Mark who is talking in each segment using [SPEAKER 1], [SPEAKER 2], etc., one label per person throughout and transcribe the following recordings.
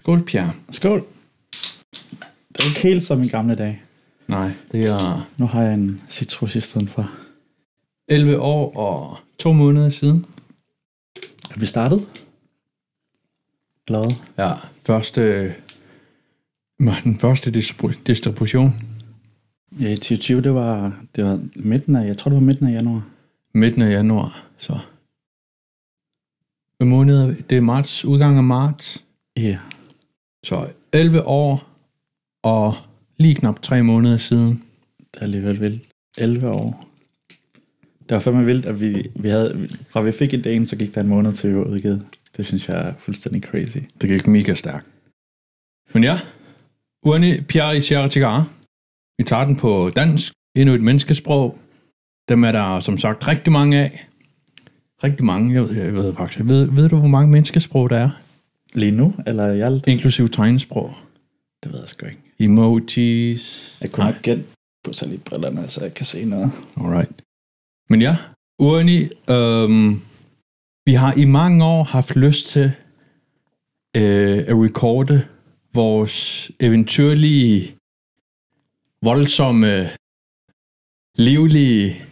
[SPEAKER 1] Skål, Pierre.
[SPEAKER 2] Skål. Det er ikke helt som i gamle dage.
[SPEAKER 1] Nej, det er
[SPEAKER 2] Nu har jeg en citrus i stedet for.
[SPEAKER 1] 11 år og to måneder siden.
[SPEAKER 2] Er vi startet? Eller hvad?
[SPEAKER 1] Ja, første, den første distribu- distribution.
[SPEAKER 2] Ja, i 2020, det var, det var midten af, jeg tror det var midten af januar.
[SPEAKER 1] Midten af januar, så... Hvad måned er vi? Det er marts, udgang af marts.
[SPEAKER 2] Ja.
[SPEAKER 1] Så 11 år og lige knap 3 måneder siden.
[SPEAKER 2] Det er alligevel vildt. 11 år. Det var fandme vildt, at vi, vi havde, fra vi fik ideen, så gik der en måned til vi var udgivet. Det synes jeg er fuldstændig crazy.
[SPEAKER 1] Det gik mega stærkt. Men ja, Uani Pierre i Sierra Vi tager den på dansk, endnu et menneskesprog. Dem er der som sagt rigtig mange af. Rigtig mange, jeg ved, jeg ved faktisk. Ved, ved du, hvor mange menneskesprog der er?
[SPEAKER 2] Lige nu, eller i alt?
[SPEAKER 1] Inklusiv tegnsprog.
[SPEAKER 2] Det ved jeg sgu ikke.
[SPEAKER 1] Emojis.
[SPEAKER 2] Jeg kunne nok gætte på så lige brillerne, så jeg kan se noget.
[SPEAKER 1] Alright. Men ja, Urni, øhm, vi har i mange år haft lyst til øh, at recorde vores eventyrlige, voldsomme, livlige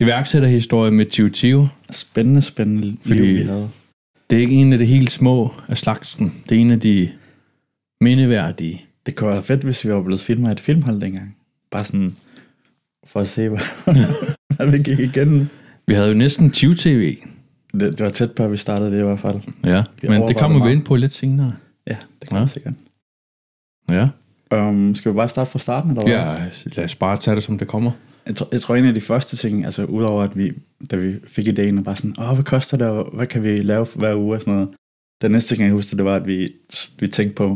[SPEAKER 1] iværksætterhistorie med Tio Tio.
[SPEAKER 2] Spændende, spændende
[SPEAKER 1] Fordi-
[SPEAKER 2] liv, vi havde.
[SPEAKER 1] Det er ikke en af de helt små af slagsen. Det er en af de mindeværdige.
[SPEAKER 2] Det kunne være fedt, hvis vi var blevet filmet af et filmhold dengang. Bare sådan, for at se, hvad, vi gik igennem.
[SPEAKER 1] Vi havde jo næsten 20 tv.
[SPEAKER 2] Det, det var tæt på, at vi startede det i hvert fald.
[SPEAKER 1] Ja,
[SPEAKER 2] Vi
[SPEAKER 1] men det kommer vi ind på lidt senere.
[SPEAKER 2] Ja, det kan
[SPEAKER 1] Ja.
[SPEAKER 2] ja. sikkert.
[SPEAKER 1] Ja.
[SPEAKER 2] Um, skal vi bare starte fra starten, eller hvad?
[SPEAKER 1] Ja, lad os bare tage det, som det kommer.
[SPEAKER 2] Jeg, tror, jeg tror, en af de første ting, altså udover at vi, da vi fik ideen, og bare sådan, åh, hvad koster det, og hvad kan vi lave hver uge og sådan noget. Den næste ting, jeg husker, det var, at vi, vi tænkte på,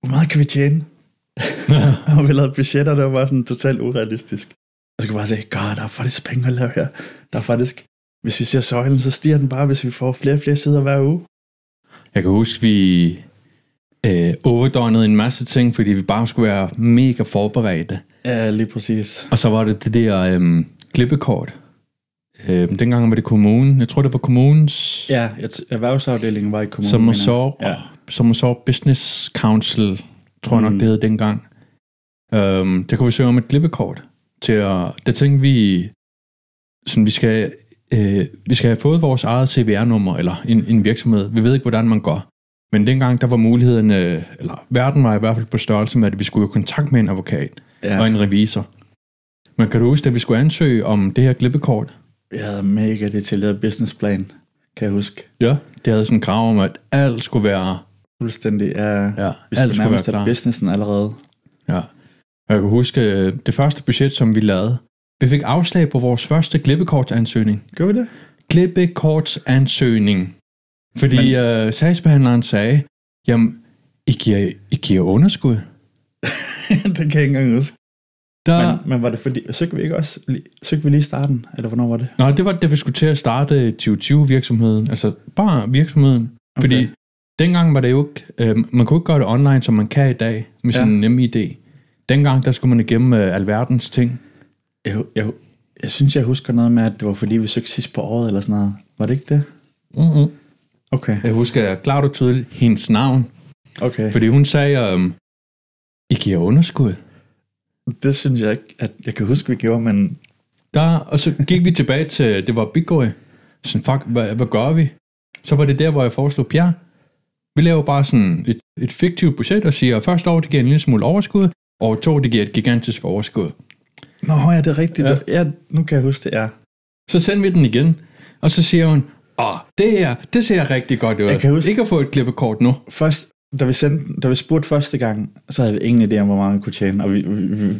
[SPEAKER 2] hvor meget kan vi tjene? og vi lavede budgetter, der var sådan totalt urealistisk. Og så kunne bare sige, god, der er faktisk penge at lave her. Der er faktisk, hvis vi ser søjlen, så stiger den bare, hvis vi får flere og flere sider hver uge.
[SPEAKER 1] Jeg kan huske, vi øh, overdøgnede en masse ting, fordi vi bare skulle være mega forberedte.
[SPEAKER 2] Ja, lige præcis.
[SPEAKER 1] Og så var det det der øh, klippekort. Øh, dengang var det kommunen. Jeg tror, det var kommunens...
[SPEAKER 2] Ja, erhvervsafdelingen var i kommunen.
[SPEAKER 1] som så.
[SPEAKER 2] Ja.
[SPEAKER 1] som så Business Council, tror jeg nok,
[SPEAKER 2] Mm.
[SPEAKER 1] det hed dengang. Um, der kunne vi søge om et klippekort. Til at, der tænkte vi, sådan, vi skal, øh, vi skal have fået vores eget CVR-nummer, eller en, en virksomhed. Vi ved ikke, hvordan man går. Men dengang, der var muligheden, øh, eller verden var i hvert fald på størrelse med, at vi skulle i kontakt med en advokat ja. og en revisor. Men kan du huske, at vi skulle ansøge om det her klippekort?
[SPEAKER 2] Jeg havde mega detaljeret businessplan, kan jeg huske.
[SPEAKER 1] Ja. Det havde sådan en krav om, at alt skulle være,
[SPEAKER 2] Fuldstændig, ja.
[SPEAKER 1] ja,
[SPEAKER 2] Vi
[SPEAKER 1] alt
[SPEAKER 2] skulle
[SPEAKER 1] skulle være klar.
[SPEAKER 2] businessen allerede.
[SPEAKER 1] Ja. Og jeg kan huske, øh, det første budget, som vi lavede, vi fik afslag på vores første klippekortsansøgning.
[SPEAKER 2] Gør vi det?
[SPEAKER 1] Klippekortsansøgning. Fordi Men... øh, sagsbehandleren sagde, jamen, I giver, I giver underskud.
[SPEAKER 2] det kan jeg ikke engang huske.
[SPEAKER 1] Der...
[SPEAKER 2] Men, men var det fordi, søgte vi ikke også, søgte vi lige starten, eller hvornår var det?
[SPEAKER 1] Nå, det var da vi skulle til at starte 2020-virksomheden. Altså bare virksomheden. Okay. Fordi dengang var det jo ikke, øh, man kunne ikke gøre det online, som man kan i dag, med
[SPEAKER 2] Ja.
[SPEAKER 1] sin nemme idé. Dengang, der skulle man igennem øh, alverdens ting.
[SPEAKER 2] Jeg, jeg, jeg synes, jeg husker noget med, at det var fordi, vi søgte sidst på året, eller sådan noget. Var det ikke det?
[SPEAKER 1] Mm-hmm.
[SPEAKER 2] Okay.
[SPEAKER 1] Jeg husker klart og tydeligt hendes navn.
[SPEAKER 2] Okay.
[SPEAKER 1] Fordi hun sagde, um, I giver underskud.
[SPEAKER 2] Det synes jeg ikke, at jeg kan huske, vi gjorde, men
[SPEAKER 1] Der, og så gik vi tilbage til, det var Bitcoin. Sådan, fuck, hvad, hvad gør vi? Så var det der, hvor jeg foreslog, Pierre, vi laver bare sådan et, et fiktivt budget og siger, at første år, det giver en lille smule overskud, og to, det giver et gigantisk overskud.
[SPEAKER 2] Nå, ja, det er rigtigt.
[SPEAKER 1] Ja.
[SPEAKER 2] Ja. nu kan jeg huske det, ja.
[SPEAKER 1] Så sendte vi den igen, og så siger hun, åh, det her, det ser rigtig godt ud.
[SPEAKER 2] Jeg kan huske-
[SPEAKER 1] Ikke at få et klippekort nu.
[SPEAKER 2] Først, da vi, sendte, da vi spurgte første gang, så havde vi ingen idé om, hvor meget vi kunne tjene, og vi, vi, vi,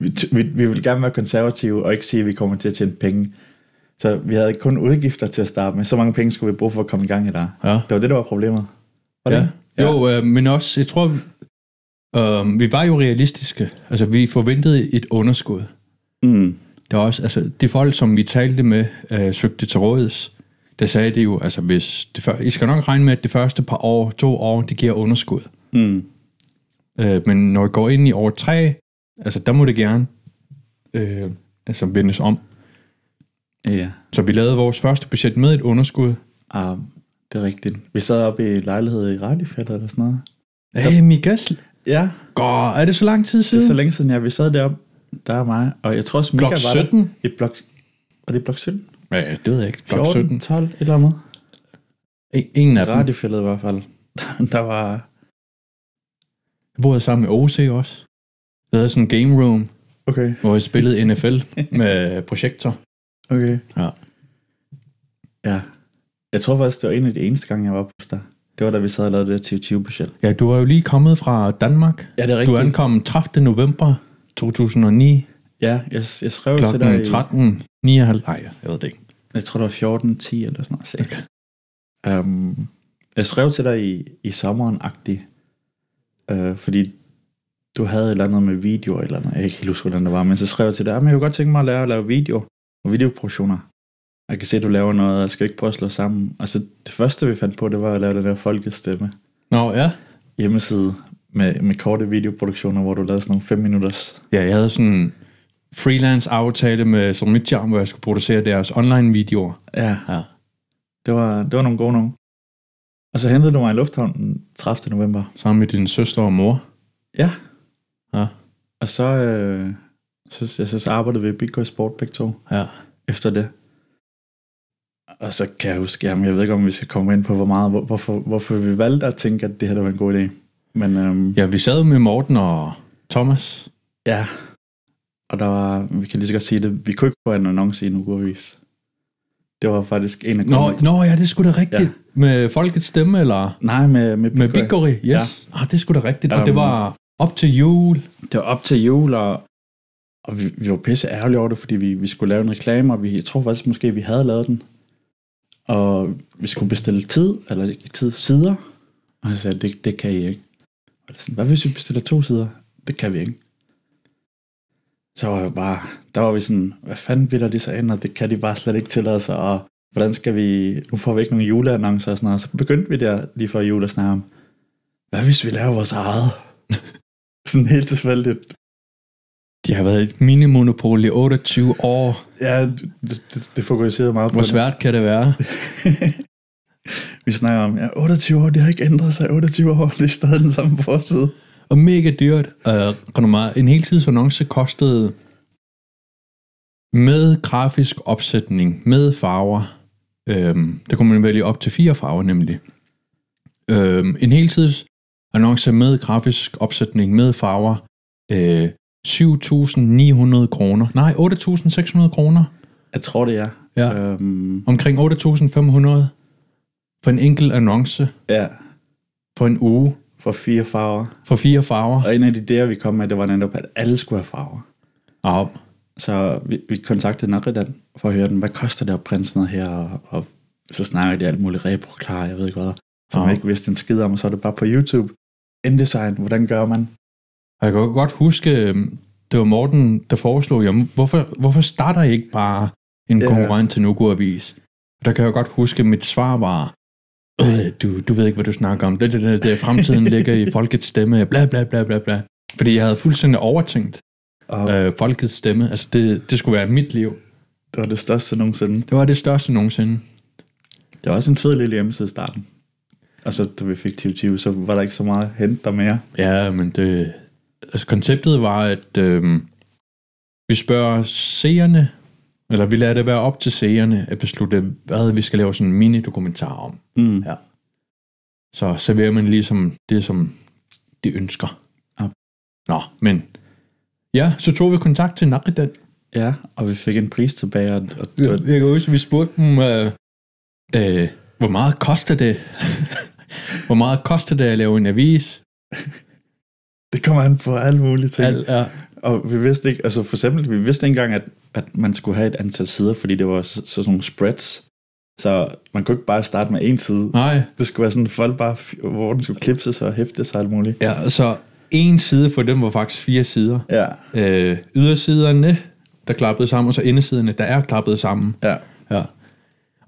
[SPEAKER 2] vi, vi, vi ville gerne være konservative, og ikke sige, at vi kommer til at tjene penge. Så vi havde kun udgifter til at starte med. Så mange penge skulle vi bruge for at komme i gang i der.
[SPEAKER 1] Ja.
[SPEAKER 2] Det var det, der var problemet. Var
[SPEAKER 1] Ja.
[SPEAKER 2] det?
[SPEAKER 1] Jo, øh, men også, jeg tror, øh, vi var jo realistiske. Altså, vi forventede et underskud.
[SPEAKER 2] Mm.
[SPEAKER 1] Det var også, altså, de folk, som vi talte med, øh, søgte til råds, der sagde det jo, altså, hvis det, før- I skal nok regne med, at det første par år, to år, det giver underskud.
[SPEAKER 2] Mm.
[SPEAKER 1] Øh, men når I går ind i år tre, altså, der må det gerne øh, altså, vendes om.
[SPEAKER 2] Ja,
[SPEAKER 1] Så vi lavede vores første budget med et underskud.
[SPEAKER 2] ah, det er rigtigt. Vi sad oppe i lejlighed i Radiofælder eller sådan noget.
[SPEAKER 1] Hey, Mikas.
[SPEAKER 2] Ja,
[SPEAKER 1] God, er det så lang tid
[SPEAKER 2] det
[SPEAKER 1] siden?
[SPEAKER 2] er så længe siden, ja. Vi sad deroppe, der er mig, og jeg tror også, Mika
[SPEAKER 1] Blok
[SPEAKER 2] var
[SPEAKER 1] 17?
[SPEAKER 2] der. I blok... Var det blok 17?
[SPEAKER 1] Ja, det ved jeg ikke. Blok
[SPEAKER 2] 14,
[SPEAKER 1] 17.
[SPEAKER 2] 12, et eller andet.
[SPEAKER 1] En- En af dem.
[SPEAKER 2] Radiofældet i hvert fald. Der var...
[SPEAKER 1] Jeg boede sammen med OC også. Vi havde sådan en game room,
[SPEAKER 2] Okay,
[SPEAKER 1] hvor jeg spillede NFL med projektor.
[SPEAKER 2] okay.
[SPEAKER 1] Ja.
[SPEAKER 2] Ja. Jeg tror faktisk, det var en af de eneste gange, jeg var hos dig. Det var da vi sad og lavede det 2020 budget.
[SPEAKER 1] Ja, du var jo lige kommet fra Danmark.
[SPEAKER 2] Ja, det er
[SPEAKER 1] Du ankom 30. november 2009
[SPEAKER 2] Ja, jeg, jeg skrev til dig
[SPEAKER 1] klokken
[SPEAKER 2] i,
[SPEAKER 1] 13.59. Nej, jeg ved det ikke.
[SPEAKER 2] jeg tror det var 14, 10 eller sådan noget. Okay. Um, jeg skrev til dig i, i sommeren-agtig, uh, fordi du havde et eller andet med video eller noget. Jeg kan ikke huske, hvordan det var, men så skrev jeg til dig, at jeg kunne godt tænke mig at lære at lave video og videoproduktioner. Jeg kan se, at du laver noget, jeg skal ikke prøve at slå sammen. Og så det første, vi fandt på, det var at lave den der folkestemme
[SPEAKER 1] Nå, ja.
[SPEAKER 2] hjemmeside med, med korte videoproduktioner, hvor du lavede sådan nogle 5 minutters.
[SPEAKER 1] Ja, jeg havde sådan freelance aftale med som mit job, hvor jeg skulle producere deres online videoer.
[SPEAKER 2] Ja,
[SPEAKER 1] Ja.
[SPEAKER 2] det var, det var nogle gode nogle. Og så hentede du mig i lufthavnen den 30. november.
[SPEAKER 1] Sammen med din søster og mor.
[SPEAKER 2] Ja.
[SPEAKER 1] Ja.
[SPEAKER 2] Og så, øh, så, ja, så, så arbejdede vi i Boy Sport begge to
[SPEAKER 1] Ja.
[SPEAKER 2] efter det. Og så kan jeg huske, jamen jeg ved ikke, om vi skal komme ind på, hvor meget, hvor, hvorfor, hvorfor vi valgte at tænke, at det her var en god idé. Men øhm. Ja,
[SPEAKER 1] vi sad med Morten og Thomas.
[SPEAKER 2] ja, og der var, vi kan lige så godt sige det, vi kunne ikke få en annonce i en ugeavis. Det var faktisk en af
[SPEAKER 1] Nå, nå ja, det skulle da rigtigt.
[SPEAKER 2] Ja.
[SPEAKER 1] Med Folkets Stemme, eller
[SPEAKER 2] Nej, med, med,
[SPEAKER 1] med
[SPEAKER 2] Big Boy.
[SPEAKER 1] Bigori. Yes.
[SPEAKER 2] Ja.
[SPEAKER 1] Ah, det skulle da rigtigt. Og
[SPEAKER 2] Um,
[SPEAKER 1] det var op til jul.
[SPEAKER 2] det var op til jul, og, og vi, vi var pisse ærgerlige over det, fordi vi, vi skulle lave en reklame, og vi, jeg tror faktisk måske, vi havde lavet den. Og vi skulle bestille tid, eller ikke tid, sider. Og jeg sagde, det, det kan I ikke. Og det sådan, hvad hvis vi bestiller to sider? Det kan vi ikke. Så var jeg bare, der var vi sådan, hvad fanden vil der lige så ind, og det kan de bare slet ikke tillade sig, og hvordan skal vi, nu får vi ikke nogen juleannoncer og sådan noget. Og så begyndte vi der lige før jul at snakke om, hvad hvis vi laver vores eget? sådan helt tilfældigt.
[SPEAKER 1] De har været et minimonopol i 28 år.
[SPEAKER 2] Ja, det, det, det fokuserede meget
[SPEAKER 1] Hvor
[SPEAKER 2] på
[SPEAKER 1] svært kan det være?
[SPEAKER 2] det. Vi snakker om, ja, 28 år, det har ikke ændret sig. 28 år, det er stadig den samme forside.
[SPEAKER 1] Og mega dyrt. Uh, en heltidsannonce kostede med grafisk opsætning, med farver. Øhm, der kunne man vælge op til fire farver nemlig. Øhm, en heltidsannonce med grafisk opsætning, med farver. Øh, 7.900 kroner. Nej, 8.600 kroner.
[SPEAKER 2] Jeg tror, det er.
[SPEAKER 1] Ja.
[SPEAKER 2] Øhm,
[SPEAKER 1] Omkring 8.500 for en enkelt annonce
[SPEAKER 2] ja,
[SPEAKER 1] for en uge
[SPEAKER 2] for fire farver.
[SPEAKER 1] for fire farver.
[SPEAKER 2] Og en af de der, vi kom med, det var netop, at alle skulle have farver.
[SPEAKER 1] Ja,
[SPEAKER 2] Så vi, vi kontaktede Naridan for at høre den, hvad koster det at printe sådan noget her, og, og så snakker de alt muligt repro-klar, jeg ved ikke hvad, som
[SPEAKER 1] Ja.
[SPEAKER 2] jeg ikke vidste en skid om, og så er det bare på YouTube. InDesign, hvordan gør man?
[SPEAKER 1] Jeg kan godt huske, øhm, det var Morten, der foreslog, jamen, hvorfor, hvorfor starter I ikke bare en
[SPEAKER 2] Ja.
[SPEAKER 1] konkurrent til Nuku Avis? Der kan jeg godt huske, at mit svar var, øh, du, du ved ikke, hvad du snakker om. Det, det, det, det fremtiden ligger i folkets stemme, bla bla bla bla bla. Fordi jeg havde fuldstændig overtænkt
[SPEAKER 2] Og
[SPEAKER 1] øh, folkets stemme. Altså, det, det skulle være mit liv.
[SPEAKER 2] det var det største nogensinde.
[SPEAKER 1] Det var det største nogensinde.
[SPEAKER 2] Det var også en fed lille hjemmeside i starten. Og så da vi fik 2020, så var der ikke så meget at hente der mere.
[SPEAKER 1] Ja, men det... Altså, konceptet var, at øh, vi spørger seerne, eller vi lader det være op til seerne at beslutte, hvad vi skal lave sådan en mini-dokumentar om.
[SPEAKER 2] Mm.
[SPEAKER 1] Ja. Så serverer man ligesom det, som de ønsker.
[SPEAKER 2] Ja.
[SPEAKER 1] Nå, men... Ja, så tog vi kontakt til Nakridan.
[SPEAKER 2] Ja, og vi fik en pris tilbage, og, og
[SPEAKER 1] Ja. Jeg kan huske, vi spurgte dem, øh, øh, hvor meget koster det? hvor meget koster det at lave en avis?
[SPEAKER 2] det kommer an på alle mulige ting.
[SPEAKER 1] Al, ja,
[SPEAKER 2] Og vi vidste ikke, altså for eksempel, vi vidste ikke engang, at, at man skulle have et antal sider, fordi det var så, så sådan nogle spreads. Så man kunne ikke bare starte med en side.
[SPEAKER 1] nej,
[SPEAKER 2] Det skulle være sådan, folk bare, hvor den skulle klipses og hæftes og alt muligt.
[SPEAKER 1] Ja, så en side for dem var faktisk fire sider.
[SPEAKER 2] Ja,
[SPEAKER 1] Øh, ydersiderne, der klappede sammen, og så indersiderne, der er klappet sammen.
[SPEAKER 2] ja,
[SPEAKER 1] Ja.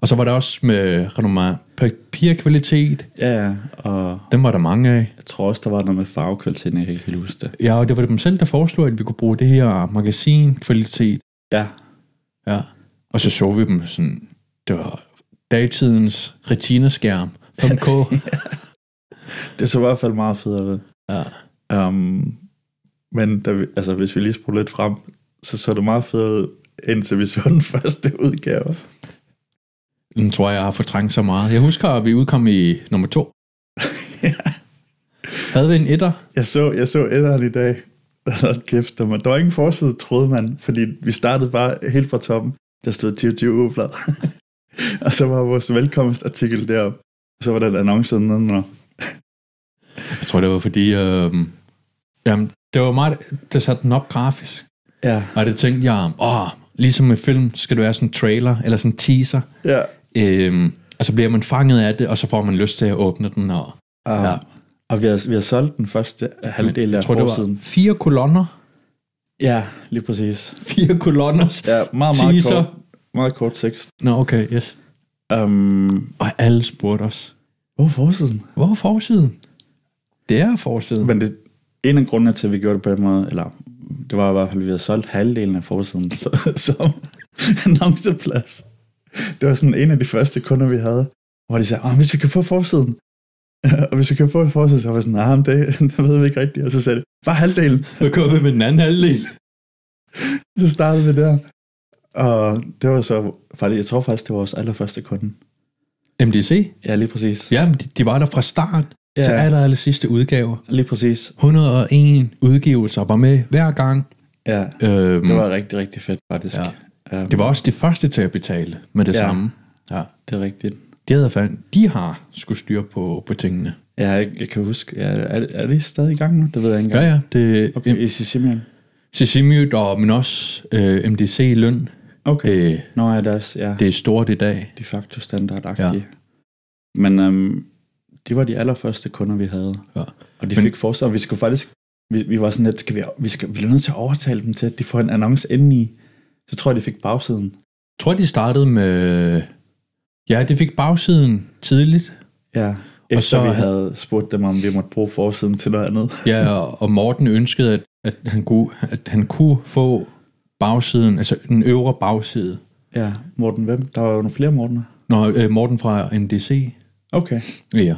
[SPEAKER 1] Og så var der også med renommé papirkvalitet.
[SPEAKER 2] ja, ja. Og
[SPEAKER 1] Dem var der mange af.
[SPEAKER 2] jeg tror også, der var noget med farvekvaliteten, jeg kan ikke huske det.
[SPEAKER 1] Ja, og det var dem selv, der foreslog, at vi kunne bruge det her magasinkvalitet.
[SPEAKER 2] Ja,
[SPEAKER 1] Ja. Og så så vi dem sådan, det var dagtidens retina-skærm, 5K.
[SPEAKER 2] Det så i hvert fald meget fedt ud.
[SPEAKER 1] ja.
[SPEAKER 2] Um, men da vi, altså, hvis vi lige spruger lidt frem, så så det meget fedt ud, indtil vi så den første udgave.
[SPEAKER 1] Den tror jeg, jeg har fortrængt så meget. Jeg husker, at vi udkom i nummer to. Havde vi en etter?
[SPEAKER 2] Jeg så, jeg så etteren i dag. Hold kæft, der der var ingen forside, troede man, fordi vi startede bare helt fra toppen. Der stod 2020 ugeblad. og så var vores velkomstartikel deroppe. Og så var der en annonce nedenunder.
[SPEAKER 1] Jeg tror, det var fordi... Øh, jamen, det var meget... Det satte den op grafisk.
[SPEAKER 2] Ja,
[SPEAKER 1] Og det tænkte jeg, åh, ligesom med film, skal det være sådan en trailer, eller sådan en teaser.
[SPEAKER 2] ja.
[SPEAKER 1] Øhm, og så bliver man fanget af det, og så får man lyst til at åbne den. Og,
[SPEAKER 2] Og,
[SPEAKER 1] Ja.
[SPEAKER 2] og vi, har, vi har solgt den første halvdel af
[SPEAKER 1] tror, det
[SPEAKER 2] forsiden.
[SPEAKER 1] var fire kolonner.
[SPEAKER 2] Ja, lige præcis.
[SPEAKER 1] Fire kolonner.
[SPEAKER 2] Ja, meget, meget
[SPEAKER 1] Teaser.
[SPEAKER 2] kort, meget kort tekst.
[SPEAKER 1] Nå, okay, yes.
[SPEAKER 2] Um,
[SPEAKER 1] Og alle spurgte os,
[SPEAKER 2] hvor er forsiden?
[SPEAKER 1] hvor er forsiden? Det er forsiden.
[SPEAKER 2] Men det, en af grundene til, at vi gjorde det på den måde, eller det var i hvert fald, at vi havde solgt halvdelen af forsiden så- som annonceplads. Det var sådan en af de første kunder, vi havde, hvor de sagde, "Åh, hvis vi kan få forsiden, og hvis vi kan få forsiden, så var jeg sådan, nej, nah, det, det ved vi ikke rigtigt. Og så sagde de, bare halvdelen.
[SPEAKER 1] Så kom vi med den anden halvdel.
[SPEAKER 2] Så startede vi der. Og det var så, faktisk, jeg tror faktisk, det var vores allerførste kunde.
[SPEAKER 1] MDC?
[SPEAKER 2] Ja, lige præcis.
[SPEAKER 1] Ja, men de, de var der fra start ja. til aller, aller sidste udgaver.
[SPEAKER 2] Lige præcis.
[SPEAKER 1] 101 udgivelser var med hver gang.
[SPEAKER 2] Ja,
[SPEAKER 1] Øhm,
[SPEAKER 2] det var rigtig, rigtig fedt, faktisk.
[SPEAKER 1] Ja. Det var også de første til at betale med det
[SPEAKER 2] Ja.
[SPEAKER 1] samme. Ja.
[SPEAKER 2] Det er rigtigt.
[SPEAKER 1] De, havde fandt, de har skulle styre på, på tingene.
[SPEAKER 2] Ja, jeg, jeg kan huske, ja, er, er det stadig i gang nu? Det ved jeg ikke
[SPEAKER 1] Ja,
[SPEAKER 2] engang.
[SPEAKER 1] ja. Det,
[SPEAKER 2] Okay, i Sicilien.
[SPEAKER 1] Sisimiut, og, men også øh, MDC løn.
[SPEAKER 2] Okay.
[SPEAKER 1] Det,
[SPEAKER 2] Nå ja, deres, ja,
[SPEAKER 1] det er stort i dag.
[SPEAKER 2] de facto standardagtige.
[SPEAKER 1] Ja.
[SPEAKER 2] Ja. Men um, de var de allerførste kunder, vi havde.
[SPEAKER 1] Ja.
[SPEAKER 2] Og de
[SPEAKER 1] Men-
[SPEAKER 2] fik forsøg, og vi skulle faktisk, vi, vi var sådan lidt, skal vi, vi, skal, vi er nødt til at overtale dem til, at de får en annonce indeni. Så tror jeg, de fik bagsiden.
[SPEAKER 1] Jeg tror, de startede med... Ja, de fik bagsiden tidligt.
[SPEAKER 2] Ja, efter
[SPEAKER 1] så
[SPEAKER 2] så vi
[SPEAKER 1] havde-
[SPEAKER 2] spurgt dem, om vi måtte bruge forsiden til noget andet.
[SPEAKER 1] Ja, og- og Morten ønskede, at, at, han kunne, at han kunne få bagsiden, altså den øvre bagside.
[SPEAKER 2] Ja, Morten hvem? Der var jo nogle flere Mortener.
[SPEAKER 1] Når øh, Morten fra MDC,
[SPEAKER 2] Okay.
[SPEAKER 1] ja,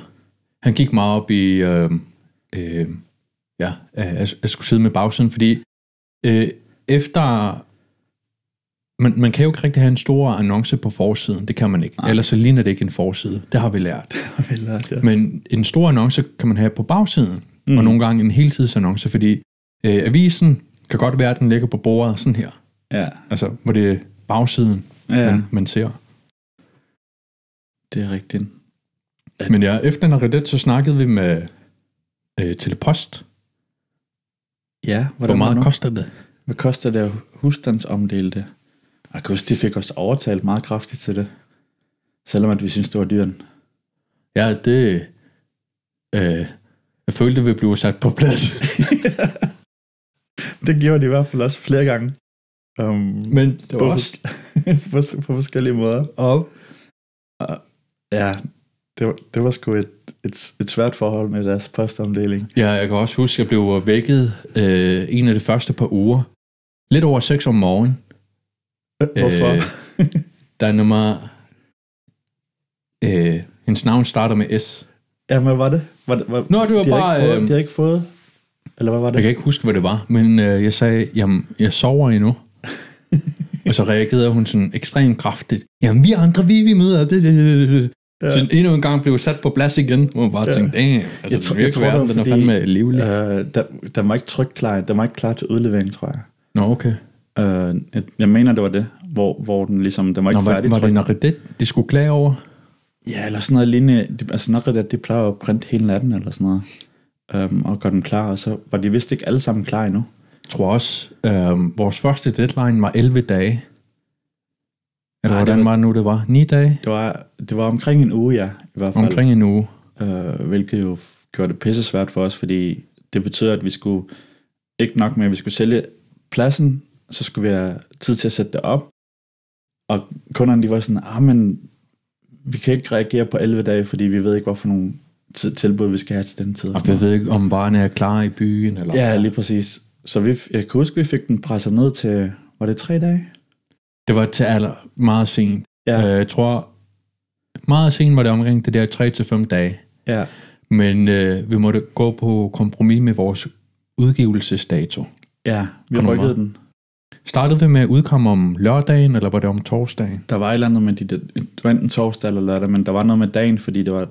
[SPEAKER 1] han gik meget op i, øh, øh, ja, at, at skulle sidde med bagsiden, fordi øh, efter, man, man kan jo ikke rigtig have en stor annonce på forsiden, det kan man ikke,
[SPEAKER 2] Nej.
[SPEAKER 1] ellers så ligner det ikke en forside, det har vi lært.
[SPEAKER 2] Vel, ja.
[SPEAKER 1] Men en stor annonce kan man have på bagsiden, mm. Og nogle gange en heltidsannonce, fordi øh, avisen kan godt være, at den ligger på bordet sådan her,
[SPEAKER 2] ja.
[SPEAKER 1] altså hvor det er bagsiden,
[SPEAKER 2] ja.
[SPEAKER 1] man, man ser.
[SPEAKER 2] det er rigtigt.
[SPEAKER 1] Men ja, efter en redet, så snakkede vi med øh, Telepost.
[SPEAKER 2] Ja,
[SPEAKER 1] Hvor
[SPEAKER 2] hvordan
[SPEAKER 1] meget
[SPEAKER 2] det
[SPEAKER 1] koster det?
[SPEAKER 2] Hvad koster det at husstandsomdele det? Jeg kan huske, de fik os overtalt meget kraftigt til det. Selvom at vi synes, det var dyrt.
[SPEAKER 1] Ja, det... Øh, jeg følte, ville blive sat på plads.
[SPEAKER 2] det gjorde de i hvert fald også flere gange. Um,
[SPEAKER 1] Men det
[SPEAKER 2] på,
[SPEAKER 1] var også...
[SPEAKER 2] på, på forskellige måder.
[SPEAKER 1] Og,
[SPEAKER 2] Ja, det var, det var sgu et, et, et svært forhold med deres postomdeling.
[SPEAKER 1] ja, jeg kan også huske, at jeg blev vækket øh, en af de første par uger. Lidt over 6 om morgenen.
[SPEAKER 2] Hvorfor?
[SPEAKER 1] Øh, der er nummer... Øh, hendes navn starter med S.
[SPEAKER 2] Ja, hvad var det? Var det var,
[SPEAKER 1] Nå, det var
[SPEAKER 2] de, har
[SPEAKER 1] bare...
[SPEAKER 2] ikke fået,
[SPEAKER 1] øh,
[SPEAKER 2] de har ikke fået... Eller hvad var det?
[SPEAKER 1] Jeg kan ikke huske, hvad det var, men øh, jeg sagde, jamen, jeg sover endnu. og så reagerede hun sådan ekstremt kraftigt. Jamen, vi andre, vi, vi møder. Det, det, det, det. Ja. Så endnu en gang blev sat på plads igen, hvor man bare
[SPEAKER 2] Ja.
[SPEAKER 1] tænkte, damn, altså,
[SPEAKER 2] Jeg tror, jeg tror, det var
[SPEAKER 1] verden, den er fandme livlig.
[SPEAKER 2] Øh, der, der var ikke tryk klar. Der var ikke klar til udlevering, tror jeg.
[SPEAKER 1] Nå, okay.
[SPEAKER 2] Øh, jeg, jeg mener, det var det, hvor, hvor den ligesom, den var
[SPEAKER 1] Nå,
[SPEAKER 2] ikke
[SPEAKER 1] var,
[SPEAKER 2] færdig
[SPEAKER 1] var det. Naridet, de skulle klage over?
[SPEAKER 2] Ja, eller sådan noget lignende. De, altså nok at de plejer at printe hele natten, eller sådan noget. Um, og gøre den klar, og så var de vist ikke alle sammen klar endnu.
[SPEAKER 1] Jeg tror også, øh, vores første deadline var 11 dage. Eller
[SPEAKER 2] Ej, det
[SPEAKER 1] hvordan
[SPEAKER 2] var-
[SPEAKER 1] var det nu, det var? 9 dage?
[SPEAKER 2] Det var, det var omkring en uge, ja, i hvert fald.
[SPEAKER 1] Omkring en uge.
[SPEAKER 2] Øh, hvilket jo gjorde det pisse svært for os, fordi det betød, at vi skulle, ikke nok med, at vi skulle sælge pladsen, så skulle vi have tid til at sætte det op. Og kunderne, de var sådan, ah, men vi kan ikke reagere på 11 dage, fordi vi ved ikke, hvorfor nogle tilbud, vi skal have til den tid. og
[SPEAKER 1] Og vi ved ikke, om varerne er klar i byen. Eller
[SPEAKER 2] Ja, lige præcis. Så vi, jeg kan huske, vi fik den presset ned til, var det tre dage?
[SPEAKER 1] Det var til aller meget sent.
[SPEAKER 2] Ja,
[SPEAKER 1] Øh, jeg tror, meget sent var det omkring det der 3-5 dage.
[SPEAKER 2] ja,
[SPEAKER 1] Men øh, vi måtte gå på kompromis med vores udgivelsesdato.
[SPEAKER 2] ja. Vi rykkede den.
[SPEAKER 1] Startede vi med at udkomme om lørdagen, eller var det om torsdagen?
[SPEAKER 2] Der var et eller andet med de der, det var enten torsdag eller lørdag, men der var noget med dagen, fordi det var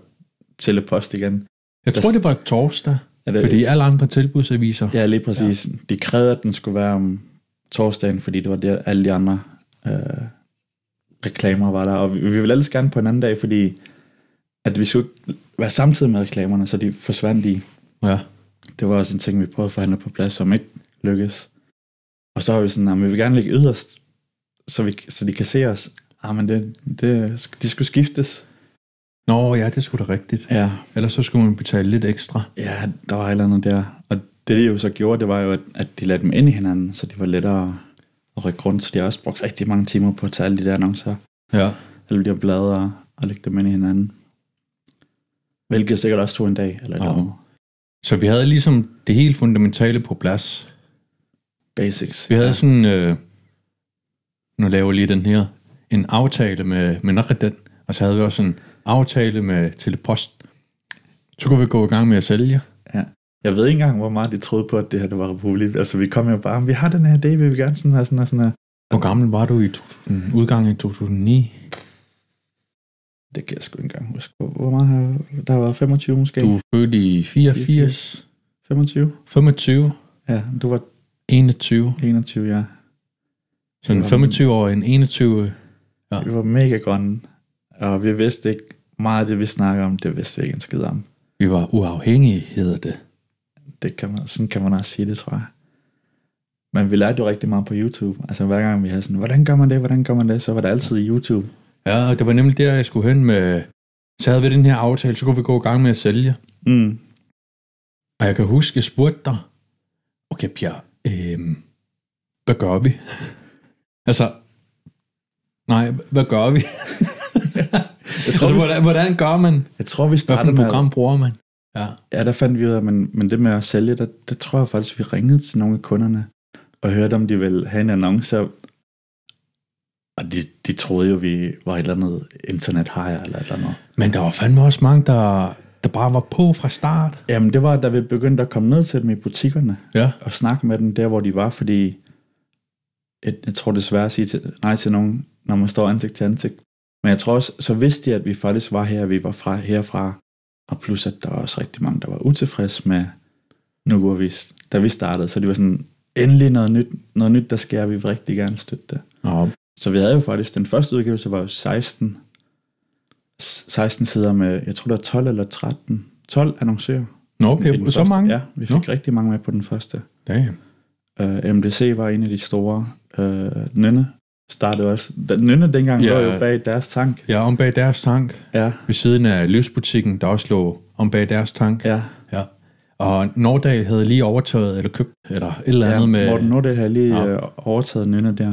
[SPEAKER 2] telepost igen.
[SPEAKER 1] Jeg tror, det var torsdag,
[SPEAKER 2] Er det,
[SPEAKER 1] fordi alle andre tilbudsaviser...
[SPEAKER 2] Ja, lige præcis. Ja. De krævede, at den skulle være om torsdagen, fordi det var der, alle de andre øh, reklamer var der. Og vi, vi ville ellers gerne på en anden dag, fordi at vi skulle være samtidig med reklamerne, så de forsvandt i.
[SPEAKER 1] ja.
[SPEAKER 2] Det var også en ting, vi prøvede at forhandle på plads, som ikke lykkedes. Og så var vi sådan, at vi vil gerne ligge yderst, så, vi, så de kan se os. Ah, men det, det, de skulle skiftes.
[SPEAKER 1] Nå, ja, det skulle da rigtigt.
[SPEAKER 2] Ja,
[SPEAKER 1] Ellers så skulle man betale lidt ekstra.
[SPEAKER 2] ja der var et eller andet der. Og det, de jo så gjorde, det var jo, at, at de lagde dem ind i hinanden, så de var lettere at rykke rundt. Så de har også brugt rigtig mange timer på at tage alle de der annoncer,
[SPEAKER 1] Ja.
[SPEAKER 2] alle de her blade og, og lægge dem ind i hinanden. Hvilket sikkert også tog en dag, eller et
[SPEAKER 1] Ja.
[SPEAKER 2] eller.
[SPEAKER 1] Så vi havde ligesom det helt fundamentale på plads.
[SPEAKER 2] Basics.
[SPEAKER 1] Vi havde
[SPEAKER 2] ja.
[SPEAKER 1] sådan, øh, nu laver jeg lige den her, en aftale med, med Nakheden, og så havde vi også en aftale med Telepost. Så kunne vi gå i gang med at sælge.
[SPEAKER 2] Ja. Jeg ved ikke engang, hvor meget de troede på, at det her det var republik. Altså, vi kom jo bare, vi har den her idé, vi vil gerne sådan her, sådan her, sådan her.
[SPEAKER 1] Hvor gammel var du i 2000, udgangen i 2009?
[SPEAKER 2] Det kan jeg sgu ikke engang huske. Hvor, hvor meget har der har været 25 måske?
[SPEAKER 1] Du er født i 84,
[SPEAKER 2] 25?
[SPEAKER 1] 25,
[SPEAKER 2] Ja, du var
[SPEAKER 1] 21.
[SPEAKER 2] 21, ja.
[SPEAKER 1] Så en 25 år, en 21. Ja.
[SPEAKER 2] Vi var mega grønne, og vi vidste ikke meget af det, vi snakker om, det vidste vi ikke en skid om.
[SPEAKER 1] Vi var uafhængige, hedder det.
[SPEAKER 2] Det kan man, sådan kan man også sige det, tror jeg. Men vi lærte jo rigtig meget på YouTube. Altså hver gang vi havde sådan, hvordan gør man det, hvordan gør man det, så var det altid YouTube.
[SPEAKER 1] Ja, og det var nemlig der, jeg skulle hen med... Så havde vi den her aftale, så kunne vi gå i gang med at sælge.
[SPEAKER 2] Mm.
[SPEAKER 1] Og jeg kan huske, jeg spurgte dig, okay Pierre, øhm, hvad gør vi? altså, nej, hvad gør vi?
[SPEAKER 2] Jeg tror,
[SPEAKER 1] altså, hvordan, hvordan gør man?
[SPEAKER 2] jeg tror, vi startede
[SPEAKER 1] et
[SPEAKER 2] med,
[SPEAKER 1] program bruger man? Ja,
[SPEAKER 2] Ja, der fandt vi ud af, men, men det med at sælge, der, der tror jeg faktisk, vi ringede til nogle af kunderne, og hørte, om de ville have en annonce. Og de, de troede jo, vi var et eller andet internet eller et eller andet.
[SPEAKER 1] men der var fandme også mange, der, der bare var på fra start.
[SPEAKER 2] Jamen, det var, da vi begyndte at komme ned til dem i butikkerne,
[SPEAKER 1] Ja,
[SPEAKER 2] og snakke med dem der, hvor de var, fordi jeg, jeg tror det svært at sige til, nej til nogen, når man står ansigt til ansigt. Men jeg tror også, så vidste de, at vi faktisk var her, vi var fra, herfra, og plus at der var også rigtig mange, der var utilfredse med nu var vi, da vi startede, så det var sådan, endelig noget nyt, noget nyt der sker, vi vil rigtig gerne støtte det.
[SPEAKER 1] Nå,
[SPEAKER 2] Så vi havde jo faktisk, den første udgivelse var jo 16, 16 sider med, jeg tror der er 12 eller 13, 12 annoncører.
[SPEAKER 1] Nå okay, så
[SPEAKER 2] første.
[SPEAKER 1] mange?
[SPEAKER 2] Ja, vi fik
[SPEAKER 1] Nå.
[SPEAKER 2] rigtig mange med på den første.
[SPEAKER 1] Damn.
[SPEAKER 2] Uh, MDC var en af de store. Uh, Nynne startede også. Nynne dengang
[SPEAKER 1] Ja.
[SPEAKER 2] lå jo bag deres tank.
[SPEAKER 1] Ja, om bag deres tank.
[SPEAKER 2] Ja,
[SPEAKER 1] Ved siden af livsbutikken, der også lå om bag deres tank.
[SPEAKER 2] ja.
[SPEAKER 1] Ja. Og Nordahl havde lige overtaget, eller købt, eller et eller andet
[SPEAKER 2] ja
[SPEAKER 1] med...
[SPEAKER 2] Morten Nordahl havde lige
[SPEAKER 1] Ja.
[SPEAKER 2] overtaget Nynne der.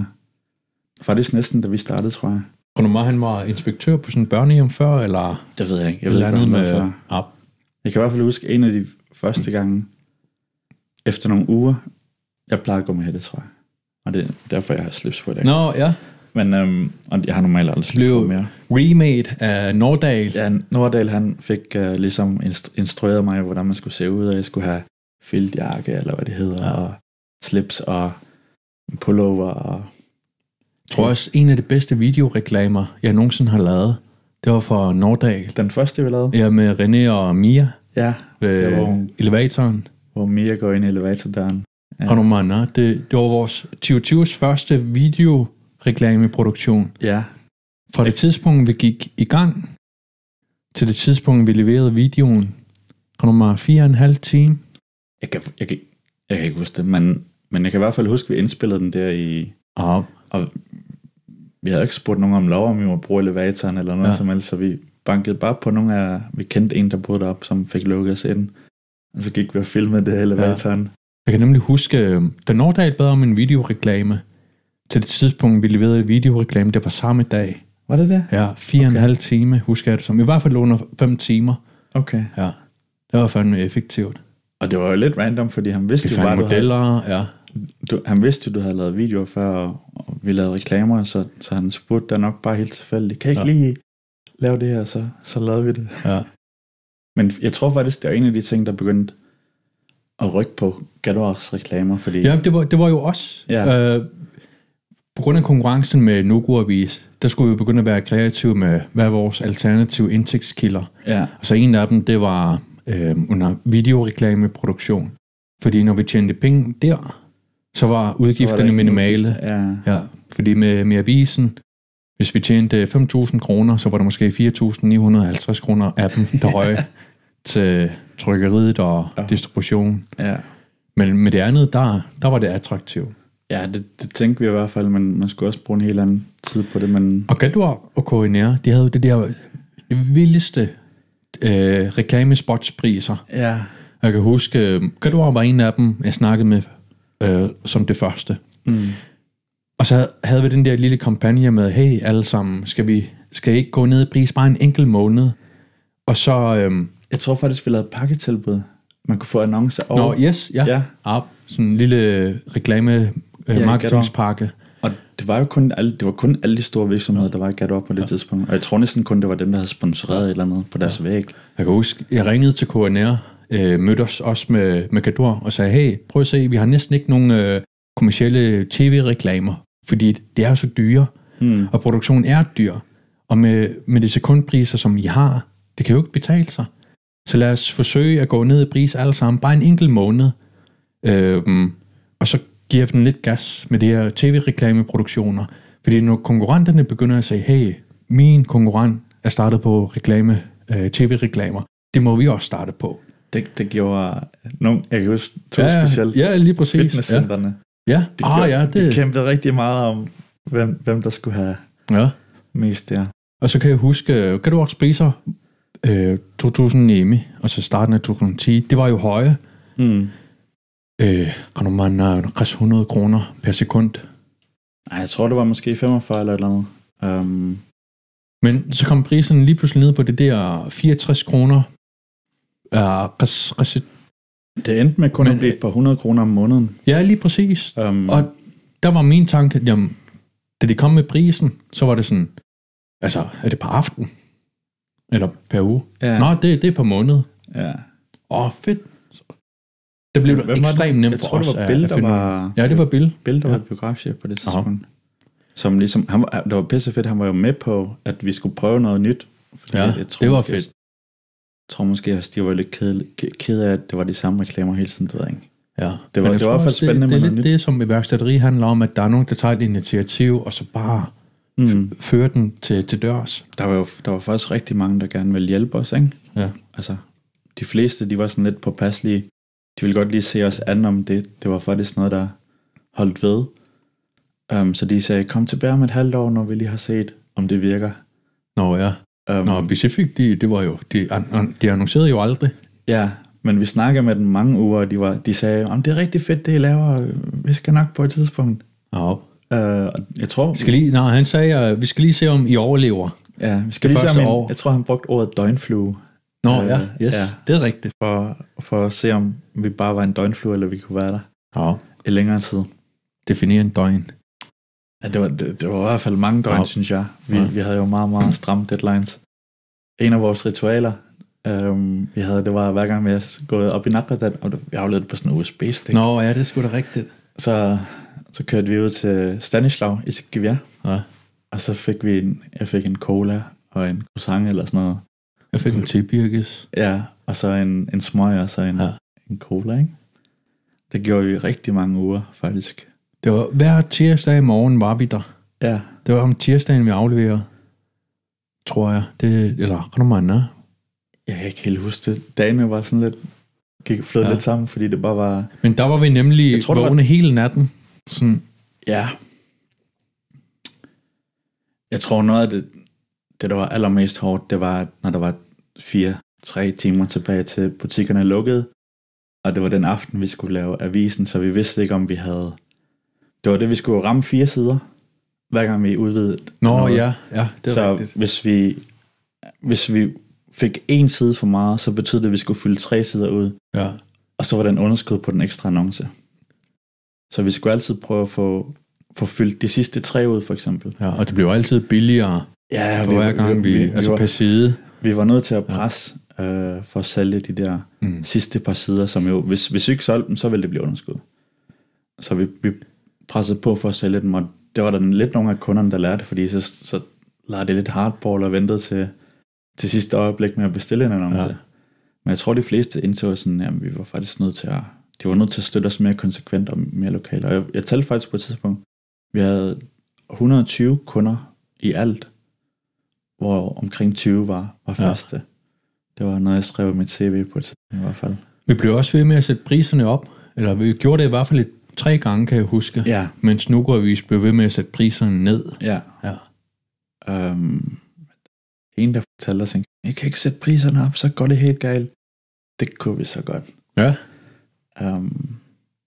[SPEAKER 2] Faktisk næsten, da vi startede, tror jeg.
[SPEAKER 1] Tror du meget, han var inspektør på sådan en børnehjem før, eller
[SPEAKER 2] Det ved jeg ikke. Jeg ved ikke, hvad han
[SPEAKER 1] med...
[SPEAKER 2] var før.
[SPEAKER 1] Ja,
[SPEAKER 2] Jeg kan i hvert fald huske en af de første gange, efter nogle uger, jeg plejede at gå med hætte, tror jeg. Og det er derfor, jeg har slips på i dag.
[SPEAKER 1] Nå, ja.
[SPEAKER 2] Men um, og jeg har normalt aldrig slips på mere.
[SPEAKER 1] Remade af Nordahl.
[SPEAKER 2] Ja, Nordahl han fik uh, ligesom instru- instrueret mig, hvordan man skulle se ud, og jeg skulle have filtjakke, eller hvad det hedder,
[SPEAKER 1] ja.
[SPEAKER 2] og slips og pullover. Og,
[SPEAKER 1] Jeg tror også, en af de bedste videoreklamer, jeg nogensinde har lavet, det var for Nordahl.
[SPEAKER 2] den første, vi lavede,
[SPEAKER 1] Ja, med René og Mia
[SPEAKER 2] ja,
[SPEAKER 1] ved
[SPEAKER 2] Det var hun.
[SPEAKER 1] elevatoren.
[SPEAKER 2] hvor Mia går ind i elevatordøren.
[SPEAKER 1] Ja. Og andre. Det, det var vores 2020's første videoreklameproduktion.
[SPEAKER 2] Ja,
[SPEAKER 1] Fra det tidspunkt, vi gik i gang, til det tidspunkt, vi leverede videoen, og nummer fire og en halv time.
[SPEAKER 2] jeg kan, jeg, kan, jeg kan ikke huske det, men, men jeg kan i hvert fald huske, at vi indspillede den der i...
[SPEAKER 1] Og
[SPEAKER 2] Vi havde ikke spurgt nogen om lov, om vi må bruge elevatoren eller noget
[SPEAKER 1] Ja.
[SPEAKER 2] som helst, så vi bankede bare på nogle af... Vi kendte en, der boede deroppe, som fik lukket os ind. Og så gik vi og filmede det elevatoren. Ja.
[SPEAKER 1] jeg kan nemlig huske, øh, da Nordahl bad om en videoreklame, til det tidspunkt, vi leverede videoreklame, det var samme dag.
[SPEAKER 2] Var det det?
[SPEAKER 1] Ja, fire okay. og en halv time, husker jeg det som. I hvert fald under fem timer.
[SPEAKER 2] Okay.
[SPEAKER 1] Ja, det var fandme effektivt.
[SPEAKER 2] Og det var jo lidt random, fordi han vidste
[SPEAKER 1] Vi
[SPEAKER 2] jo bare, du havde,
[SPEAKER 1] modeller, ja.
[SPEAKER 2] Du, han vidste jo, du havde lavet videoer før, og, og vi lavede reklamer, så, så han spurgte dig nok bare helt tilfældigt, kan jeg ikke
[SPEAKER 1] Ja.
[SPEAKER 2] lige lave det her, så, så lavede vi det.
[SPEAKER 1] Ja.
[SPEAKER 2] Men jeg tror faktisk, det er en af de ting, der begyndte at rykke på Gadors reklamer, fordi
[SPEAKER 1] Ja, det var, det var jo os.
[SPEAKER 2] Ja.
[SPEAKER 1] Øh, på grund af konkurrencen med Nogo Avis, der skulle vi begynde at være kreative med, hvad er vores alternative indtægtskilder.
[SPEAKER 2] ja,
[SPEAKER 1] Og så en af dem, det var øh, under videoreklameproduktion. Fordi når vi tjente penge der, så var
[SPEAKER 2] så var
[SPEAKER 1] udgifterne minimale.
[SPEAKER 2] udgifter. Ja,
[SPEAKER 1] Ja, fordi med, med avisen, hvis vi tjente 5.000 kroner, så var der måske 4.950 kroner af dem, der røg til trykkeriet og
[SPEAKER 2] Ja.
[SPEAKER 1] distribution.
[SPEAKER 2] ja.
[SPEAKER 1] Men med det andet, der, der var det attraktivt.
[SPEAKER 2] Ja, det, det tænkte vi i hvert fald, men man skulle også bruge en helt anden tid på det, men
[SPEAKER 1] Og Gador og KNR, de havde jo det der vildeste øh, reklamespotspriser.
[SPEAKER 2] ja,
[SPEAKER 1] Jeg kan huske, øh, Gador var en af dem, jeg snakkede med øh, som det første.
[SPEAKER 2] mm,
[SPEAKER 1] Og så havde vi den der lille kampagne med, hey alle sammen, skal vi skal I ikke gå ned i pris bare en enkelt måned? Og så, øhm,
[SPEAKER 2] jeg tror faktisk, vi lavede pakketilbud. Man kunne få annoncer over.
[SPEAKER 1] nå yes, ja,
[SPEAKER 2] Ja.
[SPEAKER 1] Op, sådan en lille reklame øh,
[SPEAKER 2] Ja,
[SPEAKER 1] marketingspakke.
[SPEAKER 2] Og det var jo kun alle, det var kun alle de store virksomheder, der var i Gatop på det ja. tidspunkt. Og jeg tror næsten kun, det var dem, der havde sponsoreret et eller andet på deres ja. væg.
[SPEAKER 1] Jeg kan huske, jeg ringede til KNR, øh, mødte os også med, med Gador og sagde, hey, prøv at se, vi har næsten ikke nogen øh, kommersielle tv-reklamer, fordi det er så dyre,
[SPEAKER 2] Hmm.
[SPEAKER 1] og produktionen er dyr. Og med, med de sekundpriser, som I har, det kan jo ikke betale sig. Så lad os forsøge at gå ned i pris alle sammen, bare en enkelt måned. Øhm, og så giver den lidt gas med de her tv-reklameproduktioner. Fordi når konkurrenterne begynder at sige, hey, min konkurrent er startet på reklame, øh, tv-reklamer, det må vi også starte på.
[SPEAKER 2] Det, det gjorde nogle, jeg kan huske to
[SPEAKER 1] ja,
[SPEAKER 2] specielt
[SPEAKER 1] Ja, lige præcis. Ja,
[SPEAKER 2] fitnesscentrene.
[SPEAKER 1] ja.
[SPEAKER 2] De,
[SPEAKER 1] Ah,
[SPEAKER 2] gjorde,
[SPEAKER 1] ja,
[SPEAKER 2] de
[SPEAKER 1] det,
[SPEAKER 2] kæmpede rigtig meget om, hvem, hvem der skulle have
[SPEAKER 1] ja.
[SPEAKER 2] mest der.
[SPEAKER 1] Og så kan jeg huske, kan du også priser øh, 2009, og så starten af 2010, det var jo høje.
[SPEAKER 2] Mm.
[SPEAKER 1] Øh, kan man øh, 100 kroner per sekund.
[SPEAKER 2] Ej, jeg tror, det var måske 45 eller et eller andet. Um,
[SPEAKER 1] Men så kom priserne lige pludselig ned på det der 64 kroner. Uh, res, res,
[SPEAKER 2] det endte med kun
[SPEAKER 1] Men,
[SPEAKER 2] at blive
[SPEAKER 1] øh,
[SPEAKER 2] på 100 kroner om måneden.
[SPEAKER 1] ja, lige præcis.
[SPEAKER 2] Um,
[SPEAKER 1] Og der var min tanke, jamen, da de kom med prisen, så var det sådan, altså, er det per aften? Eller per uge?
[SPEAKER 2] ja,
[SPEAKER 1] Nå, det, det er per måned.
[SPEAKER 2] ja.
[SPEAKER 1] Åh, oh, fedt. Det blev
[SPEAKER 2] Hvem
[SPEAKER 1] det
[SPEAKER 2] det?
[SPEAKER 1] ekstremt nemt
[SPEAKER 2] Jeg
[SPEAKER 1] for
[SPEAKER 2] tror,
[SPEAKER 1] os.
[SPEAKER 2] det var Bill, der var-
[SPEAKER 1] Ja, det var Bill.
[SPEAKER 2] Bill, der
[SPEAKER 1] Ja.
[SPEAKER 2] var biografchef på det tidspunkt. Som ligesom, han var, det var pisse fedt, han var jo med på, at vi skulle prøve noget nyt. Fordi
[SPEAKER 1] Ja,
[SPEAKER 2] jeg tror,
[SPEAKER 1] det var fedt.
[SPEAKER 2] Jeg tror måske også, de var lidt kede, kede af, at det var de samme reklamer hele tiden. Det ved jeg ikke.
[SPEAKER 1] Ja.
[SPEAKER 2] Det var- det var i hvert fald spændende
[SPEAKER 1] Det, det er lidt det, som iværksætteri handler om, at der er nogen, der tager et initiativ, og så bare
[SPEAKER 2] Mm.
[SPEAKER 1] fører den til, til dørs.
[SPEAKER 2] Der var jo der var faktisk rigtig mange, der gerne ville hjælpe os, ikke?
[SPEAKER 1] Ja.
[SPEAKER 2] Altså, de fleste, de var sådan lidt påpasselige. De ville godt lige se os an om det. Det var faktisk noget, der holdt ved. Um, så de sagde, kom tilbage om et halvt år, når vi lige har set, om det virker.
[SPEAKER 1] Nå ja.
[SPEAKER 2] Um,
[SPEAKER 1] Nå, Pacific, de, det var jo, de, an, an, de annoncerede jo aldrig.
[SPEAKER 2] Ja, men vi snakkede med dem mange uger, og de, var, de sagde, om det er rigtig fedt, det I laver. Vi skal nok på et tidspunkt.
[SPEAKER 1] Ja.
[SPEAKER 2] Uh, og jeg tror,
[SPEAKER 1] Vi skal lige, nej, han sagde, at vi skal lige se, om I overlever.
[SPEAKER 2] ja, vi skal
[SPEAKER 1] det
[SPEAKER 2] lige se, om en,
[SPEAKER 1] år.
[SPEAKER 2] jeg tror, han brugte ordet døgnflue,
[SPEAKER 1] Nå
[SPEAKER 2] Øh,
[SPEAKER 1] ja, yes,
[SPEAKER 2] ja.
[SPEAKER 1] det er rigtigt.
[SPEAKER 2] for, for at se, om vi bare var en døgnflue, eller vi kunne være der
[SPEAKER 1] Ja,
[SPEAKER 2] i længere tid.
[SPEAKER 1] definere en døgn.
[SPEAKER 2] Ja, det var, det, det var i hvert fald mange døgn,
[SPEAKER 1] Ja.
[SPEAKER 2] synes jeg. Vi,
[SPEAKER 1] Ja.
[SPEAKER 2] vi havde jo meget, meget stramme deadlines. En af vores ritualer, øhm, vi havde, det var hver gang vi er gået op i Nakradat, og vi afledte på sådan en USB-stik.
[SPEAKER 1] Nå ja, det sgu da rigtigt.
[SPEAKER 2] Så, så kørte vi ud til Stanislav i Sikivia,
[SPEAKER 1] Ja.
[SPEAKER 2] og så fik vi en, jeg fik en cola og en croissant eller sådan noget.
[SPEAKER 1] Jeg fik en tibirkes.
[SPEAKER 2] Ja, og så en, en smøg og så en,
[SPEAKER 1] Ja.
[SPEAKER 2] en cola, ikke? Det gjorde vi rigtig mange uger, faktisk.
[SPEAKER 1] Det var hver tirsdag i morgen var vi der.
[SPEAKER 2] Ja,
[SPEAKER 1] Det var om tirsdagen, vi afleverede. Tror jeg. Det, eller, kan du mande?
[SPEAKER 2] jeg kan ikke helt huske det. Dagene var sådan lidt, gik flød
[SPEAKER 1] Ja.
[SPEAKER 2] lidt sammen, fordi det bare var...
[SPEAKER 1] Men der var vi nemlig
[SPEAKER 2] Jeg tror, det var-
[SPEAKER 1] vågne hele natten. Sådan,
[SPEAKER 2] Ja. Jeg tror noget af det, det der var allermest hårdt, det var, når der var fire, tre timer tilbage til butikkerne lukkede, og det var den aften, vi skulle lave avisen, så vi vidste ikke, om vi havde... Det var det, vi skulle ramme fire sider, hver gang vi udvidede
[SPEAKER 1] Nå
[SPEAKER 2] noget.
[SPEAKER 1] ja, ja, det er
[SPEAKER 2] så
[SPEAKER 1] rigtigt.
[SPEAKER 2] hvis vi, hvis vi fik en side for meget, så betød det, at vi skulle fylde tre sider ud,
[SPEAKER 1] Ja.
[SPEAKER 2] og så var den underskud på den ekstra annonce. Så vi skulle altid prøve at få, få fyldt de sidste tre ud, for eksempel.
[SPEAKER 1] Ja, og det jo altid billigere
[SPEAKER 2] Ja,
[SPEAKER 1] for hver gang vi,
[SPEAKER 2] vi,
[SPEAKER 1] altså
[SPEAKER 2] var,
[SPEAKER 1] per side.
[SPEAKER 2] vi var nødt til at presse øh, for at sælge de der
[SPEAKER 1] Mm.
[SPEAKER 2] sidste par sider, som jo, hvis, hvis vi ikke solgte dem, så ville det blive underskud. Så vi, vi pressede på for at sælge dem, og det var der lidt nogle af kunderne, der lærte, fordi så, så lavede det lidt hardball og ventede til, til sidste øjeblik med at bestille en annonce.
[SPEAKER 1] Ja.
[SPEAKER 2] Ja. Men jeg tror, de fleste indså sådan, at vi var faktisk nødt til at, de var nødt til at støtte os mere konsekvent og mere lokalt. Og jeg, jeg talte faktisk på et tidspunkt, vi havde 120 kunder i alt, hvor omkring 20 var, var
[SPEAKER 1] Ja.
[SPEAKER 2] faste. Det var noget, jeg skrev i mit CV på et tidspunkt i hvert fald.
[SPEAKER 1] Vi blev også ved med at sætte priserne op, eller vi gjorde det i hvert fald et, tre gange, kan jeg huske,
[SPEAKER 2] Ja,
[SPEAKER 1] mens Nugoavis blev ved med at sætte priserne ned.
[SPEAKER 2] ja.
[SPEAKER 1] Ja.
[SPEAKER 2] Um, en, der fortalte os, I kan ikke sætte priserne op, så går det helt galt. Det kunne vi så godt.
[SPEAKER 1] Ja,
[SPEAKER 2] Um,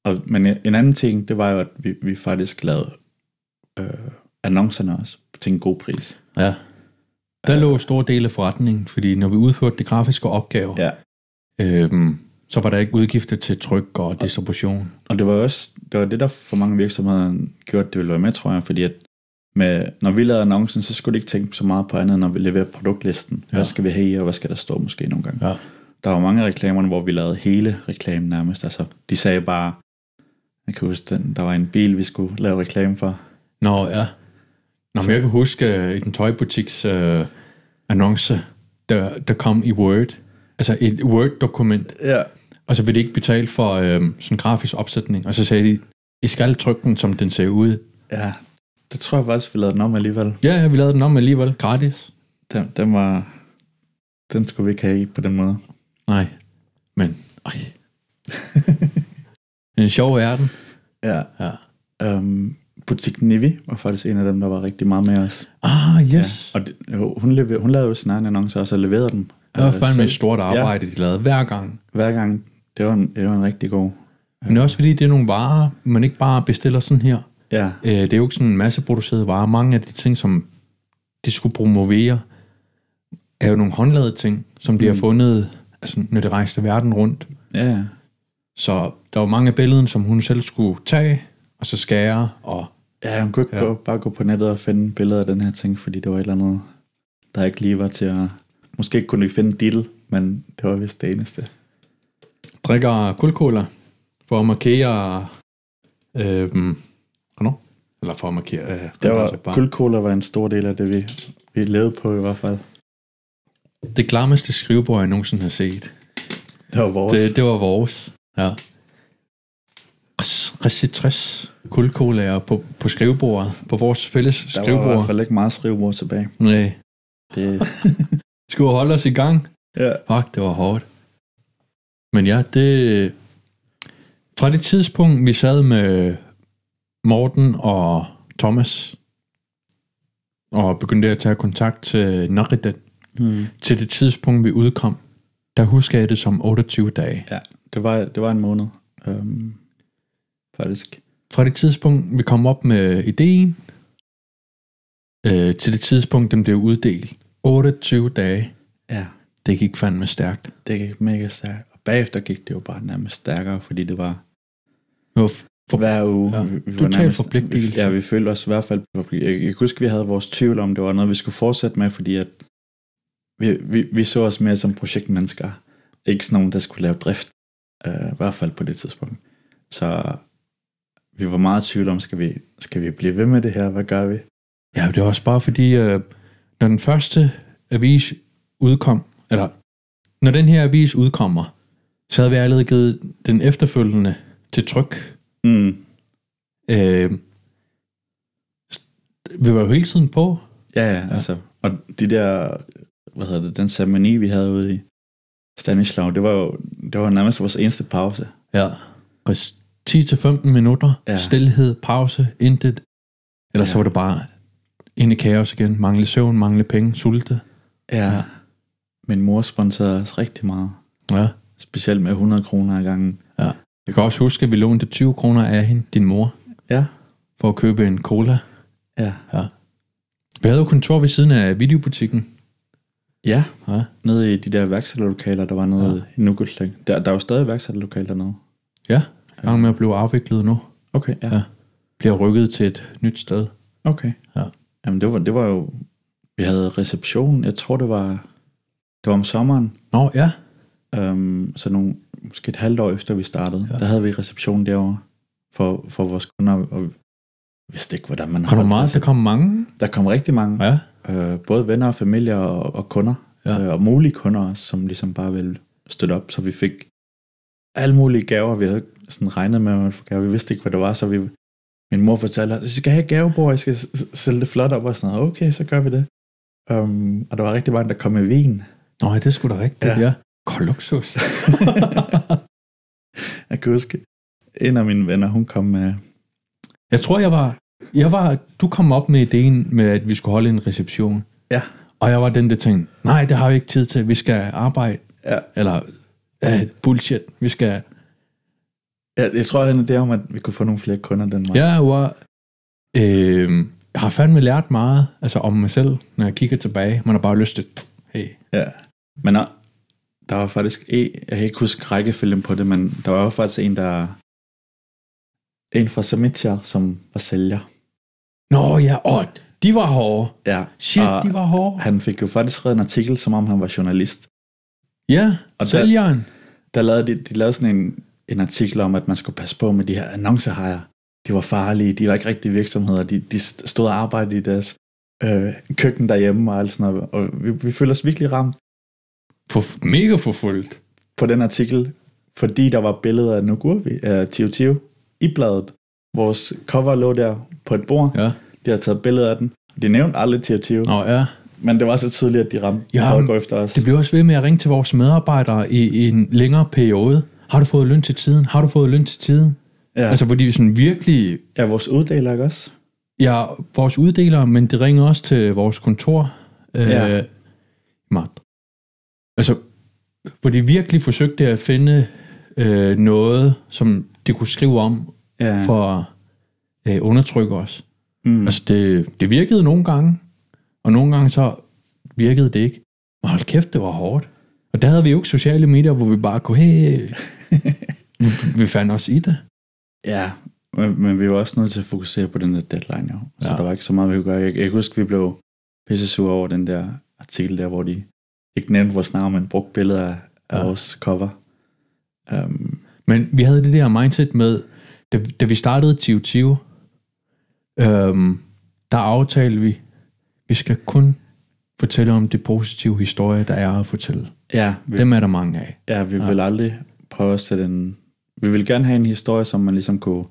[SPEAKER 2] og, men en anden ting, det var jo, at vi, vi faktisk lavede øh, annoncerne også til en god pris.
[SPEAKER 1] ja. Der lå en stor del af forretningen, fordi når vi udførte de grafiske opgaver,
[SPEAKER 2] Ja.
[SPEAKER 1] øhm, så var der ikke udgifter til tryk og distribution.
[SPEAKER 2] Og det var også det, var det der for mange virksomheder gjorde, det ville være med, tror jeg, fordi at med, når vi lavede annoncen, så skulle de ikke tænke så meget på andet, når vi leverer produktlisten.
[SPEAKER 1] Ja.
[SPEAKER 2] Hvad skal vi have i, og hvad skal der stå måske nogle gange?
[SPEAKER 1] Ja.
[SPEAKER 2] Der var mange reklamer, hvor vi lavede hele reklamen nærmest. Altså, de sagde bare, jeg kan huske, den, der var en bil, vi skulle lave reklame for.
[SPEAKER 1] Nå, ja. Nå, men jeg kan huske øh, i den tøjbutiks øh, annonce, der, der kom i Word, altså et Word-dokument,
[SPEAKER 2] Ja.
[SPEAKER 1] Og så ville de ikke betale for øh, sådan grafisk opsætning, og så sagde de, I skal trykke den, som den ser ud.
[SPEAKER 2] Ja, det tror jeg faktisk, vi lavede den om alligevel.
[SPEAKER 1] Ja, ja, vi lavede den om alligevel, gratis.
[SPEAKER 2] Den, den var, den skulle vi ikke have i på den måde.
[SPEAKER 1] Nej, men, ej. en sjov verden.
[SPEAKER 2] Ja.
[SPEAKER 1] Ja.
[SPEAKER 2] Um, Butik Nivi var faktisk en af dem, der var rigtig meget med os.
[SPEAKER 1] Ah, yes.
[SPEAKER 2] Ja. Og det, jo, hun, lever, hun lavede jo sin egen annoncer og leverede dem.
[SPEAKER 1] Det var
[SPEAKER 2] øh,
[SPEAKER 1] fandme
[SPEAKER 2] selv.
[SPEAKER 1] et stort arbejde, de lavede hver gang.
[SPEAKER 2] Hver gang. Det var en, det var en rigtig god.
[SPEAKER 1] Men det er også fordi, det er nogle varer, man ikke bare bestiller sådan her.
[SPEAKER 2] Ja,
[SPEAKER 1] Øh, det er jo ikke sådan en masse producerede varer. Mange af de ting, som de skulle promovere, er jo nogle håndlavede ting, som de mm. har fundet, altså, når de rejste verden rundt.
[SPEAKER 2] ja.
[SPEAKER 1] Så der var mange af billederne, som hun selv skulle tage, og så skære, og
[SPEAKER 2] Ja, hun kunne ikke
[SPEAKER 1] Ja.
[SPEAKER 2] gå, bare gå på nettet og finde billeder af den her ting, fordi det var et eller andet, der ikke lige var til at... Måske kunne de finde deal, men det var vist det eneste.
[SPEAKER 1] Drikker kulcola for at markere... Øh, hvornår? Eller for at markere... Øh,
[SPEAKER 2] Det var, Guldcola var en stor del af det, vi, vi levede på i hvert fald.
[SPEAKER 1] det klammeste skrivebord, jeg nogensinde har set.
[SPEAKER 2] Det var vores.
[SPEAKER 1] Det, det var vores. Ja. Recitres kulcolaer på, på skrivebordet. På vores fælles
[SPEAKER 2] der var i hvert
[SPEAKER 1] skrivebord.
[SPEAKER 2] fald ikke meget skrivebord tilbage.
[SPEAKER 1] Nej.
[SPEAKER 2] Det,
[SPEAKER 1] Skulle holde os i gang.
[SPEAKER 2] ja.
[SPEAKER 1] Fuck, det var hårdt. Men ja, det... Fra det tidspunkt, vi sad med Morten og Thomas, og begyndte at tage kontakt til Naridet,
[SPEAKER 2] Hmm.
[SPEAKER 1] til det tidspunkt, vi udkom, der husker jeg det som 28 dage.
[SPEAKER 2] ja, det var, det var en måned. Um, faktisk.
[SPEAKER 1] Fra det tidspunkt, vi kom op med ideen, øh, til det tidspunkt, den blev uddelt. 28 dage.
[SPEAKER 2] Ja,
[SPEAKER 1] Det gik fandme stærkt.
[SPEAKER 2] det gik mega stærkt. Bagefter gik det jo bare nærmest stærkere, fordi det var
[SPEAKER 1] var
[SPEAKER 2] for hver uge.
[SPEAKER 1] Ja,
[SPEAKER 2] vi, vi
[SPEAKER 1] total forpligtelse.
[SPEAKER 2] Ja, vi følte os i hvert fald forpligtet. Jeg, jeg kan huske, vi havde vores tvivl om, det var noget, vi skulle fortsætte med, fordi at vi, vi, vi så os mere som projektmennesker. Ikke sådan nogen, der skulle lave drift. Uh, I hvert fald på det tidspunkt. Så vi var meget i tvivl om, skal vi, skal vi blive ved med det her? Hvad gør vi?
[SPEAKER 1] Ja, det er også bare fordi, øh, når den første avis udkom, eller når den her avis udkommer, så havde vi allerede givet den efterfølgende til tryk.
[SPEAKER 2] Mm.
[SPEAKER 1] Øh, vi var jo hele tiden på.
[SPEAKER 2] Ja, ja, altså. Og de der, hvad hedder det, den ceremoni, vi havde ude i Stanislav, det var jo det var nærmest vores eneste pause.
[SPEAKER 1] Ja. 10-15 minutter, ja. Stillhed, pause, intet. Ellers ja. så var det bare ind i kaos igen. Mangle søvn, mangle penge, sulte.
[SPEAKER 2] Ja.
[SPEAKER 1] Ja.
[SPEAKER 2] Min mor sponsorerede os rigtig meget.
[SPEAKER 1] Ja.
[SPEAKER 2] Specielt med 100 kroner ad gangen.
[SPEAKER 1] Jeg kan også huske, at vi lånte 20 kroner af hende, din mor,
[SPEAKER 2] Ja.
[SPEAKER 1] for at købe en cola.
[SPEAKER 2] Ja.
[SPEAKER 1] Ja. Vi havde jo kontor ved siden af videobutikken.
[SPEAKER 2] Ja,
[SPEAKER 1] Ja.
[SPEAKER 2] nede i de der værksætterlokaler, der var noget ja. i Nukkelting. Der, der er jo stadig værksætterlokaler dernede.
[SPEAKER 1] Ja, i gang med at blive afviklet nu.
[SPEAKER 2] Okay, ja.
[SPEAKER 1] Ja. bliver rykket til et nyt sted.
[SPEAKER 2] Okay.
[SPEAKER 1] Ja.
[SPEAKER 2] Jamen, det var, det var jo... Vi havde reception, jeg tror, det var... Det var om sommeren,
[SPEAKER 1] Nå, ja.
[SPEAKER 2] Øhm, så nogle, måske et halvt år efter vi startede.
[SPEAKER 1] Ja.
[SPEAKER 2] Der havde vi reception derovre for, for vores kunder, og vi vidste ikke, hvordan man
[SPEAKER 1] Har
[SPEAKER 2] holdt
[SPEAKER 1] meget? Der kom mange.
[SPEAKER 2] Der kom rigtig mange,
[SPEAKER 1] Ja.
[SPEAKER 2] øh, både venner og familie og, og kunder,
[SPEAKER 1] Ja.
[SPEAKER 2] øh, og mulige kunder også, som ligesom bare ville støtte op, så vi fik alle mulige gaver, vi havde sådan regnet med, at man gaver. Vi vidste ikke, hvad det var, så vi, min mor fortalte, at I skal have gavebord, I skal sælge det flot op, og sådan noget. Okay, så gør vi det. Um, og der var rigtig mange, der kom med vin.
[SPEAKER 1] Nå, det sgu da rigtigt, ja.
[SPEAKER 2] Ja.
[SPEAKER 1] Ja. Kold luksus.
[SPEAKER 2] Jeg kan huske, en af mine venner, hun kom med,
[SPEAKER 1] Jeg tror, jeg var, jeg var... Du kom op med ideen med, at vi skulle holde en reception.
[SPEAKER 2] Ja.
[SPEAKER 1] Og jeg var den, der tænkte, nej, det har vi ikke tid til. Vi skal arbejde.
[SPEAKER 2] ja,
[SPEAKER 1] Eller, uh, bullshit. Vi skal...
[SPEAKER 2] jeg, jeg tror, det er om, at vi kunne få nogle flere kunder den vej.
[SPEAKER 1] Jeg var... Øh, jeg har fandme lært meget altså om mig selv, når jeg kigger tilbage. Man har bare lyst til, hey,
[SPEAKER 2] Ja. Men der, der var faktisk en, jeg kan ikke huske rækkefølgen på det, men der var faktisk en, der en fra Samitia, som var sælger.
[SPEAKER 1] Nå ja, åh, de var hårde.
[SPEAKER 2] Ja.
[SPEAKER 1] Shit,
[SPEAKER 2] og
[SPEAKER 1] de var hårde.
[SPEAKER 2] han fik jo faktisk skrevet en artikel, som om han var journalist.
[SPEAKER 1] Ja,
[SPEAKER 2] Og
[SPEAKER 1] og
[SPEAKER 2] der-
[SPEAKER 1] sælgeren.
[SPEAKER 2] Der lavede de, de lavede sådan en, en artikel om, at man skulle passe på med de her annoncehajer. De var farlige, de var ikke rigtige virksomheder, de, de stod og arbejdede i deres øh, køkken derhjemme og alt sådan noget. Og vi, vi følte os virkelig ramt
[SPEAKER 1] For, mega forfulgt.
[SPEAKER 2] på den artikel, fordi der var billeder af Nugurvi, af Tio Tio, i bladet. Vores cover lå der på et bord.
[SPEAKER 1] Ja.
[SPEAKER 2] De har taget billeder af den. De nævnte aldrig Tio Tio,
[SPEAKER 1] Nå ja.
[SPEAKER 2] men det var så tydeligt, at de ramte
[SPEAKER 1] Ja,
[SPEAKER 2] gå efter os.
[SPEAKER 1] Det blev også ved med at ringe til vores medarbejdere i, i en længere periode. Har du fået løn til tiden? Har du fået løn til tiden?
[SPEAKER 2] Ja.
[SPEAKER 1] Altså, hvor de sådan virkelig...
[SPEAKER 2] ja, vores uddeler, ikke også?
[SPEAKER 1] Ja, vores uddelere, men det ringer også til vores kontor. Øh,
[SPEAKER 2] Ja.
[SPEAKER 1] Madrid. Altså, hvor de virkelig forsøgte at finde øh, noget, som de kunne skrive om,
[SPEAKER 2] Ja.
[SPEAKER 1] for at øh, undertrykke os.
[SPEAKER 2] mm.
[SPEAKER 1] Altså, det, det virkede nogle gange, og nogle gange så virkede det ikke. Men hold kæft, det var hårdt. Og der havde vi jo ikke sociale medier, hvor vi bare kunne, hey, vi, fandt os i det.
[SPEAKER 2] Ja, men, men vi var også nødt til at fokusere på den der deadline, jo. Så
[SPEAKER 1] Ja.
[SPEAKER 2] der var ikke så meget, vi kunne gøre. Jeg, jeg kan huske, vi blev pisse sure over den der artikel der, hvor de ikke nævnte vores navn, men brugte billeder af,
[SPEAKER 1] Ja.
[SPEAKER 2] vores cover. Um,
[SPEAKER 1] Men vi havde det der mindset med, da, da vi startede Tiv Tiv, øhm, der aftalte vi, vi skal kun fortælle om det positive historie, der er at fortælle.
[SPEAKER 2] ja, vi,
[SPEAKER 1] Dem er der mange af.
[SPEAKER 2] ja, vi vil aldrig prøve at sætte en... Vi vil gerne have en historie, som man ligesom kunne...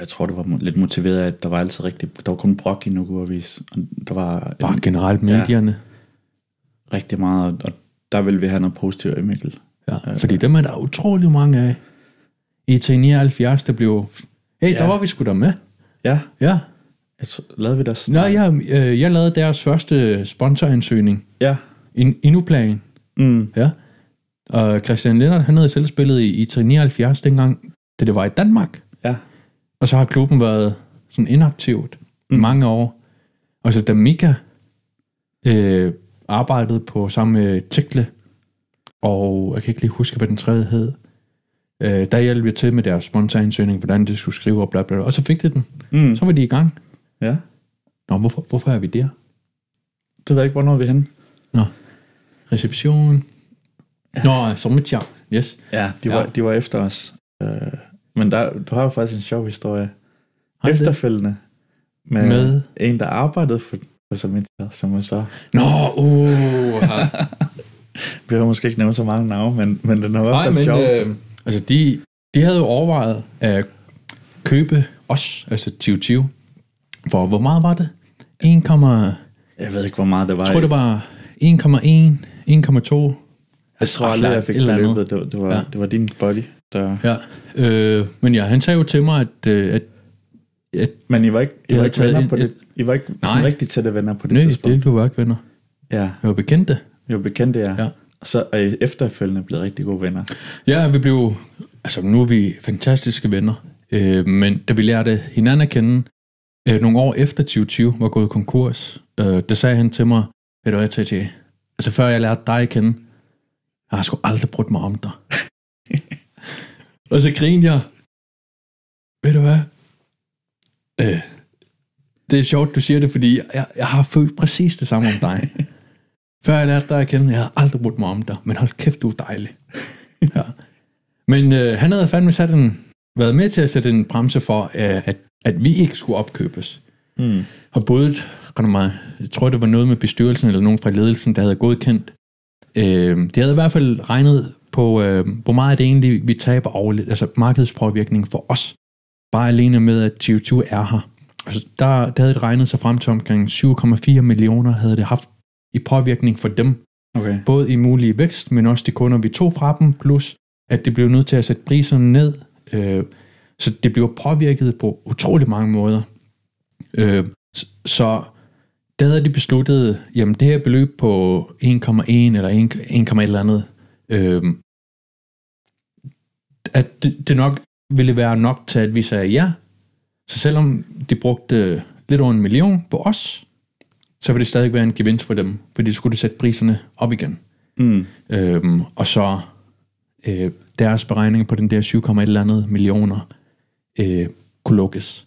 [SPEAKER 2] Jeg tror, det var lidt motiveret af, at der var altid rigtig... Der var kun brok i Nuku-avis. Og der var
[SPEAKER 1] Bare
[SPEAKER 2] en,
[SPEAKER 1] generelt medierne.
[SPEAKER 2] Rigtig meget, og der vil vi have noget positivt i Mikkel.
[SPEAKER 1] Ja, fordi dem er der utrolig mange af. I T79, der blev... Hey, der
[SPEAKER 2] Ja.
[SPEAKER 1] var vi sgu da med.
[SPEAKER 2] Ja,
[SPEAKER 1] Ja.
[SPEAKER 2] jeg lavede vi der sådan...
[SPEAKER 1] Nå, jeg, øh, jeg lavede deres første sponsoransøgning.
[SPEAKER 2] Ja.
[SPEAKER 1] In, Inuplan.
[SPEAKER 2] Mm.
[SPEAKER 1] Ja. Og Christian Lennart, han havde selv spillet i, i T79 dengang, da det var i Danmark.
[SPEAKER 2] Ja.
[SPEAKER 1] Og så har klubben været sådan inaktivt Mm. mange år. Og så da Mika øh, arbejdede på sammen med Tekle, og jeg kan ikke lige huske, hvad den tredje hed, øh, der hjalp vi til med deres sponsoransøgning, hvordan det skulle skrive og bla bla, bla. og så fik de den.
[SPEAKER 2] Mm.
[SPEAKER 1] Så var de i gang.
[SPEAKER 2] Ja.
[SPEAKER 1] Nå, hvorfor, hvorfor er vi der?
[SPEAKER 2] Det ved jeg ikke, hvornår er vi henne.
[SPEAKER 1] Reception. Nå, et ja. Yes.
[SPEAKER 2] Ja, de,
[SPEAKER 1] Ja.
[SPEAKER 2] Var, de var efter os. Øh, men der, du har jo faktisk en sjov historie.
[SPEAKER 1] Har?
[SPEAKER 2] Efterfølgende. Med?
[SPEAKER 1] med,
[SPEAKER 2] en, der arbejdede for, for Samantha, som var så...
[SPEAKER 1] Nå, uh,
[SPEAKER 2] Vi har måske ikke nævnt så mange navne, men, men den har hvert
[SPEAKER 1] Nej, men
[SPEAKER 2] sjov.
[SPEAKER 1] øh, altså de, de havde jo overvejet at købe os, altså Tiv Tiv, for hvor meget var det? 1, jeg
[SPEAKER 2] Jeg ved ikke, hvor meget det var.
[SPEAKER 1] tror
[SPEAKER 2] i.
[SPEAKER 1] det var 1,1, 1,2.
[SPEAKER 2] jeg tror aldrig, jeg fik
[SPEAKER 1] et
[SPEAKER 2] beløbet. Det, det, var,
[SPEAKER 1] Ja.
[SPEAKER 2] det var din body. Der.
[SPEAKER 1] Ja, øh, men ja, han sagde jo til mig, at, øh, at, at
[SPEAKER 2] Men I var ikke, I var ikke
[SPEAKER 1] taget
[SPEAKER 2] venner
[SPEAKER 1] en-
[SPEAKER 2] på
[SPEAKER 1] et-
[SPEAKER 2] det. I var ikke
[SPEAKER 1] Nej.
[SPEAKER 2] sådan rigtig tætte venner på det
[SPEAKER 1] nej, det
[SPEAKER 2] tidspunkt.
[SPEAKER 1] ikke, du var ikke venner.
[SPEAKER 2] Ja,
[SPEAKER 1] Jeg var bekendte.
[SPEAKER 2] vi var bekendte, ja.
[SPEAKER 1] Ja.
[SPEAKER 2] Og så er I efterfølgende blevet rigtig gode venner.
[SPEAKER 1] Ja, vi blev, altså nu er vi fantastiske venner, øh, men da vi lærte hinanden at kende, øh, nogle år efter 2020 var gået konkurs, øh, der sagde han til mig, ved du hvad, TJ, altså før jeg lærte dig at kende, jeg har sgu aldrig brudt mig om dig. og så grinede jeg, ved du hvad? Øh, det er sjovt, du siger det, fordi jeg, jeg har følt præcis det samme om dig. Før jeg lærte dig at kende, jeg har aldrig brugt mig om dig, men hold kæft, du er dejlig. Ja. Men øh, han havde fandme sat en, været med til at sætte en bremse for, øh, at, at vi ikke skulle opkøbes.
[SPEAKER 2] Mm.
[SPEAKER 1] Og både, mig, jeg tror det var noget med bestyrelsen eller nogen fra ledelsen, der havde godkendt. Øh, de havde i hvert fald regnet på, øh, hvor meget det egentlig vi taber årligt, altså markedspåvirkning for os. Bare alene med, at 2020 er her. Altså, der, der havde det regnet sig frem til omkring 7,4 millioner, havde det haft i påvirkning for dem.
[SPEAKER 2] Okay.
[SPEAKER 1] Både i mulig vækst, men også de kunder, vi tog fra dem, plus at det blev nødt til at sætte priserne ned. Øh, så det blev påvirket på utrolig mange måder. Øh, så, der havde de besluttet, jamen det her beløb på 1,1 eller 1, 1, eller andet, øh, at det, det nok ville være nok til, at vi sagde ja. Så selvom de brugte lidt over en million på os, så vil det stadig være en gevinst for dem, fordi de skulle sætte priserne op igen.
[SPEAKER 2] Mm.
[SPEAKER 1] Øhm, og så øh, deres beregning på den der 7,1 eller andet millioner øh, kunne lukkes.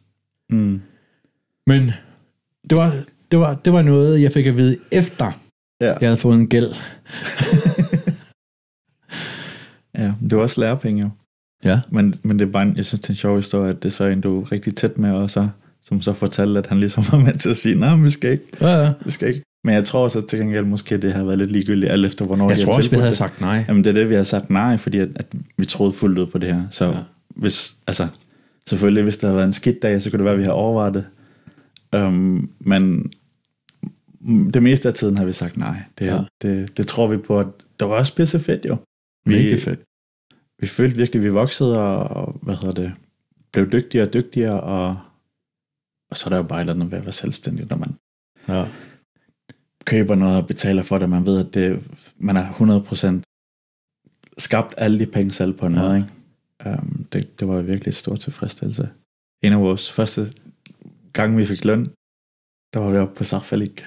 [SPEAKER 2] Mm.
[SPEAKER 1] Men det var, det, var, det var noget, jeg fik at vide efter,
[SPEAKER 2] Ja.
[SPEAKER 1] jeg havde fået en gæld.
[SPEAKER 2] ja, det var også lærepenge jo.
[SPEAKER 1] Ja.
[SPEAKER 2] Men, men det er bare en, jeg synes, det er en sjov historie, at det er så en, du er rigtig tæt med, og så, som så fortalte, at han ligesom var med til at sige, nej, vi skal ikke,
[SPEAKER 1] Ja, ja.
[SPEAKER 2] vi skal ikke. Men jeg tror at til gengæld måske det har været lidt ligegyldigt, alt efter hvornår
[SPEAKER 1] Jeg
[SPEAKER 2] de
[SPEAKER 1] tror også, vi havde
[SPEAKER 2] det.
[SPEAKER 1] sagt nej.
[SPEAKER 2] Jamen det er det, vi har sagt nej, fordi at, at vi troede fuldt ud på det her. Så Ja. hvis, altså, selvfølgelig, hvis der havde været en skidt dag, så kunne det være, at vi har overvejet det. Um, men det meste af tiden har vi sagt nej. Det,
[SPEAKER 1] Ja.
[SPEAKER 2] ja. det, det tror vi på, at det var også pisse fedt jo. Vi,
[SPEAKER 1] Mega fedt.
[SPEAKER 2] Vi følte virkelig, at vi voksede og, og hvad hedder det, blev dygtigere og dygtigere, og, og så er der jo bare et eller andet ved at være selvstændig, når man
[SPEAKER 1] Ja.
[SPEAKER 2] køber noget og betaler for det, man ved, at det, man er 100% skabt alle de penge selv på en
[SPEAKER 1] Ja.
[SPEAKER 2] måde. Ikke? Um, det, det var virkelig et stor tilfredsstillelse. En af vores første gange, vi fik løn, der var vi oppe på Sarfalik.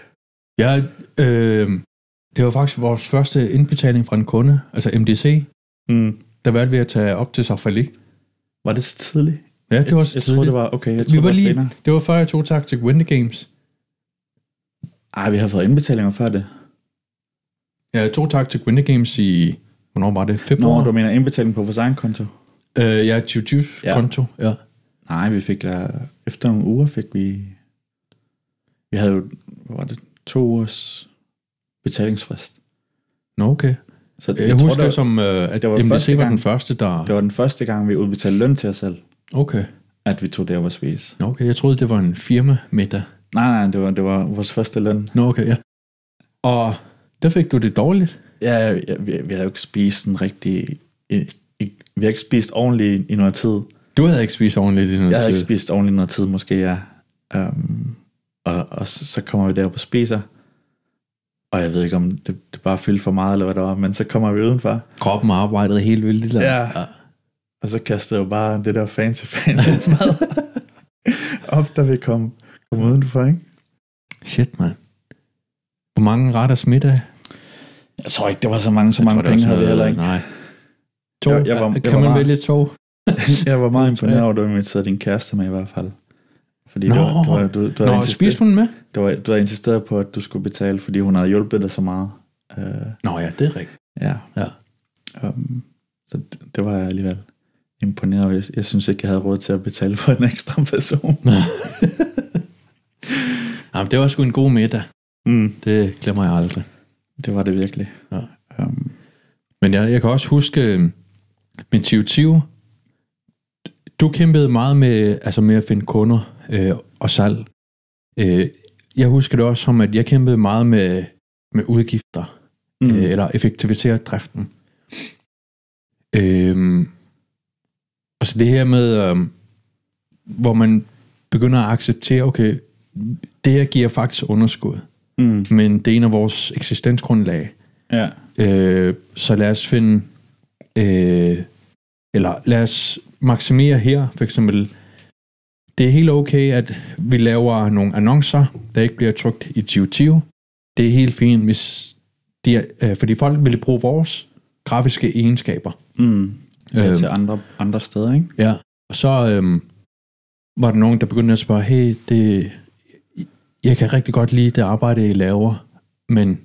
[SPEAKER 1] Ja, øh, det var faktisk vores første indbetaling fra en kunde, altså MDC.
[SPEAKER 2] Mm.
[SPEAKER 1] Der valgte vi at tage op til Safalik.
[SPEAKER 2] Var det så tidligt?
[SPEAKER 1] Ja, det var
[SPEAKER 2] jeg,
[SPEAKER 1] så
[SPEAKER 2] jeg
[SPEAKER 1] tidligt.
[SPEAKER 2] troede, det var okay. Jeg
[SPEAKER 1] vi
[SPEAKER 2] troede,
[SPEAKER 1] var
[SPEAKER 2] det var
[SPEAKER 1] lige,
[SPEAKER 2] senere.
[SPEAKER 1] det var før jeg tog tak til Winter Games.
[SPEAKER 2] Ej, vi har fået indbetalinger før det.
[SPEAKER 1] Ja, jeg tog tak til Winter Games i, hvornår var det? Februar?
[SPEAKER 2] Når du mener indbetaling på vores egen konto?
[SPEAKER 1] Øh, ja, 2020
[SPEAKER 2] Ja.
[SPEAKER 1] konto. Ja.
[SPEAKER 2] Nej, vi fik der, efter nogle uger fik vi, vi havde jo, hvad var det, to ugers betalingsfrist.
[SPEAKER 1] Nå, okay.
[SPEAKER 2] Så
[SPEAKER 1] Jeg, jeg husker
[SPEAKER 2] det,
[SPEAKER 1] det som, øh, at
[SPEAKER 2] det var
[SPEAKER 1] MDC
[SPEAKER 2] første
[SPEAKER 1] var den
[SPEAKER 2] gang.
[SPEAKER 1] første, der...
[SPEAKER 2] det var den første gang, vi udbetalte løn til os selv,
[SPEAKER 1] Okay.
[SPEAKER 2] at vi tog derover og spise.
[SPEAKER 1] Okay. Jeg troede, det var en firma middag.
[SPEAKER 2] Nej, nej, det var, det var vores første løn.
[SPEAKER 1] Nå, okay, ja. Og der fik du det dårligt.
[SPEAKER 2] Ja, ja vi, vi havde jo ikke spist sådan rigtig, i, i, vi har ikke spist ordentligt i, i noget tid.
[SPEAKER 1] Du havde ikke spist ordentligt i noget
[SPEAKER 2] Jeg havde ikke
[SPEAKER 1] tid.
[SPEAKER 2] spist ordentligt i noget tid, måske, ja. Um, og, og så, så kommer vi derop og spiser. Og jeg ved ikke, om det, det bare fyldte for meget, eller hvad der var, men så kommer vi udenfor.
[SPEAKER 1] Kroppen arbejdede helt vildt. Der.
[SPEAKER 2] Ja. Og så kastede jeg jo bare det der fancy, fancy mad op, da vi kom, kom udenfor, ikke?
[SPEAKER 1] Shit, mand. Hvor mange retter middag?
[SPEAKER 2] Jeg tror ikke, det var så mange, så
[SPEAKER 1] Jeg
[SPEAKER 2] mange
[SPEAKER 1] tror,
[SPEAKER 2] penge havde vi heller ikke.
[SPEAKER 1] Nej. To?
[SPEAKER 2] Jeg- jeg var- jeg
[SPEAKER 1] kan
[SPEAKER 2] var
[SPEAKER 1] man
[SPEAKER 2] meget-
[SPEAKER 1] vælge to?
[SPEAKER 2] Jeg var meget imponeret over, at du inviterede din kæreste med i hvert fald. Fordi
[SPEAKER 1] Nå.
[SPEAKER 2] det var, det var, du, du,
[SPEAKER 1] Nå, spiste hun med?
[SPEAKER 2] du, var, du havde insisteret på, at du skulle betale, fordi hun havde hjulpet dig så meget. Uh,
[SPEAKER 1] Nå ja, det er rigtigt.
[SPEAKER 2] ja.
[SPEAKER 1] Ja.
[SPEAKER 2] Um, så det, det var jeg alligevel imponeret over. Jeg, jeg synes ikke, jeg havde råd til at betale for en ekstra person.
[SPEAKER 1] Jamen, det var sgu en god middag.
[SPEAKER 2] Mm,
[SPEAKER 1] Det glemmer jeg aldrig.
[SPEAKER 2] det var det virkelig.
[SPEAKER 1] Ja.
[SPEAKER 2] Um,
[SPEAKER 1] Men jeg, jeg kan også huske, øh, med 2020, du kæmpede meget med, altså med at finde kunder øh, og salg. Øh, jeg husker det også som, at jeg kæmpede meget med, med udgifter, mm. øh, eller effektivisere driften. Øh, altså det her med, øh, hvor man begynder at acceptere, okay, det her giver faktisk underskud,
[SPEAKER 2] mm,
[SPEAKER 1] men det er en af vores eksistensgrundlag.
[SPEAKER 2] ja.
[SPEAKER 1] Øh, så lad os finde, øh, eller lad os maksimere her, for eksempel, det er helt okay, at vi laver nogle annoncer, der ikke bliver trykt i 2020. Det er helt fint, hvis de er, øh, fordi folk vil bruge vores grafiske egenskaber.
[SPEAKER 2] Mm. Ja,
[SPEAKER 1] Øhm.
[SPEAKER 2] til andre, andre steder, ikke?
[SPEAKER 1] Ja. Og så, øhm, var der nogen, der begyndte at spørge, hey, det, jeg kan rigtig godt lide det arbejde, I laver, men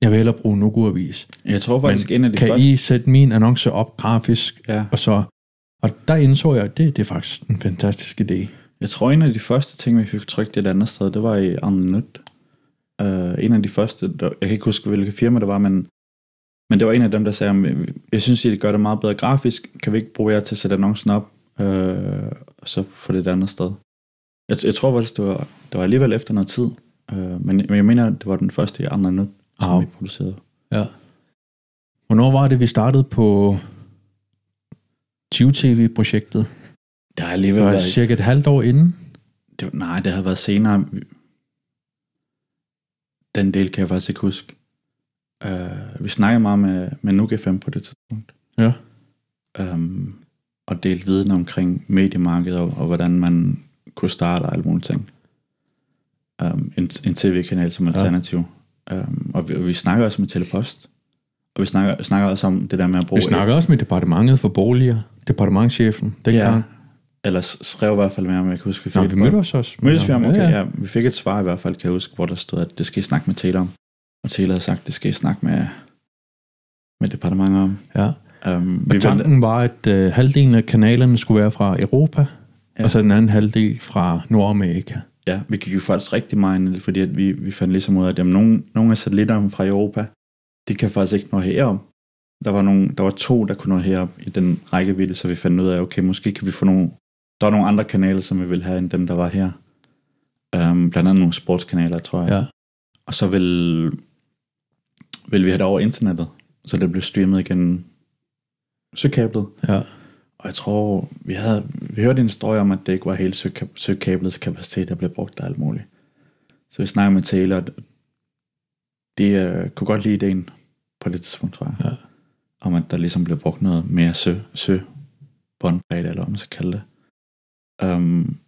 [SPEAKER 1] jeg vil hellere bruge Nugu-avis.
[SPEAKER 2] Jeg tror faktisk, en af de
[SPEAKER 1] kan
[SPEAKER 2] første...
[SPEAKER 1] I sætte min annonce op grafisk,
[SPEAKER 2] Ja.
[SPEAKER 1] og så... Og der indså jeg, at det, det er faktisk en fantastisk idé.
[SPEAKER 2] Jeg tror, en af de første ting, vi fik trykt et andet sted, det var i Arnut. Uh, en af de første, der, jeg kan ikke huske, hvilket firma det var, men, men det var en af dem, der sagde, "Men jeg synes, I gør det meget bedre grafisk. Kan vi ikke bruge jer til at sætte annoncen op, uh, og så få det et andet sted? Jeg, jeg tror faktisk, det var, det var alligevel efter noget tid, uh, men, men jeg mener, det var den første i Arnut, som
[SPEAKER 1] Au.
[SPEAKER 2] vi producerede.
[SPEAKER 1] Ja. Hvornår var det, vi startede på 20TV-projektet?
[SPEAKER 2] Det har
[SPEAKER 1] Det
[SPEAKER 2] alligevel været...
[SPEAKER 1] cirka et halvt år inden.
[SPEAKER 2] Det, nej, det havde været senere. Den del kan jeg faktisk ikke huske. Uh, vi snakkede meget med, med Nuke 5 på det tidspunkt.
[SPEAKER 1] Ja.
[SPEAKER 2] Um, og delte viden omkring mediemarkedet og, og hvordan man kunne starte og alle mulige ting. Um, en, en tv-kanal som alternativ. Ja. Um, og, vi, og vi snakker også med Telepost. Og vi snakker, snakker også om det der med at bruge...
[SPEAKER 1] Vi snakkede også med departementet for boliger, departementchefen dengang.
[SPEAKER 2] Ja, eller skrev i hvert fald med ham, jeg kan huske.
[SPEAKER 1] Nå,
[SPEAKER 2] fik
[SPEAKER 1] vi
[SPEAKER 2] et-
[SPEAKER 1] mødte os også.
[SPEAKER 2] Mødtes vi om? Okay,
[SPEAKER 1] ja,
[SPEAKER 2] ja. Vi fik et svar i hvert fald, kan jeg huske, hvor der stod, at det skal I snakke med Taylor om. Og Taylor havde sagt, det skal I snakke med, med departementet om.
[SPEAKER 1] ja.
[SPEAKER 2] Um,
[SPEAKER 1] Og tanken var, at øh, halvdelen af kanalerne skulle være fra Europa,
[SPEAKER 2] Ja.
[SPEAKER 1] og så den anden halvdel fra Nordamerika.
[SPEAKER 2] Ja, vi gik jo faktisk rigtig meget ind fordi at vi, vi fandt ligesom ud af, at jamen, nogle, nogle af satellitterne fra Europa, de kan faktisk ikke nå herop. Der var, nogle, der var to, der kunne nå herop i den rækkevidde, så vi fandt ud af, okay, måske kan vi få nogle... Der var nogle andre kanaler, som vi ville have, end dem, der var her. Um, blandt andet nogle sportskanaler, tror jeg.
[SPEAKER 1] Ja.
[SPEAKER 2] Og så vil, vil vi have det over internettet, så det blev streamet igen søkablet.
[SPEAKER 1] ja.
[SPEAKER 2] Og jeg tror, vi, havde, vi hørte en historie om, at det ikke var hele søka- søkablets kapacitet, der blev brugt af alt muligt. Så vi snakkede med Taylor, de uh, kunne godt lide ideen på det tidspunkt, tror jeg.
[SPEAKER 1] Ja.
[SPEAKER 2] Om at der ligesom blev brugt noget mere sø, sø båndbredde, eller hvad man skal kalde det. Um,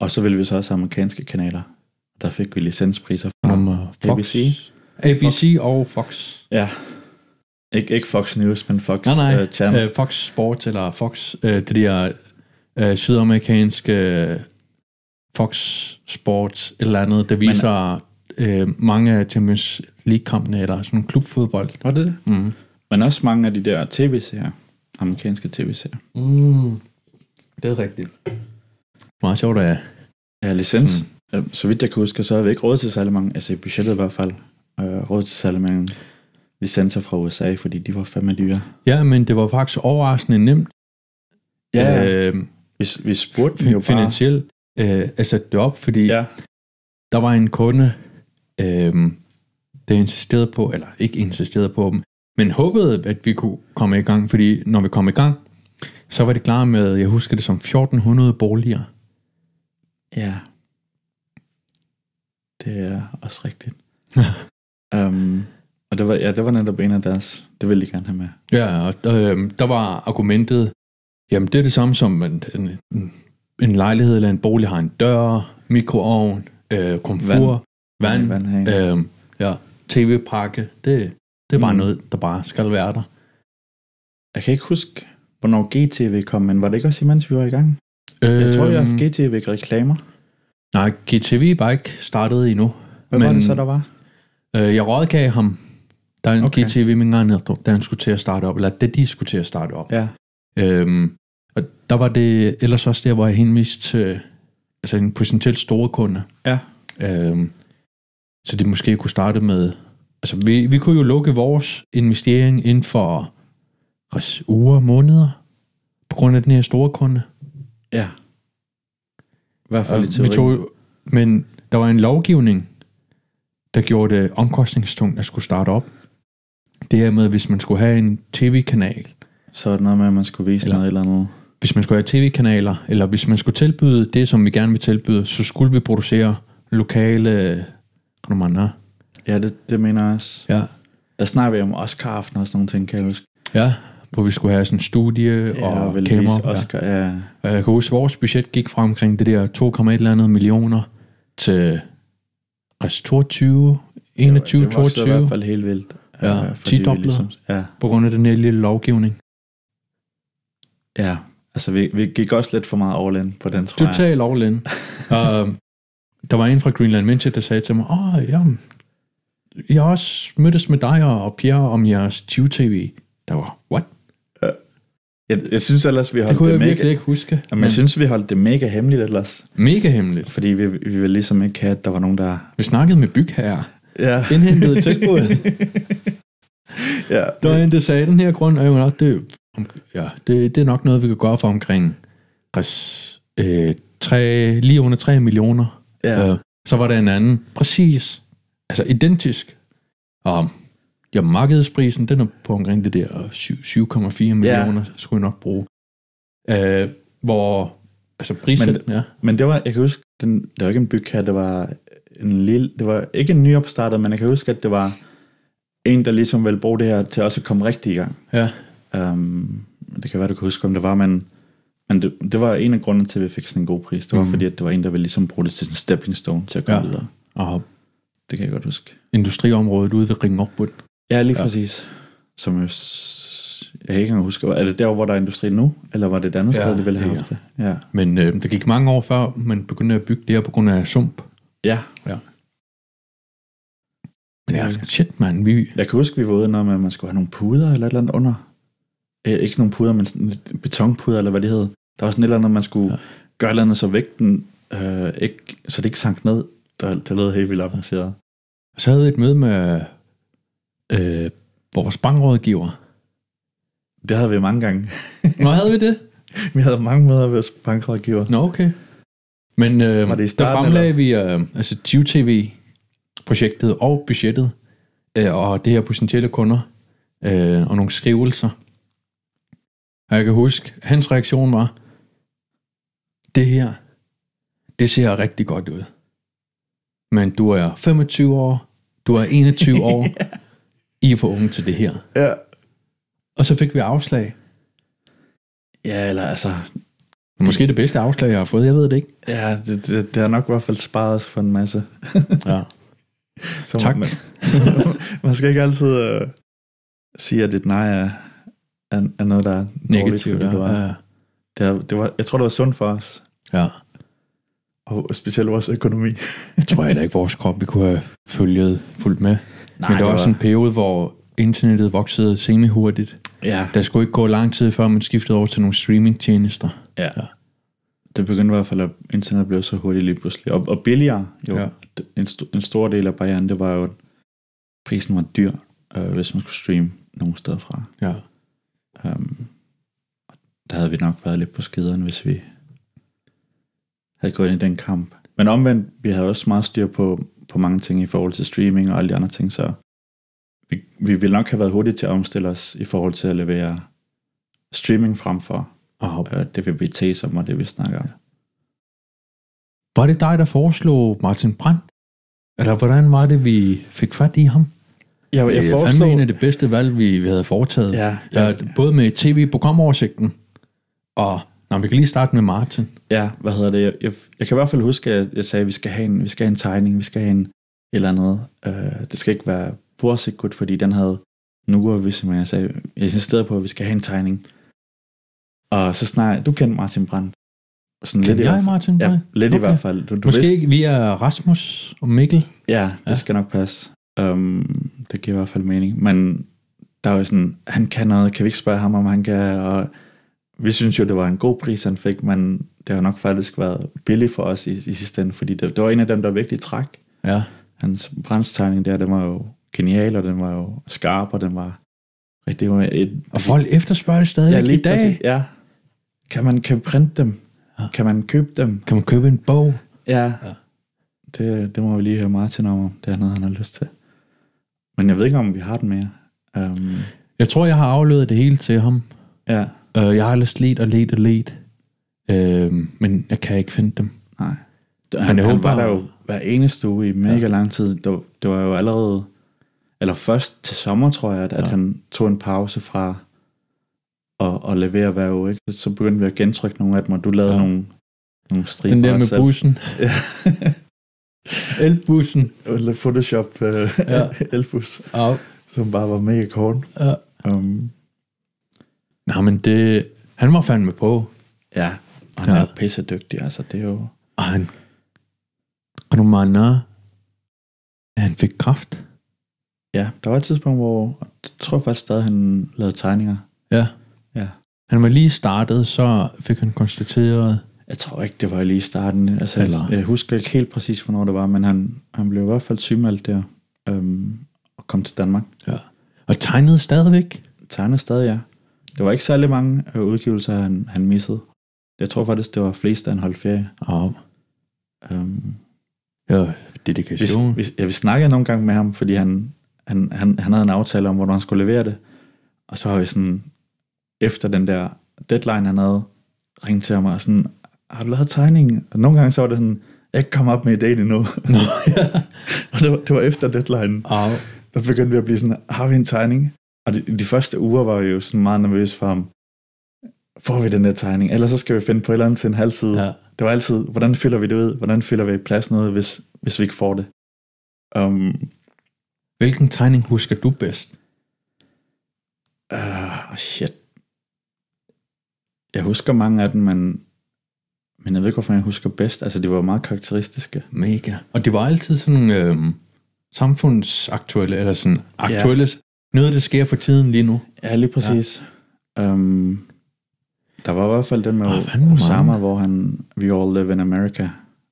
[SPEAKER 2] og så ville vi så også have amerikanske kanaler. Der fik vi licenspriser fra
[SPEAKER 1] Nummer Fox.
[SPEAKER 2] ABC.
[SPEAKER 1] ABC og Fox.
[SPEAKER 2] Ja. Ikke, ikke Fox News, men Fox
[SPEAKER 1] Nej, nej.
[SPEAKER 2] øh, Channel.
[SPEAKER 1] Øh, Fox Sports eller Fox, øh, det der øh, sydamerikanske øh, Fox Sports eller andet, der viser øh, mange af Champions League-kampene, eller sådan klubfodbold.
[SPEAKER 2] Var det det?
[SPEAKER 1] Mm.
[SPEAKER 2] Men også mange af de der tv-serier. Amerikanske tv-serier.
[SPEAKER 1] Mm. Det er rigtigt. Meget sjovt, at
[SPEAKER 2] Ja, licens. Øh, Så vidt jeg kan huske, så har vi ikke råd til særlig mange, altså i budgettet i hvert fald, øh, råd til særlig mange licenser fra USA, fordi de var fandme dyre.
[SPEAKER 1] Ja, men det var faktisk overraskende nemt øh,
[SPEAKER 2] vi, vi spurgte dem jo bare.
[SPEAKER 1] finansielt øh, at sætte det op, fordi
[SPEAKER 2] Ja,
[SPEAKER 1] der var en kunde, øh, der insisterede på, eller ikke insisterede på dem, men håbede, at vi kunne komme i gang, fordi når vi kom i gang, så var det klar med, jeg husker det som 1400 boliger.
[SPEAKER 2] ja. Det er også rigtigt. um, og det var, ja, det var netop en af deres, det ville de gerne have med.
[SPEAKER 1] Ja, og øh, der var argumentet, jamen det er det samme som en, en, en lejlighed eller en bolig har en dør, mikroovn, øh, komfur, vand, vand
[SPEAKER 2] Vandhagen.
[SPEAKER 1] øh, ja, tv-pakke. Det, det er bare
[SPEAKER 2] Mm.
[SPEAKER 1] noget, der bare skal være der.
[SPEAKER 2] Jeg kan ikke huske, hvornår GTV kom, men var det ikke også imens vi var i gang? Jeg tror, vi har
[SPEAKER 1] Øhm,
[SPEAKER 2] haft GTV reklamer.
[SPEAKER 1] Nej, GTV var ikke startet endnu.
[SPEAKER 2] Hvad var
[SPEAKER 1] men-
[SPEAKER 2] det så, der var?
[SPEAKER 1] Øh, jeg rådgav ham, der er en
[SPEAKER 2] Okay.
[SPEAKER 1] okay. GTV min gang da han skulle til at starte op, eller da de skulle til at starte op.
[SPEAKER 2] Ja,
[SPEAKER 1] Øhm, og der var det ellers også der, hvor jeg henviste til altså en potentielt store kunde.
[SPEAKER 2] Ja.
[SPEAKER 1] Øhm, så de måske kunne starte med... Altså, vi, vi kunne jo lukke vores investering inden for uger, måneder, på grund af den her store kunde.
[SPEAKER 2] ja. I hvert fald i
[SPEAKER 1] vi tog, men der var en lovgivning, der gjorde det omkostningstungt at skulle starte op. Det her med, hvis man skulle have en tv-kanal,
[SPEAKER 2] Så er det noget med, at man skulle vise
[SPEAKER 1] Eller-
[SPEAKER 2] noget eller andet.
[SPEAKER 1] hvis man skulle have tv-kanaler, eller hvis man skulle tilbyde det, som vi gerne vil tilbyde, så skulle vi producere lokale romaner.
[SPEAKER 2] Ja, det, det mener jeg også.
[SPEAKER 1] Ja.
[SPEAKER 2] Der snakker vi om Oscar-aften og sådan nogle ting, kan jeg huske.
[SPEAKER 1] Ja, hvor vi skulle have sådan en studie
[SPEAKER 2] Ja,
[SPEAKER 1] og
[SPEAKER 2] vel
[SPEAKER 1] kamera.
[SPEAKER 2] Oscar, ja.
[SPEAKER 1] Ja. Og jeg kan huske, vores budget gik fra omkring det der 2,1 eller andet millioner til rest 22, 21,
[SPEAKER 2] det voksede i
[SPEAKER 1] 22,
[SPEAKER 2] hvert fald helt vildt.
[SPEAKER 1] Ja,
[SPEAKER 2] øh, fordi vi
[SPEAKER 1] tidoblet.
[SPEAKER 2] ja,
[SPEAKER 1] på grund af den her lille lovgivning.
[SPEAKER 2] ja, Altså, vi, vi gik også lidt for meget all in på den, tror jeg.
[SPEAKER 1] Total all in. uh, der var en fra Greenland Venture, der sagde til mig, åh, oh, ja, jeg har også mødtes med dig og Pierre om jeres 20-tv. Der var, what?
[SPEAKER 2] Jeg, jeg synes ellers, vi
[SPEAKER 1] Det
[SPEAKER 2] holdt
[SPEAKER 1] kunne
[SPEAKER 2] det,
[SPEAKER 1] jeg
[SPEAKER 2] mega...
[SPEAKER 1] virkelig ikke huske.
[SPEAKER 2] Jamen, jeg synes, vi holdt det mega hemmeligt ellers.
[SPEAKER 1] Mega hemmeligt.
[SPEAKER 2] Fordi vi, vi ville ligesom ikke have, at der var nogen, der...
[SPEAKER 1] Vi snakkede med bygherrer.
[SPEAKER 2] Ja,
[SPEAKER 1] Indhentede tilbud.
[SPEAKER 2] ja.
[SPEAKER 1] Der var en, der sagde, den her grund er jo nok, det, ja, det, det er nok noget, vi kan gøre for omkring res, øh, 3, lige under 3 millioner.
[SPEAKER 2] Ja.
[SPEAKER 1] Øh, så var der en anden, præcis, altså identisk. Og ja, markedsprisen, den er på omkring det der 7 7,4 millioner, skulle jeg nok bruge. Øh, hvor, altså prisen,
[SPEAKER 2] Men-
[SPEAKER 1] ja.
[SPEAKER 2] Men det var, jeg kan huske, den, det var ikke en bygherre, det var en lille, det var ikke en nyopstartet, men jeg kan huske, at det var en, der ligesom ville bruge det her til også at komme rigtig i gang.
[SPEAKER 1] ja.
[SPEAKER 2] Um, det kan være, du kan huske, om det var, men, men det, det var en af grundene til, at vi fik sådan en god pris. Det var mm. fordi, at det var en, der ville ligesom bruge det til sådan en stepping stone til at komme
[SPEAKER 1] Ja.
[SPEAKER 2] videre.
[SPEAKER 1] Og
[SPEAKER 2] Det kan jeg godt huske.
[SPEAKER 1] industriområdet ude ved Ringopbund.
[SPEAKER 2] Ja, lige
[SPEAKER 1] Ja.
[SPEAKER 2] præcis. Som s- jeg kan ikke engang huske, er det der, hvor der er industri nu? Eller var det et andet
[SPEAKER 1] Ja,
[SPEAKER 2] sted, de ville have
[SPEAKER 1] ja.
[SPEAKER 2] haft det? Ja.
[SPEAKER 1] Men øh, der gik mange år før, man begyndte at bygge det her på grund af sump.
[SPEAKER 2] Ja,
[SPEAKER 1] Men ja,
[SPEAKER 2] Ja.
[SPEAKER 1] shit man, vi,
[SPEAKER 2] jeg kan huske, vi var ude noget med, at man skulle have nogle puder eller et eller andet under. Eh, ikke nogle puder, men sådan betonpuder, eller hvad det hed. Der var sådan et eller andet, man skulle
[SPEAKER 1] Ja.
[SPEAKER 2] gøre et eller andet, så vægten, øh, ikke, så det ikke sank ned. Der, det lød helt vildt avanceret.
[SPEAKER 1] så havde vi et møde med øh, vores bankrådgiver.
[SPEAKER 2] Det havde vi mange gange.
[SPEAKER 1] Nå, havde vi det?
[SPEAKER 2] Vi havde mange møder ved bankrådgiver.
[SPEAKER 1] Nå, okay. Men øh,
[SPEAKER 2] Var det i
[SPEAKER 1] der
[SPEAKER 2] starten,
[SPEAKER 1] fremlagde vi øh, altså TV-projektet og budgettet, øh, og det her potentielle kunder, øh, og nogle skrivelser. Og jeg kan huske, hans reaktion var, det her, det ser rigtig godt ud. Men du er 25 år, du er 21 år, I er for unge til det her.
[SPEAKER 2] Ja.
[SPEAKER 1] Og så fik vi afslag.
[SPEAKER 2] Ja, eller altså,
[SPEAKER 1] Måske det bedste afslag, jeg har fået, jeg ved det ikke.
[SPEAKER 2] ja, det, det, det har nok i hvert fald sparet os for en masse.
[SPEAKER 1] Ja.
[SPEAKER 2] Så
[SPEAKER 1] Tak.
[SPEAKER 2] Man, man skal ikke altid øh, sige, at et nej er, er, er noget, der er dårligt,
[SPEAKER 1] Negativt, ja.
[SPEAKER 2] det var,
[SPEAKER 1] ja.
[SPEAKER 2] det, er, det var, jeg tror, det var sundt for os,
[SPEAKER 1] ja.
[SPEAKER 2] og specielt vores økonomi.
[SPEAKER 1] Jeg tror heller ikke, vores krop vi kunne have følget fuldt med.
[SPEAKER 2] Nej,
[SPEAKER 1] Men der var også en periode, hvor internettet voksede semi-hurtigt.
[SPEAKER 2] Ja,
[SPEAKER 1] Der skulle ikke gå lang tid, før man skiftede over til nogle streamingtjenester.
[SPEAKER 2] ja.
[SPEAKER 1] Ja.
[SPEAKER 2] Det begyndte i hvert fald, at internet blev så hurtigt lige pludselig. Og, og billigere, jo.
[SPEAKER 1] Ja.
[SPEAKER 2] En, st- en stor del af barrieren, det var jo, at prisen var dyr, øh, hvis man skulle streame nogle steder fra.
[SPEAKER 1] Ja.
[SPEAKER 2] Um, der havde vi nok været lidt på skideren, hvis vi havde gået ind i den kamp. Men omvendt, vi havde også meget styr på, på mange ting i forhold til streaming og alle de andre ting, så vi, vi ville nok have været hurtige til at omstille os i forhold til at levere streaming frem for
[SPEAKER 1] Og
[SPEAKER 2] øh, det VBT, som var det, vi snakker om.
[SPEAKER 1] var det dig, der foreslog Martin Brandt? Eller hvordan var det, vi fik fat i ham?
[SPEAKER 2] Jeg,
[SPEAKER 1] det er fandme en af de bedste valg, vi, vi havde foretaget.
[SPEAKER 2] Ja,
[SPEAKER 1] Ja,
[SPEAKER 2] ja,
[SPEAKER 1] både med tv-programoversigten, og når vi kan lige starte med Martin.
[SPEAKER 2] ja, hvad hedder det? Jeg, jeg, jeg kan i hvert fald huske, at jeg sagde, at vi skal have en, vi skal have en tegning, vi skal have en et eller andet. Øh, det skal ikke være bordsikkert, fordi den havde nu og vi simpelthen, jeg sagde, jeg insisterede på, at vi skal have en tegning. Og så snart, du kender Martin Brandt. Sådan
[SPEAKER 1] Kan
[SPEAKER 2] i
[SPEAKER 1] jeg
[SPEAKER 2] hvert fald.
[SPEAKER 1] Martin Brandt?
[SPEAKER 2] Ja, lidt okay. i hvert fald. Du, du
[SPEAKER 1] Måske
[SPEAKER 2] vidste,
[SPEAKER 1] ikke via Rasmus og Mikkel.
[SPEAKER 2] Ja, det
[SPEAKER 1] ja.
[SPEAKER 2] skal nok passe. Um, det giver i hvert fald mening. Men der var jo sådan, han kan noget, kan vi ikke spørge ham, om han kan? Og vi synes jo, det var en god pris, han fik, men det har nok faktisk været billigt for os i, i sidste ende, fordi det, det var en af dem, der virkelig træk.
[SPEAKER 1] Ja.
[SPEAKER 2] Hans brændstegning der, den var jo genial, og den var jo skarp, og den var rigtig... Var et,
[SPEAKER 1] Og folk efterspørger det stadig
[SPEAKER 2] ja,
[SPEAKER 1] i
[SPEAKER 2] lige
[SPEAKER 1] dag.
[SPEAKER 2] præcis, ja. Kan man kan printe dem?
[SPEAKER 1] Ja.
[SPEAKER 2] Kan man købe dem?
[SPEAKER 1] Kan man købe en bog?
[SPEAKER 2] Ja.
[SPEAKER 1] Ja.
[SPEAKER 2] ja. Det, det må vi lige høre Martin om, om det er noget, han har lyst til. Men jeg ved ikke, om vi har den mere. Um,
[SPEAKER 1] Jeg tror, jeg har afleveret det hele til ham.
[SPEAKER 2] ja,
[SPEAKER 1] Uh, jeg har ellers let og let og let. Uh, men jeg kan ikke finde dem.
[SPEAKER 2] nej. Han,
[SPEAKER 1] jeg
[SPEAKER 2] han,
[SPEAKER 1] håber-
[SPEAKER 2] var der jo hver eneste uge i mega ja. lang tid. Det, var- det var jo allerede, eller først til sommer, tror jeg, at, ja. At han tog en pause fra at, at levere hver uge. Ikke? Så begyndte vi at gentrykke nogle af dem, og du lavede
[SPEAKER 1] Ja.
[SPEAKER 2] nogle, nogle striber
[SPEAKER 1] Den der med
[SPEAKER 2] selv.
[SPEAKER 1] bussen.
[SPEAKER 2] Ja.
[SPEAKER 1] Elbussen.
[SPEAKER 2] Eller Photoshop uh,
[SPEAKER 1] Ja.
[SPEAKER 2] elbus,
[SPEAKER 1] Ja.
[SPEAKER 2] som bare var mega kort.
[SPEAKER 1] ja.
[SPEAKER 2] Um,
[SPEAKER 1] Nej, men det... Han var fandme på.
[SPEAKER 2] Ja, og han
[SPEAKER 1] Ja.
[SPEAKER 2] er pisse dygtig, altså det er jo...
[SPEAKER 1] Og han... Og du at han fik kraft?
[SPEAKER 2] Ja, der var et tidspunkt, hvor jeg tror faktisk stadig, han lavede tegninger.
[SPEAKER 1] Ja.
[SPEAKER 2] Ja.
[SPEAKER 1] Han var lige startet, så fik han konstateret...
[SPEAKER 2] Jeg tror ikke, det var lige i starten. Altså,
[SPEAKER 1] Eller-
[SPEAKER 2] Eller... Jeg husker ikke helt præcis, hvornår det var, men han, han blev i hvert fald sygemeldt der øhm, og kom til Danmark.
[SPEAKER 1] Ja. Og tegnede stadigvæk?
[SPEAKER 2] Tegner stadig, ja. Det var ikke særlig mange øh, udgivelser, han, han missede. Jeg tror faktisk, det var flest, da han holdt ferie.
[SPEAKER 1] Og
[SPEAKER 2] Øhm,
[SPEAKER 1] ja,
[SPEAKER 2] vi,
[SPEAKER 1] dedikation.
[SPEAKER 2] vi, ja, vi snakkede nogle gange med ham, fordi han, han, han, han havde en aftale om, hvornår han skulle levere det. Og så har vi sådan, efter den der deadline, han havde ringet til ham og sådan, har du lavet tegningen? Og nogle gange så var det sådan, jeg kan komme op med idéen endnu.
[SPEAKER 1] Nå,
[SPEAKER 2] og det var, det var efter deadline.
[SPEAKER 1] og,
[SPEAKER 2] Der begyndte vi at blive sådan, har vi en tegning? Og de, de første uger var vi jo sådan meget nervøse for ham. Får vi den der tegning? Ellers så skal vi finde på et eller andet til en halv side.
[SPEAKER 1] ja.
[SPEAKER 2] Det var altid, hvordan fylder vi det ud? Hvordan fylder vi pladsen ud, hvis, hvis vi ikke får det? Um,
[SPEAKER 1] Hvilken tegning husker du bedst?
[SPEAKER 2] uh, shit. Jeg husker mange af dem, men, men jeg ved ikke, hvorfor jeg husker bedst. Altså, de var meget karakteristiske.
[SPEAKER 1] Mega. Og det var altid sådan nogle øhm, samfundsaktuelle, eller sådan aktuelle, noget der sker for tiden lige nu.
[SPEAKER 2] Ja, lige præcis. Ja. Um, der var i hvert fald den med oh, Osama,
[SPEAKER 1] mange.
[SPEAKER 2] hvor han, We All Live in America.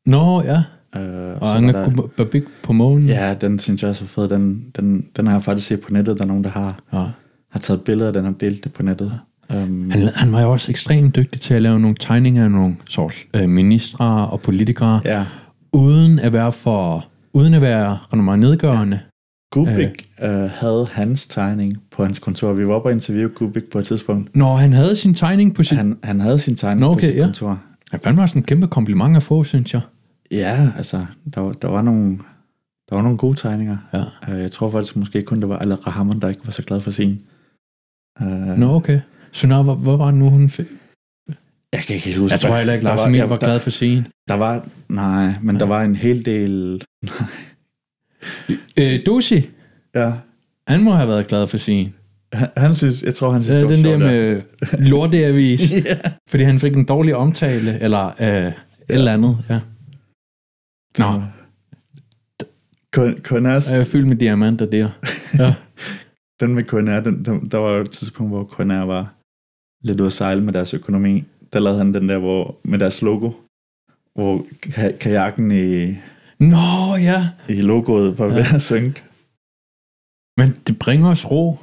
[SPEAKER 1] Nå, ja.
[SPEAKER 2] Uh,
[SPEAKER 1] Og Anga Babik på månen.
[SPEAKER 2] Ja, den synes jeg også er fed. Den, den, den har jeg faktisk set på nettet. Der er nogen, der har,
[SPEAKER 1] ja.
[SPEAKER 2] har taget billeder af den og delt det på nettet. Um,
[SPEAKER 1] Han, han var jo også ekstremt dygtig til at lave nogle tegninger af nogle sort øh, ministre og politikere, ja.
[SPEAKER 2] ja,
[SPEAKER 1] uden at være for uden at være meget nedgørende.
[SPEAKER 2] Kubik øh. havde hans tegning på hans kontor. Vi var oppe og interviewe Kubik på et tidspunkt.
[SPEAKER 1] Når han havde sin tegning på sit... Han,
[SPEAKER 2] Han, havde sin tegning
[SPEAKER 1] Nå, okay,
[SPEAKER 2] på sit
[SPEAKER 1] ja.
[SPEAKER 2] ja. kontor.
[SPEAKER 1] han fandt mig sådan en kæmpe kompliment at få, synes jeg.
[SPEAKER 2] Ja, altså, der, var- der var nogle... Der var nogle gode tegninger.
[SPEAKER 1] Ja.
[SPEAKER 2] Uh, jeg tror faktisk måske kun, det var Al Rahman, der ikke var så glad for sin. Uh,
[SPEAKER 1] Nå, okay. Så når, hvor, hvor var det nu, hun fik?
[SPEAKER 2] Jeg kan ikke helt huske.
[SPEAKER 1] Jeg tror heller ikke, Lars
[SPEAKER 2] var-
[SPEAKER 1] Emil
[SPEAKER 2] ja,
[SPEAKER 1] var glad for sin.
[SPEAKER 2] Der, der var... Nej, men
[SPEAKER 1] Nej.
[SPEAKER 2] der var en hel del...
[SPEAKER 1] Øh, Dusi,
[SPEAKER 2] Ja,
[SPEAKER 1] han må have været glad for sin.
[SPEAKER 2] han, synes... Jeg tror, han synes,
[SPEAKER 1] Øh,
[SPEAKER 2] det var
[SPEAKER 1] den der med lorteavis,
[SPEAKER 2] ja.
[SPEAKER 1] fordi han fik en dårlig omtale, eller øh, et eller andet. Ja. Nå,
[SPEAKER 2] Kun- Kunas,
[SPEAKER 1] jeg er fyldt med diamanter der. Ja.
[SPEAKER 2] den med KNR, den, der, der var jo et tidspunkt, hvor KNR var lidt ude at sejle med deres økonomi. Der lavede han den der, hvor, med deres logo, hvor ka- kajakken i,
[SPEAKER 1] Nå, ja.
[SPEAKER 2] i logoet var ved at synke.
[SPEAKER 1] Men det bringer os ro.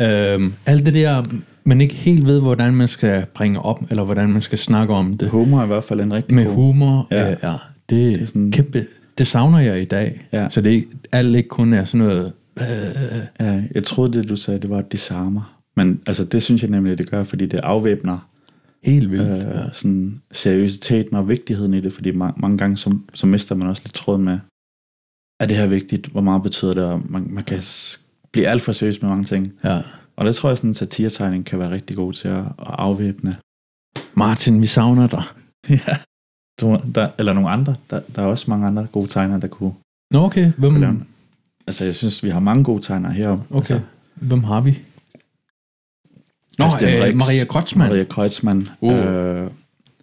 [SPEAKER 1] Øhm, alt det der, man ikke helt ved, hvordan man skal bringe op, eller hvordan man skal snakke om det.
[SPEAKER 2] Humor er i hvert fald en rigtig
[SPEAKER 1] Med
[SPEAKER 2] god.
[SPEAKER 1] humor, ja.
[SPEAKER 2] Ja.
[SPEAKER 1] Øh, ja det,
[SPEAKER 2] Det er sådan-
[SPEAKER 1] kæmpe, det savner jeg i dag.
[SPEAKER 2] Ja.
[SPEAKER 1] Så det er alt ikke kun er sådan noget... Øh,
[SPEAKER 2] Ja, jeg troede, det du sagde, det var disarmer. Men altså, det synes jeg nemlig, det gør, fordi det afvæbner
[SPEAKER 1] helt vildt. Øh,
[SPEAKER 2] sådan seriøsiteten og vigtigheden i det, fordi mange, mange gange, så, så mister man også lidt tråden med, er det her vigtigt, hvor meget betyder det, og man, man kan blive alt for seriøs med mange ting.
[SPEAKER 1] ja.
[SPEAKER 2] Og det tror jeg, sådan en satiretegning kan være rigtig god til at, at afvæbne.
[SPEAKER 1] Martin, vi savner dig.
[SPEAKER 2] ja. Du, der, eller nogle andre. Der, der er også mange andre gode tegnere, der kunne,
[SPEAKER 1] Nå, okay. Hvem,
[SPEAKER 2] kunne lave Altså, jeg synes, vi har mange gode tegnere heroppe.
[SPEAKER 1] okay.
[SPEAKER 2] Altså,
[SPEAKER 1] Hvem har vi? Nå,
[SPEAKER 2] Christian
[SPEAKER 1] øh,
[SPEAKER 2] Rix,
[SPEAKER 1] Maria Kreutzmann.
[SPEAKER 2] Maria Kreutzmann.
[SPEAKER 1] Uh.
[SPEAKER 2] Øh,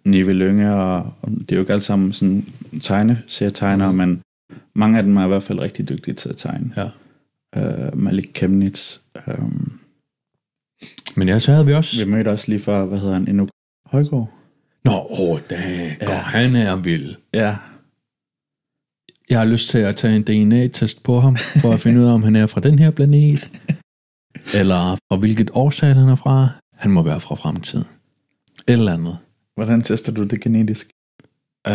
[SPEAKER 2] Nive Lønge, og, og det er jo ikke alle sammen sådan tegneserietegnere,
[SPEAKER 1] Mm.
[SPEAKER 2] mm. men mange af dem er i hvert fald rigtig dygtige til at tegne.
[SPEAKER 1] Ja.
[SPEAKER 2] Øh, Malik Kemnitz. Øh,
[SPEAKER 1] Men ja, så havde vi også...
[SPEAKER 2] vi mødte også lige før, hvad hedder han, Endnu Højgaard?
[SPEAKER 1] Nå, åh, da går
[SPEAKER 2] Ja.
[SPEAKER 1] han er vild.
[SPEAKER 2] Ja,
[SPEAKER 1] Jeg har lyst til at tage en DNA-test på ham, for at finde ud af, om han er fra den her planet, eller fra hvilket årsag han er fra. Han må være fra fremtiden. Et eller andet.
[SPEAKER 2] hvordan tester du det genetisk?
[SPEAKER 1] Uh,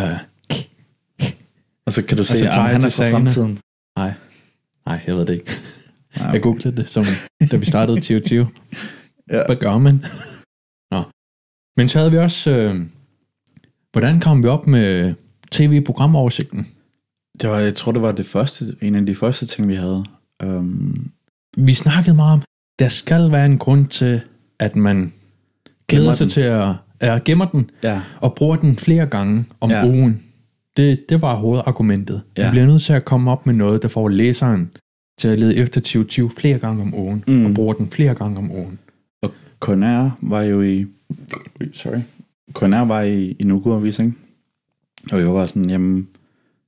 [SPEAKER 2] Og så kan du se,
[SPEAKER 1] Altså,
[SPEAKER 2] at han er fra fremtiden.
[SPEAKER 1] nej, nej, jeg ved det ikke.
[SPEAKER 2] Ja,
[SPEAKER 1] Jeg googlede det, som, da vi startede 2020.
[SPEAKER 2] Ja.
[SPEAKER 1] Hvad gør man? Nå. Men så havde vi også... Øh, hvordan kom vi op med tv-programoversigten?
[SPEAKER 2] Det var, jeg tror, det var det første, en af de første ting, vi havde. Um,
[SPEAKER 1] Vi snakkede meget om, der skal være en grund til, at man glæder
[SPEAKER 2] Gemmer
[SPEAKER 1] sig
[SPEAKER 2] den.
[SPEAKER 1] til at, at gemmer den,
[SPEAKER 2] ja,
[SPEAKER 1] og bruger den flere gange om ja.
[SPEAKER 2] Ja.
[SPEAKER 1] ugen. Det, det var hovedargumentet. Ja.
[SPEAKER 2] Ja.
[SPEAKER 1] Vi bliver nødt til at komme op med noget, der får læseren til at lede efter 2020 flere gange om ugen, mm. Og bruger den flere gange om ugen.
[SPEAKER 2] Conair var jo i... Sorry. KNR var i, i Nuku-avis, ikke? Og vi var sådan, jamen,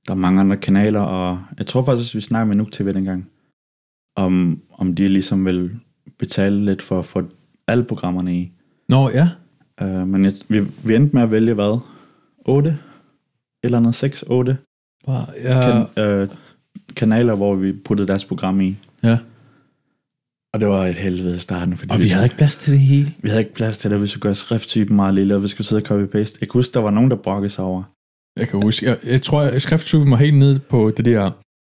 [SPEAKER 2] der er mange andre kanaler, og jeg tror faktisk, vi snakkede med Nuk TV dengang, om, om de ligesom vil betale lidt for at få alle programmerne i.
[SPEAKER 1] Nå, ja.
[SPEAKER 2] Uh, men jeg, vi, vi endte med at vælge hvad? 8? Eller andet 6, 8
[SPEAKER 1] Bare, ja,
[SPEAKER 2] kan, uh, kanaler, hvor vi puttede deres program i.
[SPEAKER 1] ja.
[SPEAKER 2] Og det var et helvede starten, fordi
[SPEAKER 1] Og vi havde ikke plads til det hele.
[SPEAKER 2] vi havde ikke plads til det, vi skulle gøre skrifttypen meget lille, og vi skulle sidde og copy-paste. Jeg kan huske, der var nogen, der brokkede sig over.
[SPEAKER 1] Jeg kan huske, jeg, jeg tror, at skrifttypen var helt nede på det der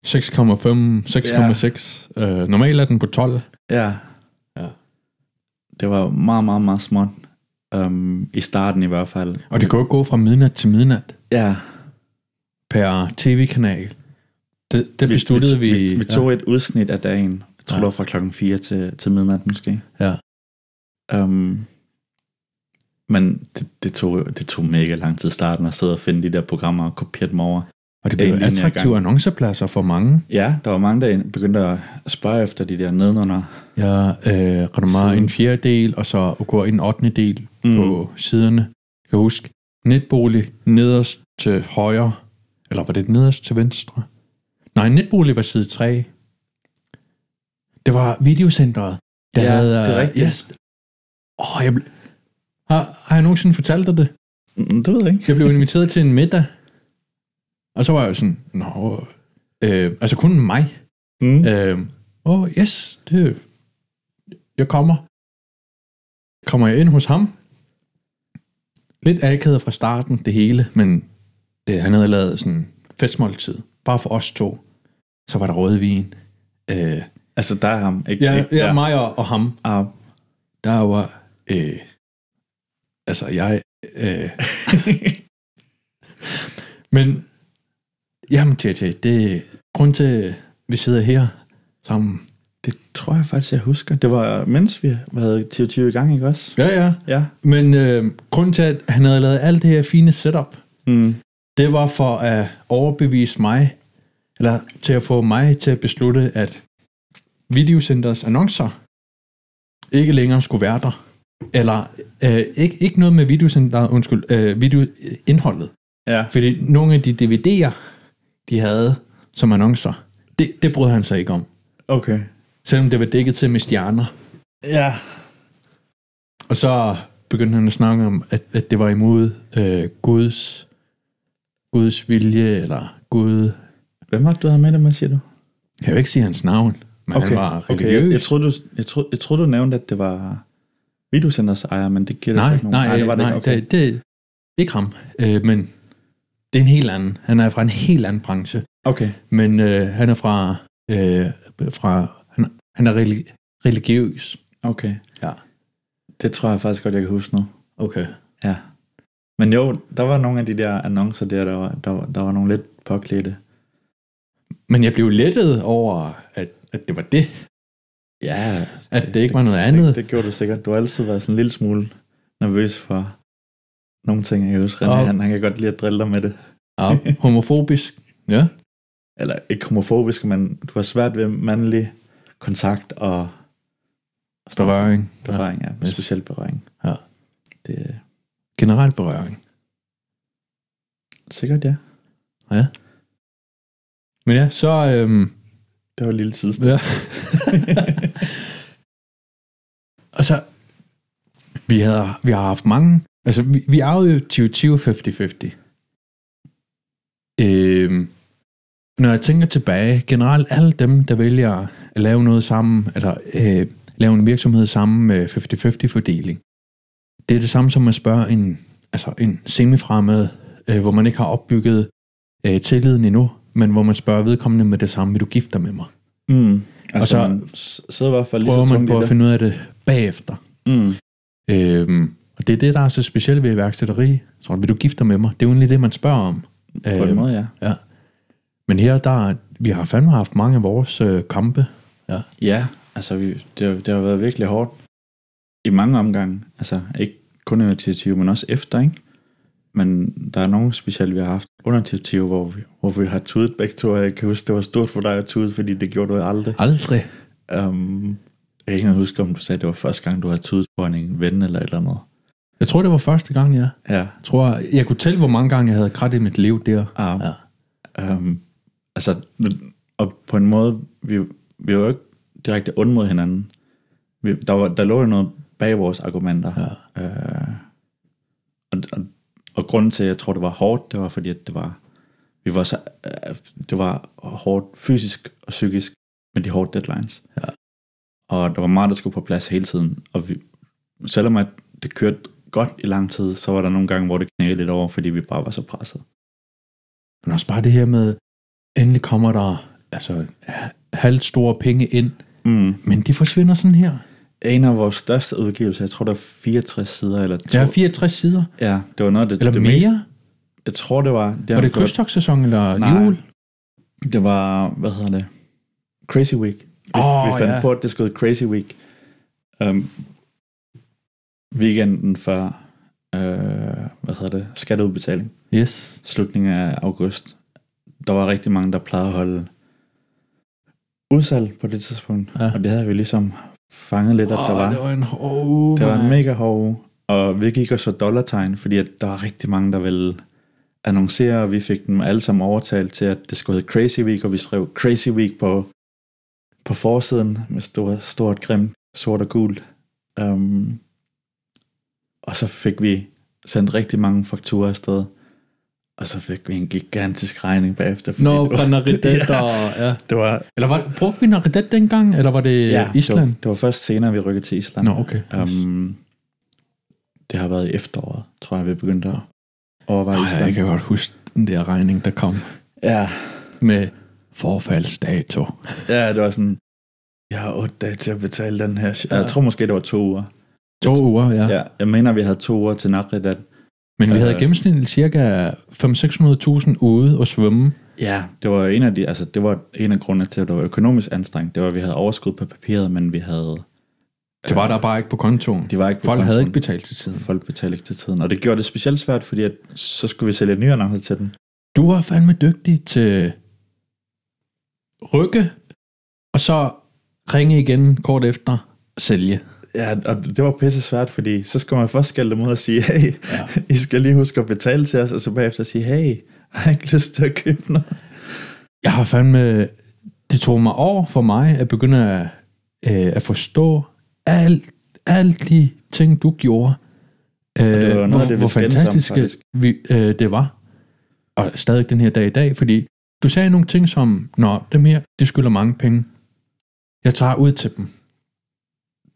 [SPEAKER 1] 6,5, 6,6. Øh, normalt er den på 12.
[SPEAKER 2] Ja.
[SPEAKER 1] Ja.
[SPEAKER 2] Det var meget, meget, meget småt. Um, I starten i hvert fald.
[SPEAKER 1] Og det kunne gå fra midnat til midnat
[SPEAKER 2] Ja,
[SPEAKER 1] per tv-kanal. Det, det besluttede vi.
[SPEAKER 2] Vi, vi tog et udsnit af dagen. Jeg tror,
[SPEAKER 1] Ja.
[SPEAKER 2] fra klokken 4 til, til midnat måske.
[SPEAKER 1] Ja.
[SPEAKER 2] Um, men det, det, tog, det tog mega lang tid i starten at sidde og finde de der programmer og kopiere dem over.
[SPEAKER 1] Og det blev attraktive annoncepladser for mange.
[SPEAKER 2] Ja, der var mange, der begyndte at spørge efter de der nedenunder.
[SPEAKER 1] Ja, øh, Renomar en fjerdedel, og så går en ottende del
[SPEAKER 2] Mm.
[SPEAKER 1] på siderne. Jeg kan huske, netbolig nederst til højre, eller var det nederst til venstre? Nej, netbolig var side 3. Det var videocentret, der
[SPEAKER 2] Ja,
[SPEAKER 1] havde...
[SPEAKER 2] det er
[SPEAKER 1] øh,
[SPEAKER 2] rigtigt.
[SPEAKER 1] Yes. Åh, jeg ble... har, har jeg nogensinde fortalt dig det?
[SPEAKER 2] Mm, Det ved jeg ikke.
[SPEAKER 1] Jeg blev inviteret til en middag, og så var jeg sådan, nå, øh, altså kun mig.
[SPEAKER 2] Mm.
[SPEAKER 1] Øh, Åh, oh, yes, det, jeg kommer. Kommer jeg ind hos ham? Lidt akavet fra starten, det hele, men øh, han havde lavet sådan en festmåltid, bare for os to. Så var der rødvin. Øh,
[SPEAKER 2] Altså, der er ham. Ikke,
[SPEAKER 1] ja,
[SPEAKER 2] ikke,
[SPEAKER 1] ja, mig og, og ham,
[SPEAKER 2] Ah,
[SPEAKER 1] der var, øh, altså jeg, øh, men, jamen JJ, det grund til, at vi sidder her sammen.
[SPEAKER 2] det tror jeg faktisk, jeg husker. Det var, mens vi havde 20 i gang, ikke også?
[SPEAKER 1] Ja, ja,
[SPEAKER 2] Ja.
[SPEAKER 1] Men øh, grunden til, at han havde lavet alt det her fine setup,
[SPEAKER 2] Mm.
[SPEAKER 1] det var for at overbevise mig, eller til at få mig til at beslutte, at videocenters annoncer ikke længere skulle være der. Eller øh, ikke, ikke noget med videocenter, undskyld, øh, videoindholdet.
[SPEAKER 2] Ja.
[SPEAKER 1] Fordi nogle af de DVD'er, de havde som annoncer, det, det brød han sig ikke om.
[SPEAKER 2] Okay.
[SPEAKER 1] Selvom det var dækket til med stjerner.
[SPEAKER 2] Ja.
[SPEAKER 1] Og så begyndte han at snakke om, at, at det var imod øh, Guds, Guds vilje, eller Gud...
[SPEAKER 2] Hvem var det, du havde med det med, siger du?
[SPEAKER 1] Jeg kan jo ikke sige hans navn, men okay. han var
[SPEAKER 2] okay.
[SPEAKER 1] religiøs.
[SPEAKER 2] Jeg, jeg, troede, du, jeg, troede, jeg troede, du nævnte, at det var videocenters ejer, men det giver det
[SPEAKER 1] nej,
[SPEAKER 2] ikke nogen.
[SPEAKER 1] nej,
[SPEAKER 2] det var det
[SPEAKER 1] nej,
[SPEAKER 2] ikke. Okay.
[SPEAKER 1] det, det ikke ham, øh, men det er en helt anden. Han er fra en helt anden branche,
[SPEAKER 2] okay.
[SPEAKER 1] men øh, han er fra, øh, fra han, han er religi- religiøs.
[SPEAKER 2] Okay.
[SPEAKER 1] Ja.
[SPEAKER 2] Det tror jeg faktisk godt, jeg kan huske nu.
[SPEAKER 1] Okay.
[SPEAKER 2] Ja. Men jo, der var nogle af de der annoncer der, der var, der, var- der var nogle lidt påklædte.
[SPEAKER 1] Men jeg blev lettet over, at, at det var det.
[SPEAKER 2] Ja.
[SPEAKER 1] At det ikke var noget andet.
[SPEAKER 2] Det, det gjorde du sikkert. Du har altid været sådan en lille smule nervøs for nogle ting. Jeg kan huske, René,
[SPEAKER 1] Og-
[SPEAKER 2] han, han kan godt lide at drille dig med det.
[SPEAKER 1] Ja, homofobisk. Ja.
[SPEAKER 2] Eller ikke homofobisk, men du har svært ved mandlig kontakt og... og.
[SPEAKER 1] Berøring.
[SPEAKER 2] Berøring, ja.
[SPEAKER 1] Yes.
[SPEAKER 2] Specielt berøring.
[SPEAKER 1] Ja.
[SPEAKER 2] Det
[SPEAKER 1] Generelt berøring.
[SPEAKER 2] sikkert, ja.
[SPEAKER 1] Ja. Men ja, så... Øhm,
[SPEAKER 2] Det var et lille tidsstop.
[SPEAKER 1] ja. og så... Vi, havde, vi har haft mange... Altså, vi, vi arvede jo 2020 50-50. Øhm, når jeg tænker tilbage, generelt alle dem, der vælger at lave noget sammen, eller øh, lave en virksomhed sammen med 50-50 fordeling, det er det samme som at spørge en, altså en semifremmed, øh, hvor man ikke har opbygget øh, tilliden endnu, men hvor man spørger vedkommende med det samme, vil du gifte dig med mig?
[SPEAKER 2] Mm. Altså,
[SPEAKER 1] Og så
[SPEAKER 2] man sidder i hvert fald lige
[SPEAKER 1] Prøver
[SPEAKER 2] så
[SPEAKER 1] man på at finde ud af det bagefter.
[SPEAKER 2] Mm.
[SPEAKER 1] Øhm, og det er det, der er så specielt ved iværksætteri. Så vil du gifte dig med mig? Det er jo egentlig det, man spørger om.
[SPEAKER 2] På en
[SPEAKER 1] Øhm,
[SPEAKER 2] måde, ja.
[SPEAKER 1] Ja. Men her, der, vi har fandme haft mange af vores øh, kampe.
[SPEAKER 2] Ja, altså vi, det, har- det har været virkelig hårdt i mange omgange. Altså ikke kun 2020, men også efter, ikke? Men der er nogle specielt, vi har haft under 2020, hvor vi, hvor vi har tudet begge to, jeg kan huske, det var stort for dig at tude, fordi det gjorde du aldrig.
[SPEAKER 1] Aldrig.
[SPEAKER 2] Um, jeg kan ikke huske, om du sagde, at det var første gang, du havde tudet på en ven eller et eller andet.
[SPEAKER 1] Jeg tror, det var første gang, ja.
[SPEAKER 2] Ja.
[SPEAKER 1] Jeg tror, jeg kunne tælle, hvor mange gange jeg havde grædt i mit liv der.
[SPEAKER 2] Ja.
[SPEAKER 1] Ja.
[SPEAKER 2] Um, altså, og på en måde, vi, vi var jo ikke direkte ond mod hinanden. Vi, der, var, der lå jo noget bag vores argumenter. Ja. Uh, og, og, og grunden til, at jeg tror, det var hårdt, det var fordi, at det var, vi var så, uh, det var hårdt fysisk og psykisk med de hårde deadlines.
[SPEAKER 1] Ja.
[SPEAKER 2] Og der var meget, der skulle på plads hele tiden. Og vi, selvom at det kørte godt i lang tid, så var der nogle gange, hvor det knæede lidt over, fordi vi bare var så presset.
[SPEAKER 1] Men også bare det her med, endelig kommer der altså, halvt store penge ind,
[SPEAKER 2] Mm.
[SPEAKER 1] men de forsvinder sådan her.
[SPEAKER 2] En af vores største udgivelser, jeg tror, der er 64 sider, eller to.
[SPEAKER 1] Er 64 sider.
[SPEAKER 2] Ja, det var noget af det,
[SPEAKER 1] Eller
[SPEAKER 2] det
[SPEAKER 1] mere?
[SPEAKER 2] Mest, jeg tror, det var... Det
[SPEAKER 1] Var det krydstogssæson eller
[SPEAKER 2] Nej.
[SPEAKER 1] jul?
[SPEAKER 2] Det var, hvad hedder det? Crazy Week. Vi,
[SPEAKER 1] Åh,
[SPEAKER 2] vi fandt
[SPEAKER 1] ja.
[SPEAKER 2] på, at det skulle Crazy Week. Um, weekenden før, øh, hvad hedder det? Skatteudbetaling.
[SPEAKER 1] Yes.
[SPEAKER 2] Slutningen af august. Der var rigtig mange, der plejede at holde udsalg på det tidspunkt.
[SPEAKER 1] Ja.
[SPEAKER 2] Og det havde vi ligesom fanget lidt, at der var.
[SPEAKER 1] det var en oh,
[SPEAKER 2] Det var en mega hård uge, og vi gik og så dollartegn, fordi at der var rigtig mange, der ville annoncere, og vi fik dem alle sammen overtalt til, at det skulle hedde Crazy Week, og vi skrev Crazy Week på, på forsiden med stort, stort grimt, sort og gult. Um, og så fik vi sendt rigtig mange fakturer afsted, og så fik vi en gigantisk regning bagefter.
[SPEAKER 1] Nå, fra Naridet
[SPEAKER 2] ja,
[SPEAKER 1] og... Ja.
[SPEAKER 2] det var,
[SPEAKER 1] Eller var, brugte vi Naridet dengang, eller var det
[SPEAKER 2] ja,
[SPEAKER 1] Island?
[SPEAKER 2] Det var, det var først senere, vi rykkede til Island.
[SPEAKER 1] Nå, okay.
[SPEAKER 2] Um, det har været i efteråret, tror jeg, vi begyndte at overveje
[SPEAKER 1] Ej,
[SPEAKER 2] Island.
[SPEAKER 1] jeg kan godt huske den der regning, der kom
[SPEAKER 2] Ja,
[SPEAKER 1] med forfaldsdato.
[SPEAKER 2] ja, det var sådan, jeg har otte dage til at betale den her. shit. Jeg tror måske, det var to uger.
[SPEAKER 1] To uger, ja.
[SPEAKER 2] Ja. jeg mener, vi havde to uger til Natridat.
[SPEAKER 1] Men vi havde
[SPEAKER 2] Øh.
[SPEAKER 1] gennemsnitligt cirka 500-600.000 ude og svømme.
[SPEAKER 2] Ja, det var en af de, altså det var en af grundene til, at det var økonomisk anstrengt. Det var, at vi havde overskud på papiret, men vi havde...
[SPEAKER 1] Det var der bare ikke på kontoen.
[SPEAKER 2] De var ikke på
[SPEAKER 1] Folk havde
[SPEAKER 2] kontoen.
[SPEAKER 1] ikke betalt til tiden.
[SPEAKER 2] Folk betalte ikke til tiden. Og det gjorde det specielt svært, fordi at, så skulle vi sælge nye annoncer til den.
[SPEAKER 1] Du var fandme dygtig til rykke, og så ringe igen kort efter sælge.
[SPEAKER 2] Ja, og det var pisse svært, fordi så skal man først skælde dem ud og sige, hey,
[SPEAKER 1] Ja.
[SPEAKER 2] I skal lige huske at betale til os, og så bagefter sige, hey, har jeg ikke lyst til at købe noget?
[SPEAKER 1] Jeg har fandme... Det tog mig år for mig at begynde at, øh, at forstå alt, alt de ting, du gjorde. Øh,
[SPEAKER 2] det var noget
[SPEAKER 1] hvor,
[SPEAKER 2] af det,
[SPEAKER 1] hvor fantastisk vi, øh, det var. Og stadig den her dag i dag, fordi du sagde nogle ting som, Nå, dem her, de skylder mange penge. Jeg tager ud til dem.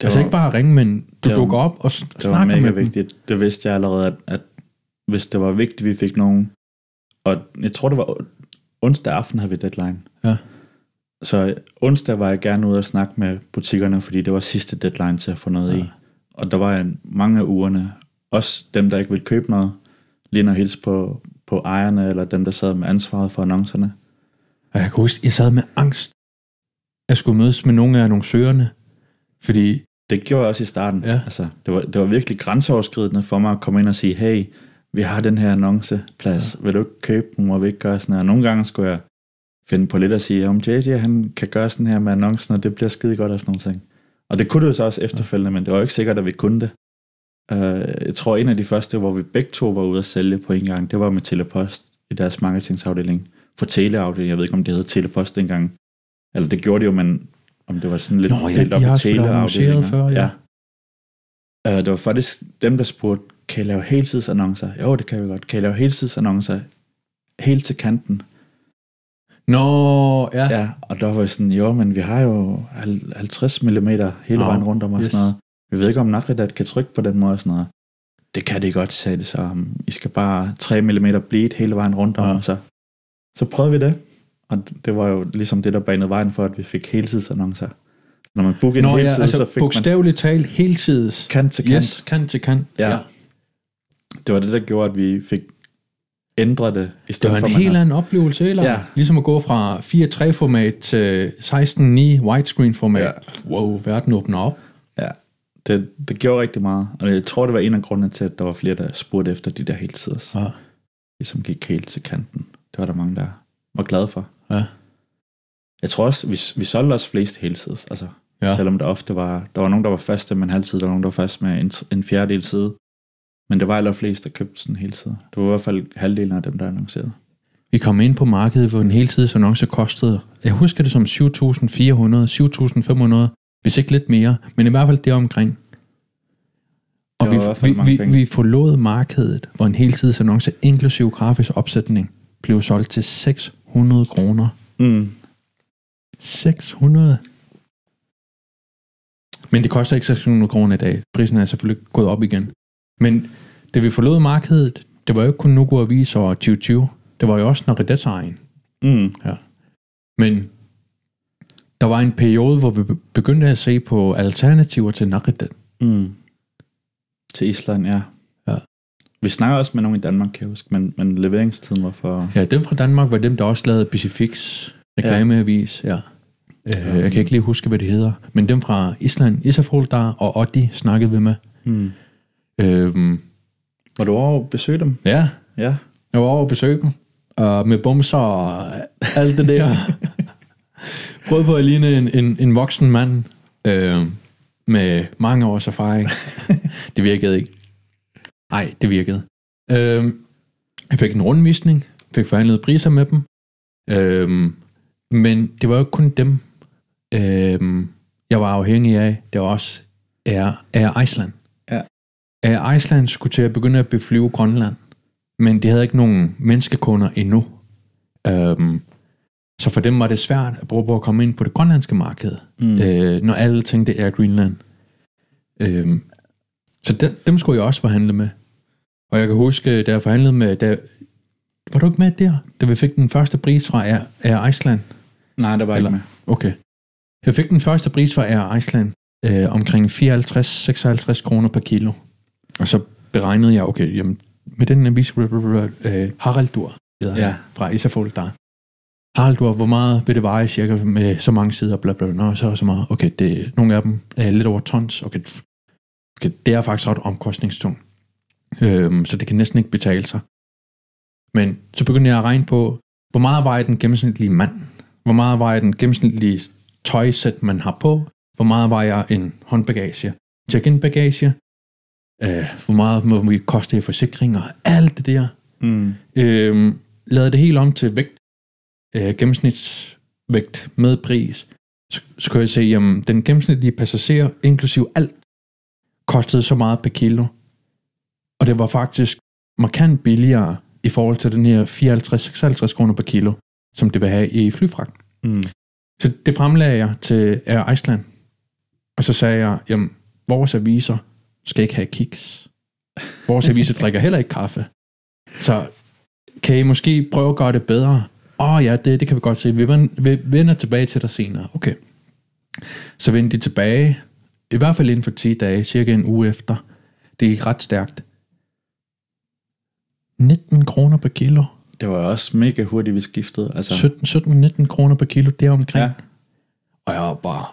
[SPEAKER 1] Altså
[SPEAKER 2] var-
[SPEAKER 1] ikke bare ringe, men du
[SPEAKER 2] det var-
[SPEAKER 1] dukker op og s-
[SPEAKER 2] Det var
[SPEAKER 1] snakker
[SPEAKER 2] mega
[SPEAKER 1] med dem.
[SPEAKER 2] vigtigt. Det vidste jeg allerede, at, at hvis det var vigtigt, vi fik nogen, og jeg tror, det var onsdag aften, havde vi deadline.
[SPEAKER 1] Ja.
[SPEAKER 2] Så onsdag var jeg gerne ude og snakke med butikkerne, fordi det var sidste deadline til at få noget ja. i. Og der var mange af ugerne, også dem, der ikke ville købe noget, lige og hilse på, på ejerne, eller dem, der sad med ansvaret for annoncerne.
[SPEAKER 1] Og jeg kan huske, jeg sad med angst. Jeg skulle mødes med nogle af annoncørerne, fordi
[SPEAKER 2] Det gjorde jeg også i starten.
[SPEAKER 1] Ja.
[SPEAKER 2] Altså, det, var, det var virkelig grænseoverskridende for mig at komme ind og sige, hey, vi har den her annonceplads, ja. vil du ikke købe den, må vi ikke gøre sådan her? Og nogle gange skulle jeg finde på lidt at sige, om JJ han kan gøre sådan her med annoncen, og det bliver skide godt og sådan nogle ting. Og det kunne det jo så også efterfølgende, men det var jo ikke sikkert, at vi kunne det. Uh, jeg tror, en af de første, hvor vi begge to var ude at sælge på en gang, det var med Telepost i deres marketingsafdeling. For teleafdeling, jeg ved ikke, om det hed Telepost dengang. Eller det gjorde det jo, men om det var sådan lidt
[SPEAKER 1] Nå ja,
[SPEAKER 2] delt
[SPEAKER 1] de
[SPEAKER 2] op i teleafdelinger.
[SPEAKER 1] før, ja.
[SPEAKER 2] ja. Uh, det var faktisk dem, der spurgte, kan I lave heltidsannoncer? Jo, det kan vi godt. Kan I lave heltidsannoncer helt til kanten?
[SPEAKER 1] Nå, ja.
[SPEAKER 2] Ja, og der var sådan, jo, men vi har jo hal- 50 mm hele
[SPEAKER 1] Nå,
[SPEAKER 2] vejen rundt om og
[SPEAKER 1] yes.
[SPEAKER 2] sådan noget. Vi ved ikke, om Nakridat kan trykke på den måde og sådan noget. Det kan de godt, sagde det så. I skal bare 3 mm bleed hele vejen rundt om,
[SPEAKER 1] Ja.
[SPEAKER 2] og så, så prøvede vi det. Og det var jo ligesom det, der banede vejen for, at vi fik heltidsannoncer. Når man bookede en
[SPEAKER 1] Nå ja,
[SPEAKER 2] heltid,
[SPEAKER 1] altså
[SPEAKER 2] så fik man
[SPEAKER 1] bogstaveligt talt heltids.
[SPEAKER 2] kant til kant.
[SPEAKER 1] Yes, kant til kant.
[SPEAKER 2] Ja. Det var det, der gjorde, at vi fik ændret det. I
[SPEAKER 1] Det
[SPEAKER 2] stedet
[SPEAKER 1] var
[SPEAKER 2] for,
[SPEAKER 1] en
[SPEAKER 2] man
[SPEAKER 1] helt
[SPEAKER 2] havde-
[SPEAKER 1] anden oplevelse, eller?
[SPEAKER 2] Ja.
[SPEAKER 1] Ligesom at gå fra 4.3-format til 16.9 widescreen-format.
[SPEAKER 2] Ja.
[SPEAKER 1] Wow, verden åbner op.
[SPEAKER 2] Ja, det, det gjorde rigtig meget. Og jeg tror, det var en af grundene til, at der var flere, der spurgte efter de der heltiders.
[SPEAKER 1] Ja.
[SPEAKER 2] Ligesom gik helt til kanten. Det var der mange, der var glade for.
[SPEAKER 1] Ja.
[SPEAKER 2] Jeg tror også, vi, vi solgte også flest heltids. Altså,
[SPEAKER 1] Ja.
[SPEAKER 2] Selvom der ofte var, der var nogen, der var faste med en halv tid, der var nogen, der var fast med en, en fjerdedel side. Men det var allerflest, der købte sådan hele tiden. Det var i hvert fald halvdelen af dem, der annoncerede.
[SPEAKER 1] Vi kom ind på markedet, hvor en heltids annonce kostede, jeg husker det som 7.400, 7.500, hvis ikke lidt mere, men i hvert fald det omkring. Og vi, vi, vi,
[SPEAKER 2] penge.
[SPEAKER 1] vi forlod markedet, hvor en heltids annonce, inklusiv grafisk opsætning, blev solgt til 600 kroner.
[SPEAKER 2] Mm.
[SPEAKER 1] 600? Men det koster ikke 600 kroner i dag. Prisen er selvfølgelig gået op igen. Men da vi forlod markedet, det var jo ikke kun Nugu Avis og 2020. Det var jo også Naridets egen.
[SPEAKER 2] Mm.
[SPEAKER 1] Men der var en periode, hvor vi be- begyndte at se på alternativer til Naridet.
[SPEAKER 2] Mm. Til Island, ja.
[SPEAKER 1] Ja.
[SPEAKER 2] Vi snakker også med nogen i Danmark, kan jeg huske, men, men leveringstiden var for...
[SPEAKER 1] Ja, dem fra Danmark var dem, der også lavede Bicifix reklameavis. Ja. Øh, jeg kan ikke lige huske, hvad det hedder. Men dem fra Island, Isafoldar og Oddi snakkede vi med.
[SPEAKER 2] Mm.
[SPEAKER 1] Øhm,
[SPEAKER 2] Var du over at besøge dem?
[SPEAKER 1] ja,
[SPEAKER 2] Ja.
[SPEAKER 1] jeg var over at besøge dem. Og med bumser og alt det der. Prøvede på at ligne en, en, en voksen mand. Øh, med mange års erfaring. det virkede ikke. Nej, det virkede. Øh, jeg fik en rundvisning. Fik forhandlet priser med dem. Øh, men det var jo ikke kun dem, øh, jeg var afhængig af. Det var også Air, Air Iceland.
[SPEAKER 2] Ja.
[SPEAKER 1] Air Iceland skulle til at begynde at beflyve Grønland. Men de havde ikke nogen menneskekunder endnu. Øhm, så for dem var det svært at prøve på at komme ind på det grønlandske marked,
[SPEAKER 2] Mm.
[SPEAKER 1] øh, når alle tænkte Air Greenland. Øhm, så de, dem skulle jeg også forhandle med. Og jeg kan huske, da jeg forhandlede med... Da, var du ikke med der, da vi fik den første pris fra Air, Air Iceland?
[SPEAKER 2] Nej, der var
[SPEAKER 1] Eller-
[SPEAKER 2] ikke med.
[SPEAKER 1] Okay. Jeg fik den første pris fra Air Iceland øh, omkring 54-56 kroner per kilo. Og så beregnede jeg, okay, jamen, med den avis, øh, Haraldur hedder
[SPEAKER 2] Ja.
[SPEAKER 1] fra Isafoldar. Haraldur, hvor meget vil det veje cirka med så mange sider, bla bla, Nå, så og så meget. Okay, det, nogle af dem er lidt over tons. Okay det er faktisk ret omkostningstungt. Øhm, så det kan næsten ikke betale sig. Men så begyndte jeg at regne på, hvor meget vejer den gennemsnitlige mand? Hvor meget vejer den gennemsnitlige tøjsæt, man har på? Hvor meget vejer en håndbagage? Check-in bagage? Øh, hvor meget må vi koste i forsikringer? Alt det der.
[SPEAKER 2] Mm.
[SPEAKER 1] Øh, lavede det helt om til vægt. Øh, gennemsnitsvægt med pris. Så, så kan jeg se, jamen, den gennemsnitlige passager, inklusiv alt, kostede så meget per kilo. Og det var faktisk markant billigere i forhold til den her 54-56 kroner per kilo, som det vil have i flyfragt.
[SPEAKER 2] Mm.
[SPEAKER 1] Så det fremlagde jeg til Air Iceland. Og så sagde jeg, jamen, vores aviser skal ikke have kiks. Vores aviser drikker heller ikke kaffe. Så kan I måske prøve at gøre det bedre? Åh oh, ja, det, det kan vi godt se. Vi vender, vi vender tilbage til dig senere. Okay. Så vendte de tilbage, i hvert fald inden for 10 dage, cirka en uge efter. Det gik ret stærkt. 19 kroner per kilo.
[SPEAKER 2] Det var også mega hurtigt, vi skiftede. Altså,
[SPEAKER 1] 17-19 kroner per kilo, det er omkring.
[SPEAKER 2] Ja.
[SPEAKER 1] Og jeg var bare...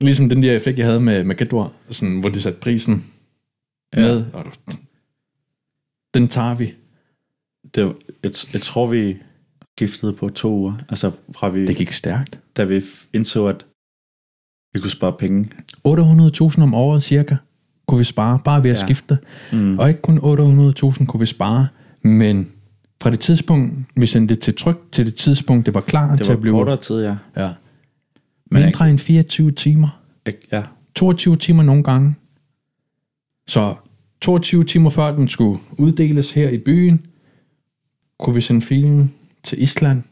[SPEAKER 1] Ligesom den der effekt, jeg havde med Magedor, sådan, hvor de satte prisen
[SPEAKER 2] Ja.
[SPEAKER 1] med. Og den tager vi.
[SPEAKER 2] det, var- jeg, jeg tror, vi skiftede på to uger. Altså fra vi,
[SPEAKER 1] Det gik stærkt.
[SPEAKER 2] da vi indså, at vi kunne spare penge.
[SPEAKER 1] 800.000 om året cirka kunne vi spare, bare ved at
[SPEAKER 2] Ja.
[SPEAKER 1] skifte.
[SPEAKER 2] Mm.
[SPEAKER 1] Og ikke kun 800.000 kunne vi spare, men fra det tidspunkt, vi sendte det til tryk, til det tidspunkt, det var klar
[SPEAKER 2] Det
[SPEAKER 1] til
[SPEAKER 2] var
[SPEAKER 1] at blive
[SPEAKER 2] kortere tid, ja.
[SPEAKER 1] ja,
[SPEAKER 2] Men
[SPEAKER 1] mindre end 24 timer.
[SPEAKER 2] Ikke, ja.
[SPEAKER 1] 22 timer nogle gange. Så 22 timer før den skulle uddeles her i byen, kunne vi sende filen til Island.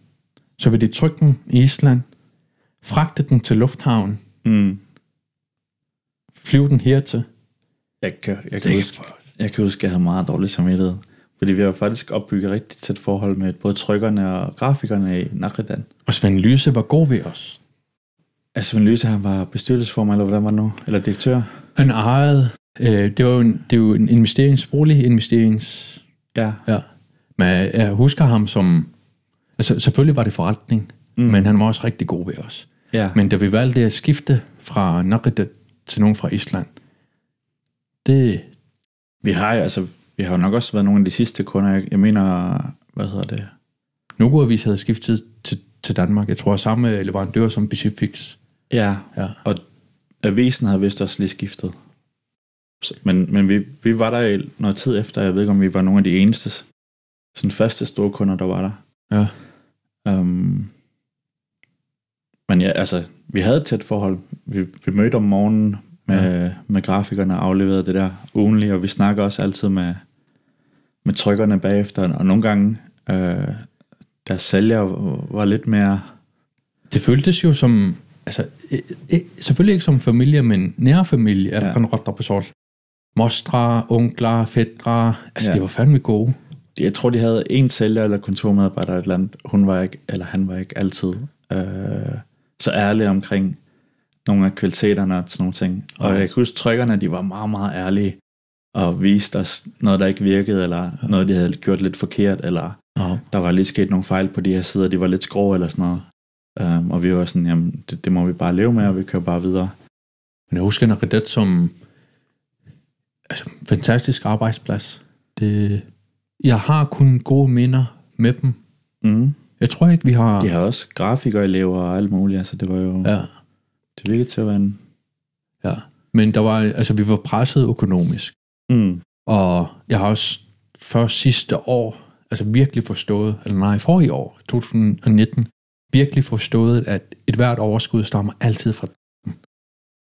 [SPEAKER 1] Så vil de trykke den i Island, fragte den til lufthavnen,
[SPEAKER 2] Mm.
[SPEAKER 1] flyve den hertil.
[SPEAKER 2] Jeg kan, jeg, kan huske, jeg kan huske, at jeg havde meget dårlig samvittighed. Fordi vi har faktisk opbygget rigtig tæt forhold med både trykkerne og grafikerne i Nakridan.
[SPEAKER 1] Og Svend Lyse var god ved os.
[SPEAKER 2] Altså, Svend Lyse, han var bestyrelsesformand, eller hvordan var det nu? Eller direktør?
[SPEAKER 1] Han ejede, øh, det var jo en, det er jo en investeringsbolig, investerings...
[SPEAKER 2] Ja.
[SPEAKER 1] Ja. Men jeg husker ham som... Altså, selvfølgelig var det forretning, mm. men han var også rigtig god ved os.
[SPEAKER 2] Ja.
[SPEAKER 1] Men da vi valgte at skifte fra Nakridet til nogen fra Island, det,
[SPEAKER 2] Vi har jo, altså, vi har jo nok også været nogle af de sidste kunder. Jeg, jeg mener, hvad hedder det?
[SPEAKER 1] Nogo Avis havde skiftet til, til Danmark. Jeg tror samme leverandør som Bicifix.
[SPEAKER 2] Ja,
[SPEAKER 1] Ja.
[SPEAKER 2] og avisen havde vist også lige skiftet. Så- Men, men vi, vi var der i noget tid efter, jeg ved ikke, om vi var nogle af de eneste sådan første store kunder, der var der.
[SPEAKER 1] Ja.
[SPEAKER 2] Um, men ja, altså, vi havde et tæt forhold. Vi, vi mødte om morgenen med, ja. med grafikerne og afleverede det der ugenligt, og vi snakker også altid med, med trykkerne bagefter, og nogle gange, øh, deres sælger var lidt mere,
[SPEAKER 1] Det føltes jo som, altså, selvfølgelig ikke som familie, men nær familie,
[SPEAKER 2] Ja.
[SPEAKER 1] kan rette på sort. Mostre, onkler, fædre, altså
[SPEAKER 2] Ja.
[SPEAKER 1] ja. de var fandme gode.
[SPEAKER 2] jeg tror, de havde en sælger eller kontormedarbejder et eller andet. Hun var ikke, eller han var ikke altid øh, så ærlig omkring nogle af kvaliteterne og sådan nogle ting. Og jeg kan huske, trykkerne, de var meget, meget ærlige og viste os noget, der ikke virkede, eller noget, de havde gjort lidt forkert, eller
[SPEAKER 1] Ja.
[SPEAKER 2] der var lige sket nogle fejl på de her sider, de var lidt skrå eller sådan noget. Um, og vi var sådan, jamen, det, det må vi bare leve med, og vi kører bare videre.
[SPEAKER 1] Men jeg husker Naredet som altså, fantastisk arbejdsplads. Det, jeg har kun gode minder med dem.
[SPEAKER 2] Mm.
[SPEAKER 1] Jeg tror ikke, vi har...
[SPEAKER 2] De har også grafikerelever og alt muligt, altså det var jo, ja. Det virkede til at være en...
[SPEAKER 1] ja. Men der var, altså, vi var presset økonomisk.
[SPEAKER 2] Mm.
[SPEAKER 1] Og jeg har også først sidste år, altså virkelig forstået, eller nej, for i år, 2019, virkelig forstået, at et hvert overskud stammer altid fra den.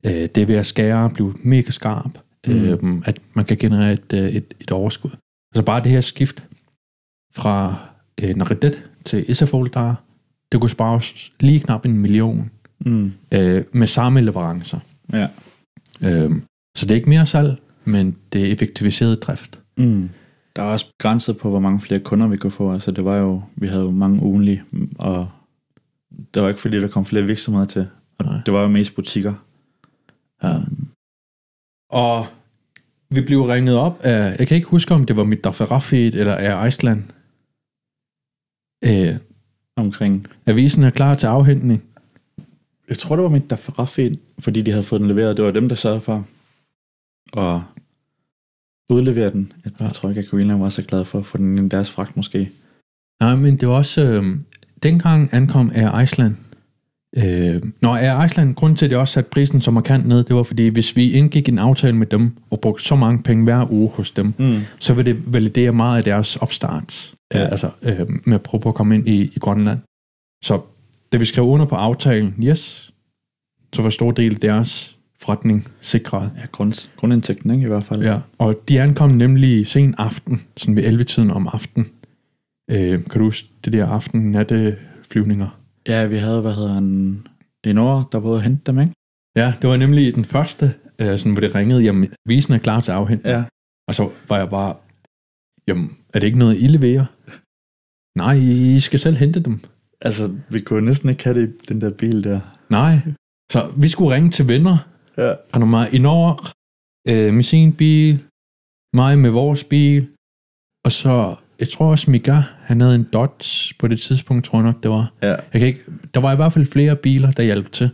[SPEAKER 1] Øh, det ved at skære, blive mega skarp,
[SPEAKER 2] Mm.
[SPEAKER 1] mm. øh, at man kan generere et, øh, et, et overskud. Altså bare det her skift fra øh, Naredet til Isafoldar, det kunne spare os lige knap en million
[SPEAKER 2] Mm.
[SPEAKER 1] øh, med samme leverancer.
[SPEAKER 2] Ja.
[SPEAKER 1] Øh, så det er ikke mere salg, men det er effektiviseret drift.
[SPEAKER 2] Mm. Der er også grænset på, hvor mange flere kunder vi kunne få. Altså, det var jo, vi havde jo mange ugenlige, og det var ikke fordi, der kom flere virksomheder til. Og
[SPEAKER 1] Nej.
[SPEAKER 2] det var jo mest butikker.
[SPEAKER 1] Ja. Og vi blev ringet op af, jeg kan ikke huske, om det var mit Dafarafit eller Air Iceland. Øh,
[SPEAKER 2] Omkring,
[SPEAKER 1] avisen er klar til afhentning.
[SPEAKER 2] jeg tror, det var mit Dafarafin, fordi de havde fået den leveret. Det var dem, der sørgede for at udlevere den. Jeg,
[SPEAKER 1] Ja.
[SPEAKER 2] jeg tror ikke, at Greenland var så glad for at få den i deres fragt måske.
[SPEAKER 1] Nej, men det var også, øh, dengang ankom Air Iceland. Øh, når Air Iceland, grund til, at det også satte prisen så markant ned, det var fordi, hvis vi indgik en aftale med dem, og brugte så mange penge hver uge hos dem,
[SPEAKER 2] Mm.
[SPEAKER 1] så vil det validere meget af deres opstart,
[SPEAKER 2] Ja.
[SPEAKER 1] ja. altså øh, med at prøve på at komme ind i, i Grønland. Så da vi skrev under på aftalen, yes, så var stor del af deres forretning sikret.
[SPEAKER 2] Ja, grund, grundindtægten, ikke, i hvert fald.
[SPEAKER 1] Ja, og de ankom nemlig sen aften, sådan ved 11-tiden om aftenen. Øh, kan du huske det der aften natteflyvninger?
[SPEAKER 2] ja, vi havde, hvad hedder han, en år, der var ude at hente dem, ikke?
[SPEAKER 1] Ja, det var nemlig den første, øh, sådan, hvor det ringede, jamen, visen er klar til afhentning.
[SPEAKER 2] Ja.
[SPEAKER 1] Og så var jeg bare, jamen, er det ikke noget, I leverer? Nej, I skal selv hente dem.
[SPEAKER 2] Altså, vi kunne næsten ikke have det i den der bil der.
[SPEAKER 1] Nej. Så vi skulle ringe til venner,
[SPEAKER 2] Ja.
[SPEAKER 1] og når mig i Norge, øh, med sin bil, mig med vores bil, og så, jeg tror også Mika, han havde en Dodge på det tidspunkt, tror jeg nok, det var.
[SPEAKER 2] Ja.
[SPEAKER 1] Jeg kan ikke, der var i hvert fald flere biler, der hjalp til.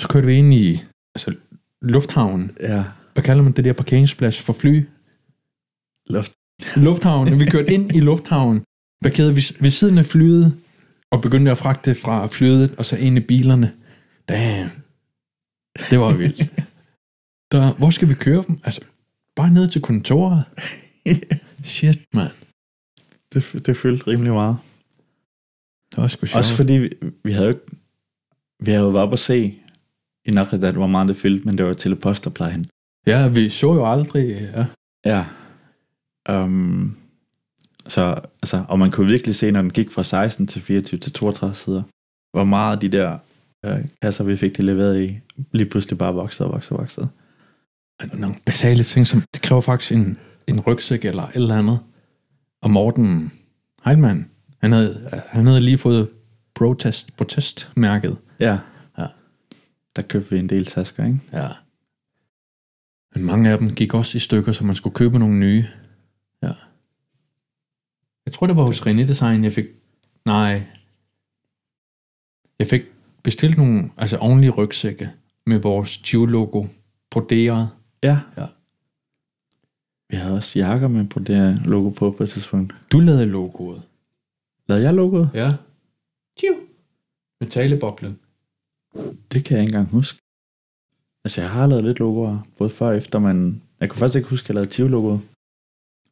[SPEAKER 1] Så kørte vi ind i altså, lufthavnen.
[SPEAKER 2] Ja.
[SPEAKER 1] Hvad kalder man det der parkeringsplads for fly?
[SPEAKER 2] Luft.
[SPEAKER 1] Lufthavnen. Vi kørte ind i lufthavnen, parkerede ved, ved siden af flyet, og begyndte at fragte fra flyet, og så ind i bilerne. Damn. Det var vildt. Der, hvor skal vi køre dem? Altså, bare ned til kontoret. Shit, mand.
[SPEAKER 2] Det, det følte rimelig meget.
[SPEAKER 1] Det var sgu sjovt.
[SPEAKER 2] Også fordi vi, vi havde jo ikke, vi havde jo været oppe at se i Nakridat, hvor meget det fyldte, men det var til posterplejen.
[SPEAKER 1] Ja, vi så jo aldrig... Ja.
[SPEAKER 2] Ja. Um, så, altså, og man kunne virkelig se, når den gik fra 16 til 24 til 32 sider, hvor meget de der øh, kasser, vi fik det leveret i, lige pludselig bare voksede og voksede og voksede.
[SPEAKER 1] Nogle basale ting, som det kræver faktisk en, en rygsæk eller et eller andet. Og Morten Heilmann, han havde, han havde lige fået protest, protestmærket.
[SPEAKER 2] Ja.
[SPEAKER 1] Ja.
[SPEAKER 2] Der købte vi en del tasker, ikke?
[SPEAKER 1] Ja. Men mange af dem gik også i stykker, så man skulle købe nogle nye. Jeg tror, det var hos René Design, jeg fik... Nej. Jeg fik bestilt nogle altså ordentlige rygsække med vores Geo-logo broderet.
[SPEAKER 2] Ja.
[SPEAKER 1] Ja.
[SPEAKER 2] Vi havde også jakker med på det logo på på et tidspunkt.
[SPEAKER 1] Du lavede logoet.
[SPEAKER 2] Lavede jeg logoet?
[SPEAKER 1] Ja. Geo. Med taleboblen.
[SPEAKER 2] Det kan jeg ikke engang huske. Altså, jeg har lavet lidt logoer, både før og efter, men Jeg kunne faktisk ikke huske, at jeg lavede Tive-logoet.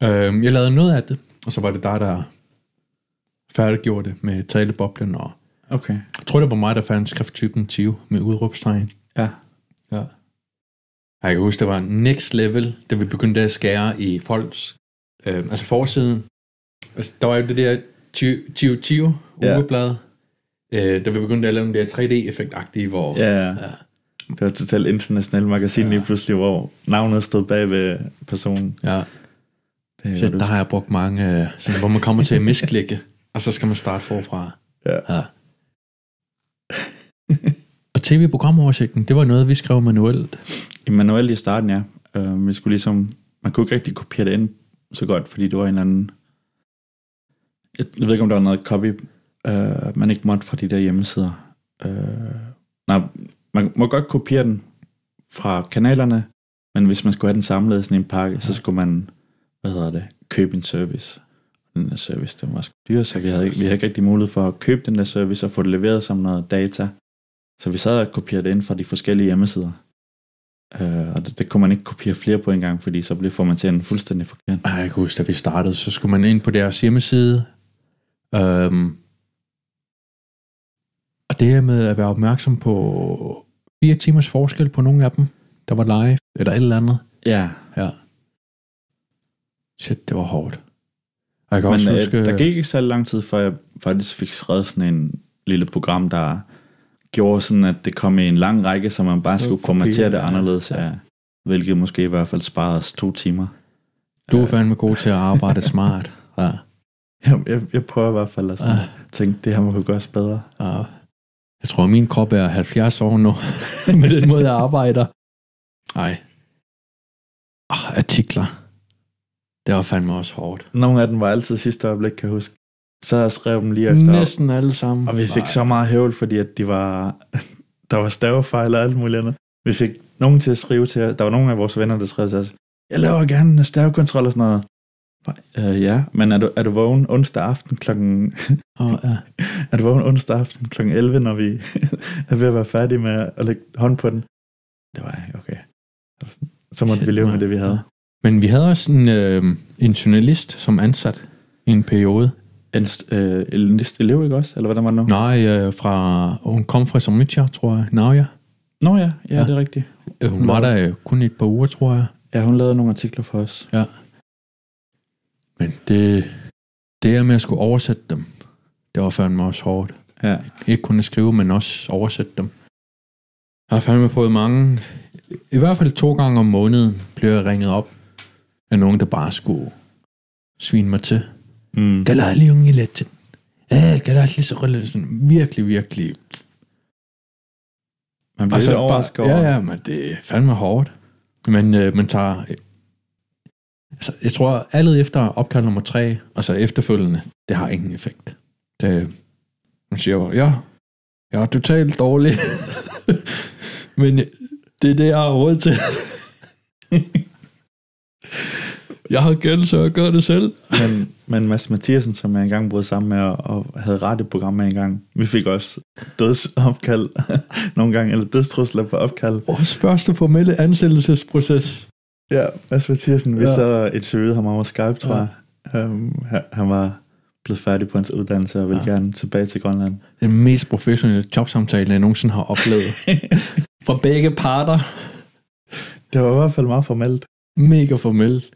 [SPEAKER 1] Øhm, jeg lavede noget af det, og så var det dig, der færdiggjorde det med taleboblen, og
[SPEAKER 2] Okay.
[SPEAKER 1] jeg tror, det var mig, der fandt skrifttypen 20 med udråbstegn.
[SPEAKER 2] Ja.
[SPEAKER 1] Ja. Jeg kan huske, det var next level, da vi begyndte at skære i folks, øh, altså forsiden. Altså, der var jo det der 2020
[SPEAKER 2] Ja.
[SPEAKER 1] ugeblad, øh, da vi begyndte at lave den der 3D-effekt-agtige, hvor...
[SPEAKER 2] Ja. Ja. Det var et totalt internationalt magasin
[SPEAKER 1] Ja.
[SPEAKER 2] lige pludselig, hvor navnet stod bag ved personen.
[SPEAKER 1] ja.
[SPEAKER 2] Det
[SPEAKER 1] Så
[SPEAKER 2] jo
[SPEAKER 1] der har jeg brugt mange, øh, sådan, hvor man kommer til at misklikke, og så skal man starte forfra.
[SPEAKER 2] Ja.
[SPEAKER 1] ja. og tv-programoversigten, det var noget, vi skrev manuelt.
[SPEAKER 2] I manuelt i starten, ja. Uh, vi skulle ligesom, man kunne ikke rigtig kopiere det ind så godt, fordi det var en eller anden, jeg, ved ikke, om der var noget copy, uh, man ikke måtte fra de der hjemmesider. Uh, nej, man må godt kopiere den fra kanalerne, men hvis man skulle have den samlet sådan en pakke, så skulle man, hvad hedder det, købe en service. Den der service, den var sgu dyr, så vi havde, ikke, vi havde ikke rigtig mulighed for at købe den der service og få det leveret som noget data. Så vi sad og kopierede det ind fra de forskellige hjemmesider. Uh, og det, det kunne man ikke kopiere flere på en gang, fordi så blev formateringen fuldstændig forkert.
[SPEAKER 1] Ej, Jeg kan huske, da vi startede, så skulle man ind på deres hjemmeside. Øhm, og det her med at være opmærksom på fire timers forskel på nogle af dem, der var live, eller et eller andet.
[SPEAKER 2] Ja,
[SPEAKER 1] Ja. Shit, det var hårdt. Og jeg kan
[SPEAKER 2] men
[SPEAKER 1] også
[SPEAKER 2] øh,
[SPEAKER 1] huske...
[SPEAKER 2] der gik ikke så lang tid, før jeg faktisk fik skrevet sådan en lille program, der gjorde sådan, at det kom i en lang række, så man bare skulle formatere det anderledes. Ja. Hvilket måske i hvert fald sparede os to timer.
[SPEAKER 1] Du er fandme god til at arbejde smart. Ja.
[SPEAKER 2] Jeg, jeg, jeg prøver i hvert fald at sådan,
[SPEAKER 1] Ja.
[SPEAKER 2] tænke, det her må kunne gøres bedre.
[SPEAKER 1] Ja. Jeg tror, min krop er 70 år nu, med den måde, jeg arbejder. Nej. Oh, artikler. Det var fandme også hårdt.
[SPEAKER 2] Nogle af dem var altid sidste øjeblik, kan jeg huske. Så jeg skrev dem lige efter.
[SPEAKER 1] Næsten alle sammen.
[SPEAKER 2] Og vi fik
[SPEAKER 1] Nej.
[SPEAKER 2] så meget hævl, fordi at de var, der var stavefejl og alt muligt andet. Vi fik nogen til at skrive til os. Der var nogle af vores venner, der skrev til os, jeg laver gerne en stavekontrol og sådan noget. Øh, ja, men er du, er du vågen onsdag aften klokken,
[SPEAKER 1] Oh, ja.
[SPEAKER 2] er du vågen onsdag aften klokken 11, når vi er ved at være færdige med at lægge hånd på den? Det var jeg okay. Så måtte
[SPEAKER 1] Shit,
[SPEAKER 2] vi leve med det, vi havde.
[SPEAKER 1] Men vi havde også en, øh, en journalist som ansat i en periode.
[SPEAKER 2] En øh, en elev, ikke også? Eller hvordan var det nu?
[SPEAKER 1] Nej, øh, fra, hun kom fra Samitja, tror jeg. Naja.
[SPEAKER 2] Nå ja, ja,
[SPEAKER 1] Ja.
[SPEAKER 2] ja. det er rigtigt.
[SPEAKER 1] Øh, Hun var der øh, kun et par uger, tror jeg.
[SPEAKER 2] Ja, hun lavede nogle artikler for os.
[SPEAKER 1] Men det, det her med at skulle oversætte dem, det var fandme også hårdt.
[SPEAKER 2] Ja.
[SPEAKER 1] Ikke kun at skrive, men også oversætte dem. Jeg har fandme fået mange, i hvert fald to gange om måneden, blev jeg ringet op af nogen, der bare skulle svine mig til.
[SPEAKER 2] Mm.
[SPEAKER 1] Lige unge lidt? Ja, lige så sådan virkelig, virkelig.
[SPEAKER 2] Man bliver
[SPEAKER 1] Altså,
[SPEAKER 2] lidt overrasket over.
[SPEAKER 1] Ja, ja, men det er fandme hårdt. Men øh, man tager... Altså, jeg tror, allerede efter opkald nummer tre, og så efterfølgende, det har ingen effekt. Det, man siger jo, ja, jeg er totalt dårlig. men det er det, jeg har råd til. jeg har gæld, så jeg gør det selv.
[SPEAKER 2] Men, men Mads Mathiasen, som jeg engang boede sammen med og, og havde radioprogram med engang, vi fik også dødsopkald nogle gange, eller dødstrusler på opkald.
[SPEAKER 1] Vores første formelle ansættelsesproces.
[SPEAKER 2] Ja, Mads Mathiasen, vi
[SPEAKER 1] Ja.
[SPEAKER 2] så interviewede ham over Skype, tror
[SPEAKER 1] Ja.
[SPEAKER 2] jeg. Um, han, var blevet færdig på hans uddannelse og ville
[SPEAKER 1] ja.
[SPEAKER 2] gerne tilbage til Grønland.
[SPEAKER 1] Den mest professionelle jobsamtale, jeg nogensinde har oplevet. Fra begge parter.
[SPEAKER 2] Det var i hvert fald meget formelt.
[SPEAKER 1] Mega formelt.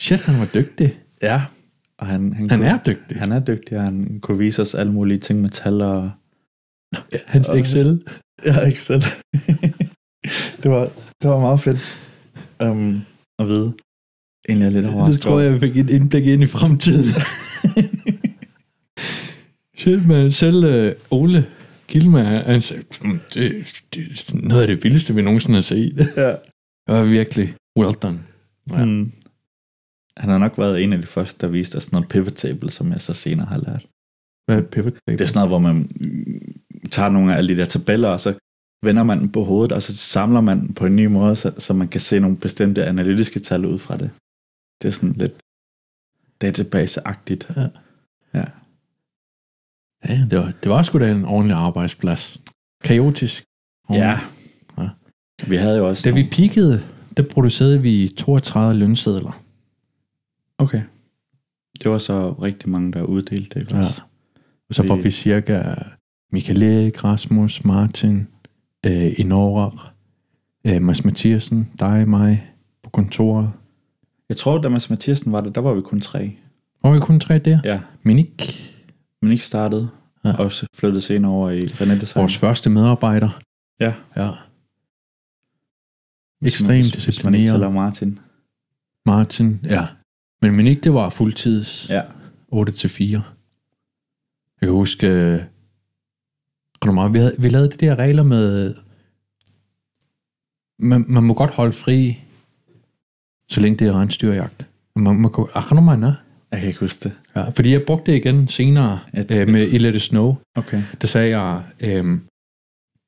[SPEAKER 1] Shit, han var dygtig.
[SPEAKER 2] Ja, og han, han,
[SPEAKER 1] Han
[SPEAKER 2] kunne,
[SPEAKER 1] er dygtig.
[SPEAKER 2] han er dygtig, og han kunne vise os alle mulige ting med tal og
[SPEAKER 1] Hans
[SPEAKER 2] Og-
[SPEAKER 1] Excel.
[SPEAKER 2] Ja, selv. det, var, det var meget fedt um, at vide. Egentlig er lidt
[SPEAKER 1] Det
[SPEAKER 2] overrasket.
[SPEAKER 1] tror jeg, jeg fik et indblik ind i fremtiden. Shit, man. Selv uh, Ole Gilma, han sagde, "Mm, det, det er noget af det vildeste, vi nogensinde har set.
[SPEAKER 2] Ja.
[SPEAKER 1] Det var virkelig well done. Ja.
[SPEAKER 2] Ja. Mm. Han har nok været en af de første, der viste os noget pivot table, som jeg så senere har lært.
[SPEAKER 1] Hvad er et pivot table?
[SPEAKER 2] Det er sådan noget, hvor man tager nogle af alle de der tabeller, og så vender man den på hovedet, og så samler man den på en ny måde, så, så man kan se nogle bestemte analytiske tal ud fra det. Det er sådan lidt database-agtigt.
[SPEAKER 1] Ja, det var, det var sgu da en ordentlig arbejdsplads. Kaotisk.
[SPEAKER 2] Ja.
[SPEAKER 1] Ja.
[SPEAKER 2] Vi havde jo også
[SPEAKER 1] Da vi
[SPEAKER 2] nogle-
[SPEAKER 1] peakede, der producerede vi 32 lønsedler.
[SPEAKER 2] Okay. Det var så rigtig mange, der uddelte det.
[SPEAKER 1] Ja. Og så får
[SPEAKER 2] Vi-
[SPEAKER 1] cirka Michael Erik, Rasmus, Martin, øh, Inorak, øh, Mads Mathiasen, dig, mig på kontoret.
[SPEAKER 2] Jeg tror, da Mads Mathiasen var der, der var vi kun tre.
[SPEAKER 1] Og vi kun tre der.
[SPEAKER 2] Ja,
[SPEAKER 1] Men ikke
[SPEAKER 2] men ikke startede.
[SPEAKER 1] Ja.
[SPEAKER 2] Og så flyttede senere over i René Design.
[SPEAKER 1] vores første medarbejder.
[SPEAKER 2] Ja.
[SPEAKER 1] Ja.
[SPEAKER 2] Man-
[SPEAKER 1] ekstremt
[SPEAKER 2] hvis- Hvis man ikke tæller Martin.
[SPEAKER 1] Martin, ja. Men men ikke det var fuldtids
[SPEAKER 2] Ja.
[SPEAKER 1] 8 til 4. Jeg kan huske, øh, vi, havde, vi lavede de der regler med, man, man må godt holde fri, så længe det er rensdyrjagt. Man, man, kan- ah, du mene?
[SPEAKER 2] Jeg kan ikke huske det.
[SPEAKER 1] Ja, fordi jeg brugte det igen senere
[SPEAKER 2] Jeg-
[SPEAKER 1] øh, med I Let It Snow.
[SPEAKER 2] Okay.
[SPEAKER 1] Der sagde jeg, øh,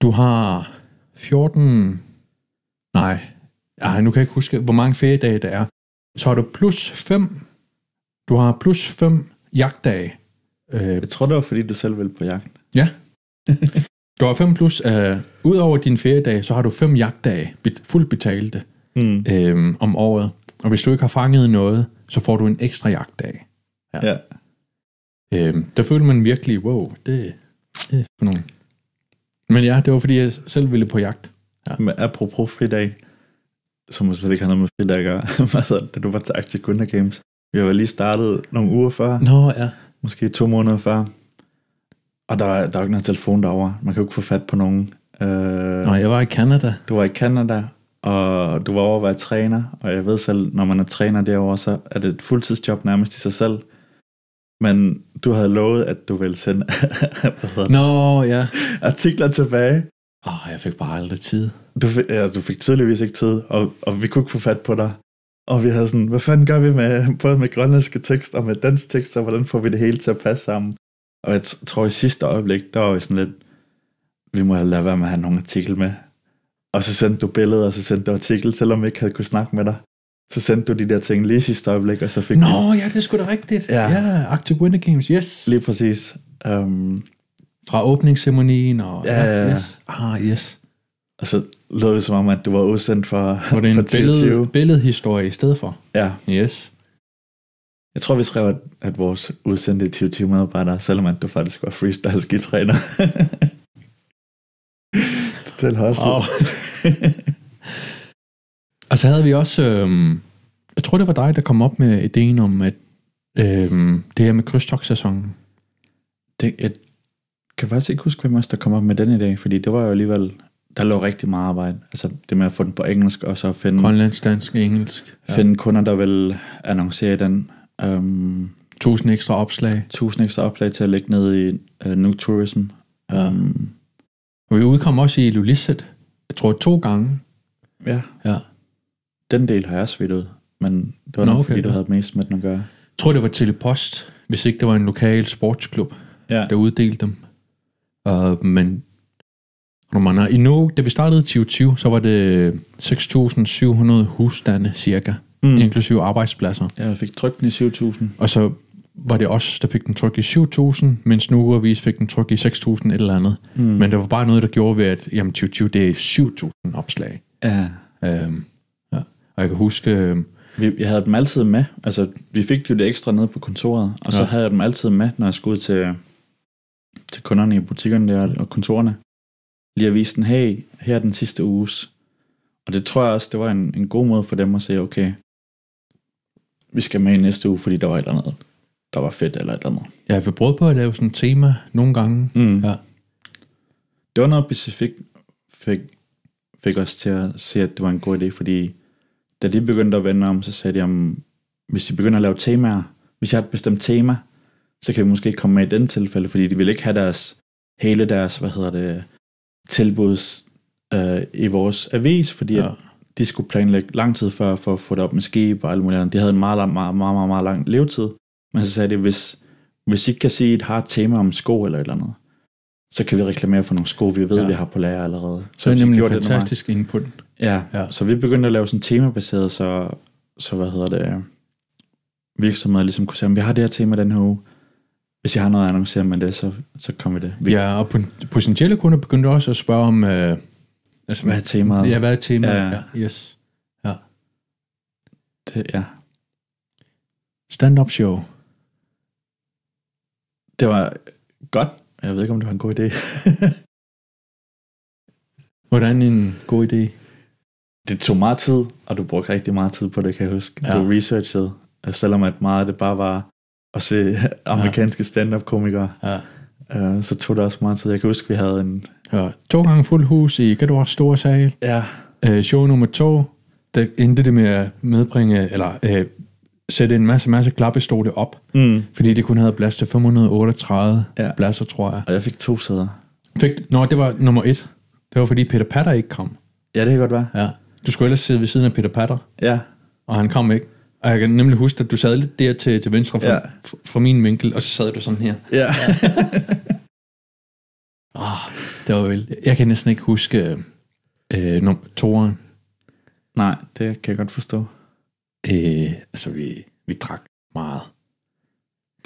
[SPEAKER 1] du har 14, nej, ej, nu kan jeg ikke huske, hvor mange feriedage der er. Så har du plus 5, du har plus 5 jagtdage. Øh,
[SPEAKER 2] Jeg tror, det var, fordi du selv ville på jagt.
[SPEAKER 1] ja. Du har 5 plus, øh, ud over dine feriedage, så har du 5 jagtdage, bet- fuldt betalte
[SPEAKER 2] Mm.
[SPEAKER 1] øh, om året. Og hvis du ikke har fanget noget, så får du en ekstra jagtdag.
[SPEAKER 2] Ja.
[SPEAKER 1] Øh, der føler man virkelig, wow, det, det er for nogen. Men ja, det var fordi, jeg selv ville på jagt.
[SPEAKER 2] Men apropos fridag, som slet ikke har noget med fridag at gøre, det, da du var til Arctic Winter Games. Vi har jo lige startet nogle uger før,
[SPEAKER 1] Nå, ja.
[SPEAKER 2] måske to måneder før. Og der var, der var ikke noget telefon derovre. Man kan jo ikke få fat på nogen. Øh,
[SPEAKER 1] Nå, jeg var i Canada.
[SPEAKER 2] Du var i Canada, og du var over at være træner, og jeg ved selv, når man er træner derovre, så er det et fuldtidsjob nærmest i sig selv. Men du havde lovet, at du ville sende hvad
[SPEAKER 1] Nå, ja.
[SPEAKER 2] artikler tilbage.
[SPEAKER 1] Åh, jeg fik bare aldrig tid.
[SPEAKER 2] Du fik, ja, du fik tydeligvis ikke tid, og, og vi kunne ikke få fat på dig. Og vi havde sådan, hvad fanden gør vi med, både med grønlandske tekster og med dansk tekster, hvordan får vi det hele til at passe sammen? Og jeg tror i sidste øjeblik, der var vi sådan lidt, vi må lade være med at have nogen artikel med. Og så sendte du billeder, og så sendte du artikel, selvom vi ikke havde kunne snakke med dig. Så sendte du de der ting lige i sidste øjeblik, og så fik vi
[SPEAKER 1] Nå, ja, det er sgu da rigtigt.
[SPEAKER 2] Ja.
[SPEAKER 1] ja Arctic Winter Games, yes.
[SPEAKER 2] lige præcis. Um,
[SPEAKER 1] Fra åbningsceremonien og...
[SPEAKER 2] Ja, ja.
[SPEAKER 1] Yes. Ah, yes.
[SPEAKER 2] og så lød det som om, at du var udsendt for,
[SPEAKER 1] Var det
[SPEAKER 2] for
[SPEAKER 1] en billede,
[SPEAKER 2] 2020.
[SPEAKER 1] billedhistorie i stedet for?
[SPEAKER 2] Ja,
[SPEAKER 1] Yes.
[SPEAKER 2] Jeg tror, vi skrev, at, at vores udsendte 20 medarbejdere, selvom at du faktisk var freestyle skitræner. Til hostel.
[SPEAKER 1] Wow. og så havde vi også... Øhm, jeg tror, det var dig, der kom op med ideen om, at øhm, det her med krydstogsæsonen.
[SPEAKER 2] Det, jeg kan faktisk ikke huske, hvem også der kom op med den i dag, fordi det var jo alligevel, der lå rigtig meget arbejde. Altså det med at få den på engelsk, og så finde,
[SPEAKER 1] Grønlandsk, dansk, engelsk. Ja.
[SPEAKER 2] finde kunder, der vil annoncere den. Um,
[SPEAKER 1] Tusind ekstra opslag.
[SPEAKER 2] tusind ekstra opslag til at lægge ned i uh, New Tourism.
[SPEAKER 1] Ja.
[SPEAKER 2] Um,
[SPEAKER 1] Og vi udkom også i Lulisset. Jeg tror to gange.
[SPEAKER 2] ja,
[SPEAKER 1] Ja.
[SPEAKER 2] den del har jeg svidt ud, men det var
[SPEAKER 1] Nå,
[SPEAKER 2] nok,
[SPEAKER 1] okay,
[SPEAKER 2] fordi du
[SPEAKER 1] ja.
[SPEAKER 2] havde mest med den at gøre.
[SPEAKER 1] Jeg tror, det var Telepost, hvis ikke det var en lokal sportsklub,
[SPEAKER 2] Ja,
[SPEAKER 1] der uddelte dem. Uh, men når man er, i nu, da vi startede i 2020, så var det 6.700 husstande cirka, mm. inklusive arbejdspladser.
[SPEAKER 2] jeg fik trykt den i 7000.
[SPEAKER 1] Og så var det os, der fik den trykt i 7.000, mens Nugeavis fik den trykt i 6.000 et eller andet.
[SPEAKER 2] Mm.
[SPEAKER 1] Men det var bare noget, der gjorde ved, at jamen, 2020, det er 7.000 opslag.
[SPEAKER 2] Ja,
[SPEAKER 1] Um, ja. Og jeg kan huske, øhm,
[SPEAKER 2] Vi, jeg havde dem altid med. Altså, vi fik jo det ekstra nede på kontoret, og så
[SPEAKER 1] Ja.
[SPEAKER 2] havde jeg dem altid med, når jeg skulle ud til, til kunderne i butikkerne der og kontorerne. Lige at vise den, hey, her er den sidste uges. Og det tror jeg også, det var en, en god måde for dem at sige, okay, vi skal med i næste uge, fordi der var et eller andet, der var fedt eller et eller andet.
[SPEAKER 1] ja, vi prøvede på at lave sådan et tema nogle gange.
[SPEAKER 2] Mm.
[SPEAKER 1] Ja.
[SPEAKER 2] Det var noget, Pacific fik, fik os til at se, at det var en god idé, fordi da de begyndte at vende om, så sagde de om, hvis de begynder at lave temaer, hvis jeg har et bestemt tema, så kan vi måske ikke komme med i den tilfælde, fordi de vil ikke have deres, hele deres, hvad hedder det, tilbuds øh, i vores avis, fordi ja. At de skulle planlægge lang tid før for at få det op med skib og alt muligt andet. De havde en meget, meget, meget, meget, meget, lang levetid. Men så sagde de, hvis, hvis I ikke kan sige et har et tema om sko eller et eller andet, så kan vi reklamere for nogle sko, vi ved, ja. Vi har på lager allerede.
[SPEAKER 1] Så er det
[SPEAKER 2] I
[SPEAKER 1] nemlig
[SPEAKER 2] det
[SPEAKER 1] fantastisk input.
[SPEAKER 2] Ja,
[SPEAKER 1] Ja.
[SPEAKER 2] så vi begyndte at lave sådan temabaseret, så, så hvad hedder det, virksomheder ligesom kunne sige, "Jamen, vi har det her tema den her uge. Hvis I har noget at annoncere med det, så, så kommer vi det. Vi,
[SPEAKER 1] Ja, og pot- potentielle kunder begyndte også at spørge om, øh, altså,
[SPEAKER 2] Hvad er temaet?
[SPEAKER 1] Ja, hvad er temaet?
[SPEAKER 2] Ja.
[SPEAKER 1] Ja. yes. Ja.
[SPEAKER 2] Det, ja.
[SPEAKER 1] Stand-up show.
[SPEAKER 2] Det var godt. Jeg ved ikke, om det var en god idé.
[SPEAKER 1] Hvordan en god idé?
[SPEAKER 2] det tog meget tid, og du brugte rigtig meget tid på det, kan jeg huske.
[SPEAKER 1] Ja.
[SPEAKER 2] Du researchede, selvom at meget af det bare var at se amerikanske stand-up-komikere.
[SPEAKER 1] Ja.
[SPEAKER 2] Uh, så tog det også meget tid. Jeg kan huske, vi havde en...
[SPEAKER 1] ja. To gange fuld hus i Gæt Vores Store Sal.
[SPEAKER 2] Ja,
[SPEAKER 1] Øh, show nummer to, der endte det med at medbringe, eller øh, sætte en masse, masse klappestole op,
[SPEAKER 2] mm.
[SPEAKER 1] fordi det kun havde plads til 538 ja.
[SPEAKER 2] Ja.
[SPEAKER 1] pladser, tror jeg.
[SPEAKER 2] og jeg fik to sæder.
[SPEAKER 1] Fik, nå, det var nummer et. Det var fordi Peter Patter ikke kom.
[SPEAKER 2] Ja, det kan godt være.
[SPEAKER 1] Ja. Du skulle ellers sidde ved siden af Peter Patter,
[SPEAKER 2] Ja,
[SPEAKER 1] og han kom ikke. Og jeg kan nemlig huske, at du sad lidt der til, til venstre fra, ja.
[SPEAKER 2] Ja.
[SPEAKER 1] fra min vinkel, og så sad du sådan her.
[SPEAKER 2] ja.
[SPEAKER 1] Oh, det var vel... Jeg kan næsten ikke huske øh, nummer toeren.
[SPEAKER 2] Nej, det kan jeg godt forstå.
[SPEAKER 1] Øh, altså, vi, vi drak meget.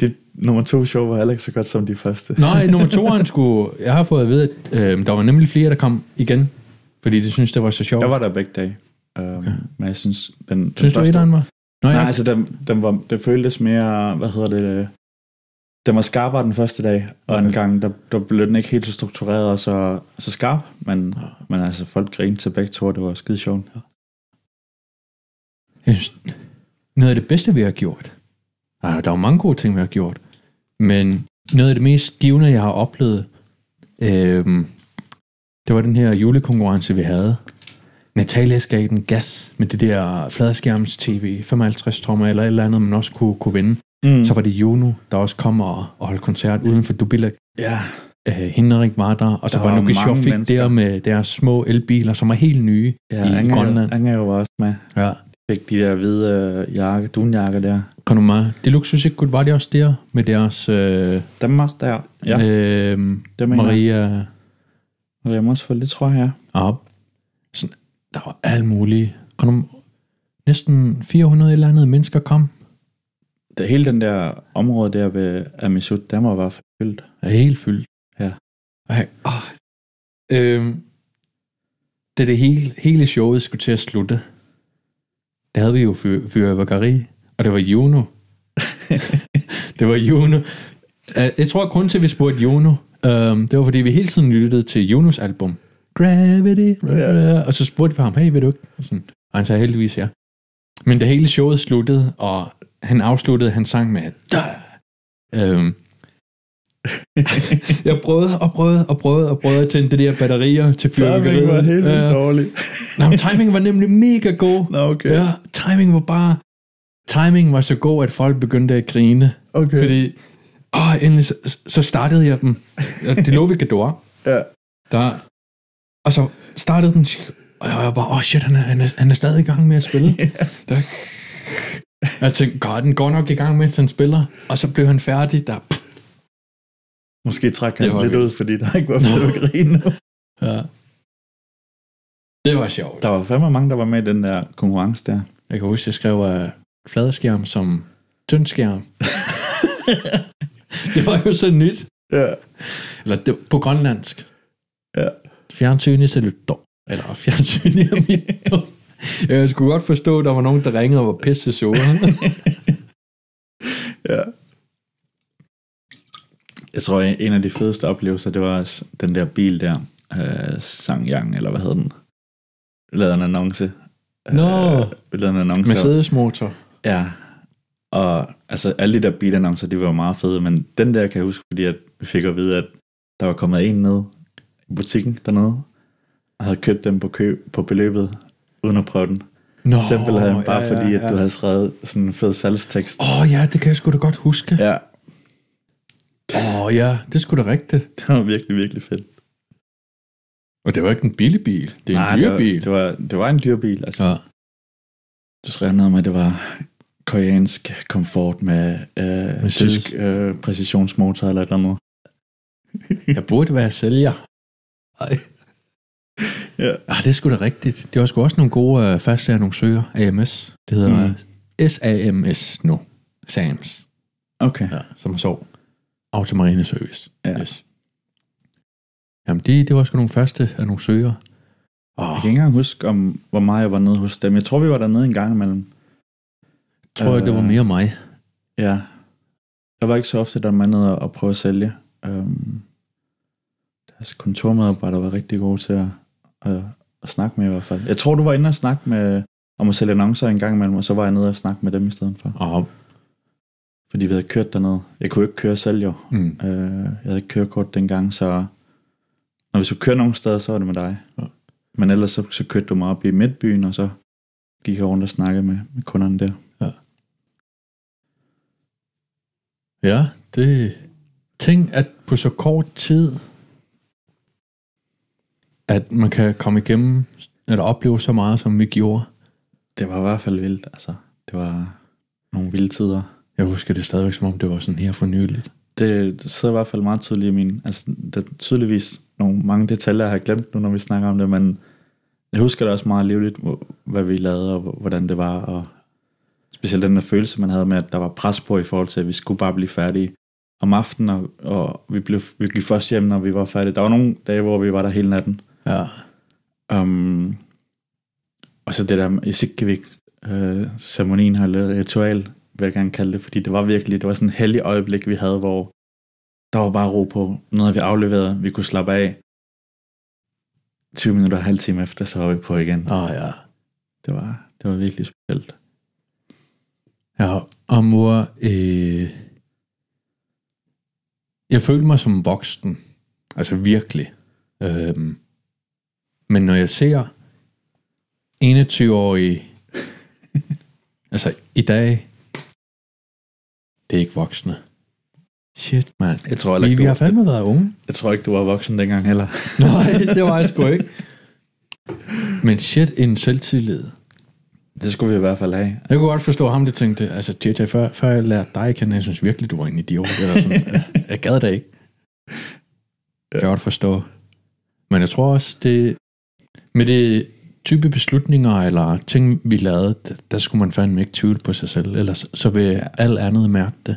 [SPEAKER 2] Det nummer to show var heller ikke så godt som de første.
[SPEAKER 1] Nej, nummer toeren skulle... Jeg har fået at vide, at øh, der var nemlig flere, der kom igen, fordi de synes det var så sjovt.
[SPEAKER 2] Jeg var der begge dage. Um, okay. Men jeg synes, den, den
[SPEAKER 1] synes du,
[SPEAKER 2] første...
[SPEAKER 1] etteren var? Nå,
[SPEAKER 2] Nej,
[SPEAKER 1] jeg,
[SPEAKER 2] altså, den, den var, det føltes mere, hvad hedder det, den var skarpere den første dag, og
[SPEAKER 1] Okay.
[SPEAKER 2] en gang, der, der blev den ikke helt så struktureret og så, så skarp, men, ja. men altså, folk grinede til begge to, det var skide sjovt. Ja.
[SPEAKER 1] jeg synes, noget af det bedste, vi har gjort, ah, der er jo mange gode ting, vi har gjort, men noget af det mest givende, jeg har oplevet, øh, det var den her julekonkurrence, vi havde. Natalia gav den gas med det der fladskærms tv, 55 tommer eller et eller andet, man også kunne, kunne vinde.
[SPEAKER 2] Mm.
[SPEAKER 1] Så var det Juno, der også kom og, og holdt koncert uden for Dubilak.
[SPEAKER 2] ja,
[SPEAKER 1] Øh, Henrik var der, og så
[SPEAKER 2] Der
[SPEAKER 1] var
[SPEAKER 2] var
[SPEAKER 1] der med deres små elbiler, som var helt nye
[SPEAKER 2] ja
[SPEAKER 1] i
[SPEAKER 2] Anger,
[SPEAKER 1] Grønland.
[SPEAKER 2] Anger var også med.
[SPEAKER 1] Ja.
[SPEAKER 2] Fik de der hvide øh, jakke, dunjakker der.
[SPEAKER 1] Kan du meget? Det luksus ikke godt, var de også der med deres øh,
[SPEAKER 2] Dem var der. Ja,
[SPEAKER 1] øh,
[SPEAKER 2] det mener
[SPEAKER 1] Maria
[SPEAKER 2] også få det, tror jeg.
[SPEAKER 1] op. Sådan, der var alt muligt. Kan du, næsten 400 eller andet mennesker kom.
[SPEAKER 2] Det, hele den der område der ved Amisut, der være fyldt.
[SPEAKER 1] er helt fyldt.
[SPEAKER 2] Ja.
[SPEAKER 1] Ej, åh. Øhm, da det hele, hele showet skulle til at slutte, der havde vi jo fyr- fyrværkeri, og det var Juno. det var Juno. Øh, Jeg tror, at grunden til, at vi spurgte Juno, øhm, det var, fordi vi hele tiden lyttede til Junos album. Gravity.
[SPEAKER 2] Ja.
[SPEAKER 1] Og så spurgte vi ham, hey, ved du ikke? Og Sådan, og han sagde heldigvis ja. Men da hele showet sluttede, og han afsluttede hans sang med, Dø! Øhm, jeg prøvede og prøvede og prøvede og prøvede at tænde det der batterier til fyrværkeriet.
[SPEAKER 2] Timing var helt vildt dårlig.
[SPEAKER 1] Nå, men timing var nemlig mega god.
[SPEAKER 2] Nå, okay.
[SPEAKER 1] Ja, timing var bare... Timing var så god, at folk begyndte at grine.
[SPEAKER 2] Okay.
[SPEAKER 1] Fordi, åh, endelig, så, så startede jeg dem. Det lå ved Gador.
[SPEAKER 2] Ja.
[SPEAKER 1] Der, og så startede den, og jeg var bare, åh oh shit, han er, han, er, han er stadig i gang med at spille. Der, jeg tænkte, god, den går nok i gang, mens han spiller. Og så blev han færdig, der,
[SPEAKER 2] Måske træk han lidt
[SPEAKER 1] vildt.
[SPEAKER 2] ud, fordi der ikke var fyrværkeri nu.
[SPEAKER 1] ja. Det var sjovt.
[SPEAKER 2] Der var fandme mange, der var med i den der konkurrence der.
[SPEAKER 1] Jeg kan huske, jeg skrev uh, fladskærm som tynd skærm. det var jo så nyt.
[SPEAKER 2] Ja.
[SPEAKER 1] Eller det, på grønlandsk.
[SPEAKER 2] Ja.
[SPEAKER 1] Fjernsyn i salutter. Eller fjernsyn i amitter. Jeg skulle godt forstå, at der var nogen, der ringede og var pisse sure.
[SPEAKER 2] ja. Jeg tror, en af de fedeste oplevelser, det var den der bil der. Uh, Sangyang, eller hvad hed den? Lavede en annonce.
[SPEAKER 1] Nå.
[SPEAKER 2] Øh, lavede en annonce.
[SPEAKER 1] Mercedes motor.
[SPEAKER 2] Ja. Og altså, alle de der bilannoncer, de var meget fede, men den der kan jeg huske, fordi at vi fik at vide, at der var kommet en ned butikken dernede, og havde købt dem på, køb, på beløbet, uden at prøve den.
[SPEAKER 1] Nå,
[SPEAKER 2] Simpelthen bare
[SPEAKER 1] ja, ja,
[SPEAKER 2] fordi, at
[SPEAKER 1] ja.
[SPEAKER 2] du havde skrevet sådan en fed salgstekst.
[SPEAKER 1] Åh oh, ja, det kan jeg sgu da godt huske.
[SPEAKER 2] Ja,
[SPEAKER 1] Åh oh, ja, det skulle da rigtigt.
[SPEAKER 2] det var virkelig, virkelig fedt.
[SPEAKER 1] Og det var ikke en billig bil. Det er
[SPEAKER 2] Nej,
[SPEAKER 1] en
[SPEAKER 2] det
[SPEAKER 1] dyr
[SPEAKER 2] var,
[SPEAKER 1] bil.
[SPEAKER 2] det, var, det var en dyr bil. Altså,
[SPEAKER 1] Ja.
[SPEAKER 2] Du skrev noget med, at det var koreansk komfort med øh, tysk øh, præcisionsmotor eller et eller andet.
[SPEAKER 1] Jeg burde være sælger.
[SPEAKER 2] Ej. ja.
[SPEAKER 1] Ah, det er sgu da rigtigt. Det var sgu også nogle gode uh, faste annoncører, AMS. Det hedder
[SPEAKER 2] Mm.
[SPEAKER 1] SAMS nu. SAMS.
[SPEAKER 2] Okay.
[SPEAKER 1] Ja, som så. Automarine Service.
[SPEAKER 2] Ja.
[SPEAKER 1] Yes. Jamen, det, det var sgu nogle faste annoncører. Oh,
[SPEAKER 2] Jeg kan ikke engang huske, om, hvor meget jeg var nede hos dem. Jeg tror, vi var dernede en gang imellem.
[SPEAKER 1] tror jeg, det var
[SPEAKER 2] Øh.
[SPEAKER 1] mere mig.
[SPEAKER 2] Ja. Jeg var ikke så ofte der med nede og prøve at sælge. Um, deres kontormedarbejdere var rigtig gode til at, at, at snakke med i hvert fald. Jeg tror, du var inde og snakke med, om at sælge annoncer en gang imellem, og så var jeg nede og snakke med dem i stedet for.
[SPEAKER 1] Og,
[SPEAKER 2] Fordi vi havde kørt dernede. Jeg kunne ikke køre selv jo.
[SPEAKER 1] mm,
[SPEAKER 2] Uh, jeg havde ikke kørekort dengang, så når vi skulle køre nogen steder, så var det med dig.
[SPEAKER 1] Ja.
[SPEAKER 2] Men ellers så, så kørte du mig op i midtbyen, og så gik jeg rundt og snakkede med, med kunderne der.
[SPEAKER 1] ja, det... Tænk, at på så kort tid, at man kan komme igennem, eller opleve så meget, som vi gjorde.
[SPEAKER 2] Det var i hvert fald vildt, altså. Det var nogle vilde tider.
[SPEAKER 1] Jeg husker det stadigvæk, som om det var sådan her for nyligt.
[SPEAKER 2] Det, det sidder i hvert fald meget tydeligt i min... Altså, der er tydeligvis nogle mange detaljer, jeg har glemt nu, når vi snakker om det, men jeg husker det også meget livligt, hvad vi lavede, og hvordan det var, og specielt den der følelse, man havde med, at der var pres på i forhold til, at vi skulle bare blive færdige om aftenen, og, og vi, blev, vi gik først hjem, når vi var færdige. Der var nogle dage, hvor vi var der hele natten.
[SPEAKER 1] Ja.
[SPEAKER 2] Um, og så det der i Sikkervik, øh, ceremonien har lavet ritual, vil jeg gerne kalde det, fordi det var virkelig, det var sådan en heldig øjeblik, vi havde, hvor der var bare ro på. Noget havde vi afleveret, vi kunne slappe af. 20 minutter og halv time efter, så var vi på igen.
[SPEAKER 1] Åh, oh, ja.
[SPEAKER 2] Det var, det var virkelig specielt.
[SPEAKER 1] Ja, og mor, øh, jeg følte mig som voksen. Altså virkelig. Øhm, men når jeg ser 21-årige, altså i dag, det er ikke voksne. Shit, mand.
[SPEAKER 2] Jeg tror,
[SPEAKER 1] Vi,
[SPEAKER 2] ikke,
[SPEAKER 1] vi
[SPEAKER 2] du,
[SPEAKER 1] har fandme været unge.
[SPEAKER 2] jeg tror ikke, du var voksen dengang heller.
[SPEAKER 1] Nej, det var jeg sgu ikke. Men shit, en selvtillid.
[SPEAKER 2] Det skulle vi i hvert fald have.
[SPEAKER 1] Jeg kunne godt forstå ham, der tænkte, altså JJ, før, før jeg lærte dig at kende, jeg synes virkelig, du var en idiot. Eller sådan. jeg, jeg gad det ikke. Jeg kan godt forstå. Men jeg tror også, det med det type beslutninger eller ting, vi lavede, der, skulle man fandme ikke tvivle på sig selv, ellers så vil ja. alt andet mærke det.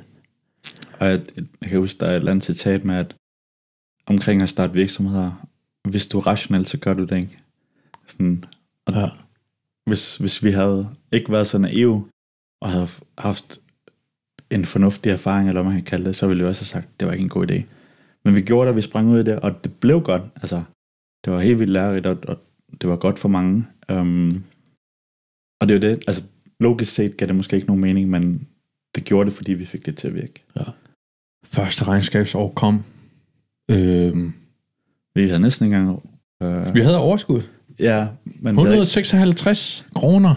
[SPEAKER 2] Og jeg, jeg kan huske, der er et eller andet citat med, at omkring at starte virksomheder, hvis du er rationel, så gør du det ikke. Sådan, og
[SPEAKER 1] Ja.
[SPEAKER 2] hvis, hvis vi havde ikke været så naive, og havde haft en fornuftig erfaring, eller hvad man kan kalde det, så ville vi også have sagt, at det var ikke en god idé. Men vi gjorde det, vi sprang ud i det, og det blev godt. Altså, det var helt vildt lærerigt, og, og det var godt for mange. Um, og det er jo det, altså logisk set gav det måske ikke nogen mening, men det gjorde det, fordi vi fik det til at virke.
[SPEAKER 1] Første regnskabsår kom. Øhm,
[SPEAKER 2] Vi havde næsten ikke engang... Øh,
[SPEAKER 1] vi havde overskud.
[SPEAKER 2] ja, men... vi havde ikke-
[SPEAKER 1] 156 kroner.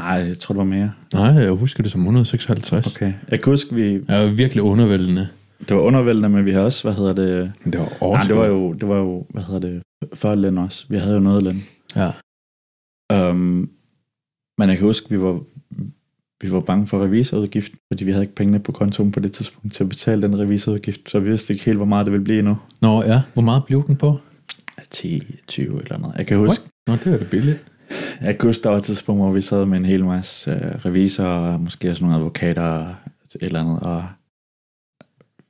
[SPEAKER 2] Nej, jeg tror, det var mere.
[SPEAKER 1] Nej, jeg husker det som 156. Okay.
[SPEAKER 2] Jeg kan huske, vi,
[SPEAKER 1] Det var virkelig undervældende.
[SPEAKER 2] det var undervældende, men vi havde også, hvad hedder det...
[SPEAKER 1] Det var
[SPEAKER 2] Nej,
[SPEAKER 1] overskud.
[SPEAKER 2] det var jo, det var jo, hvad hedder det, før løn også. Vi havde jo noget løn.
[SPEAKER 1] Ja.
[SPEAKER 2] Um, men jeg kan huske, vi var, vi var bange for revisorudgiften, fordi vi havde ikke pengene på kontoen på det tidspunkt til at betale den revisorudgift, så vi vidste ikke helt, hvor meget det ville blive endnu.
[SPEAKER 1] Nå ja, hvor meget blev den på?
[SPEAKER 2] 10, 20 eller noget. Jeg kan huske,
[SPEAKER 1] Nå, det var det billigt.
[SPEAKER 2] jeg kan huske, der var et tidspunkt, hvor vi sad med en hel masse uh, revisorer, og måske også nogle advokater og et eller andet, og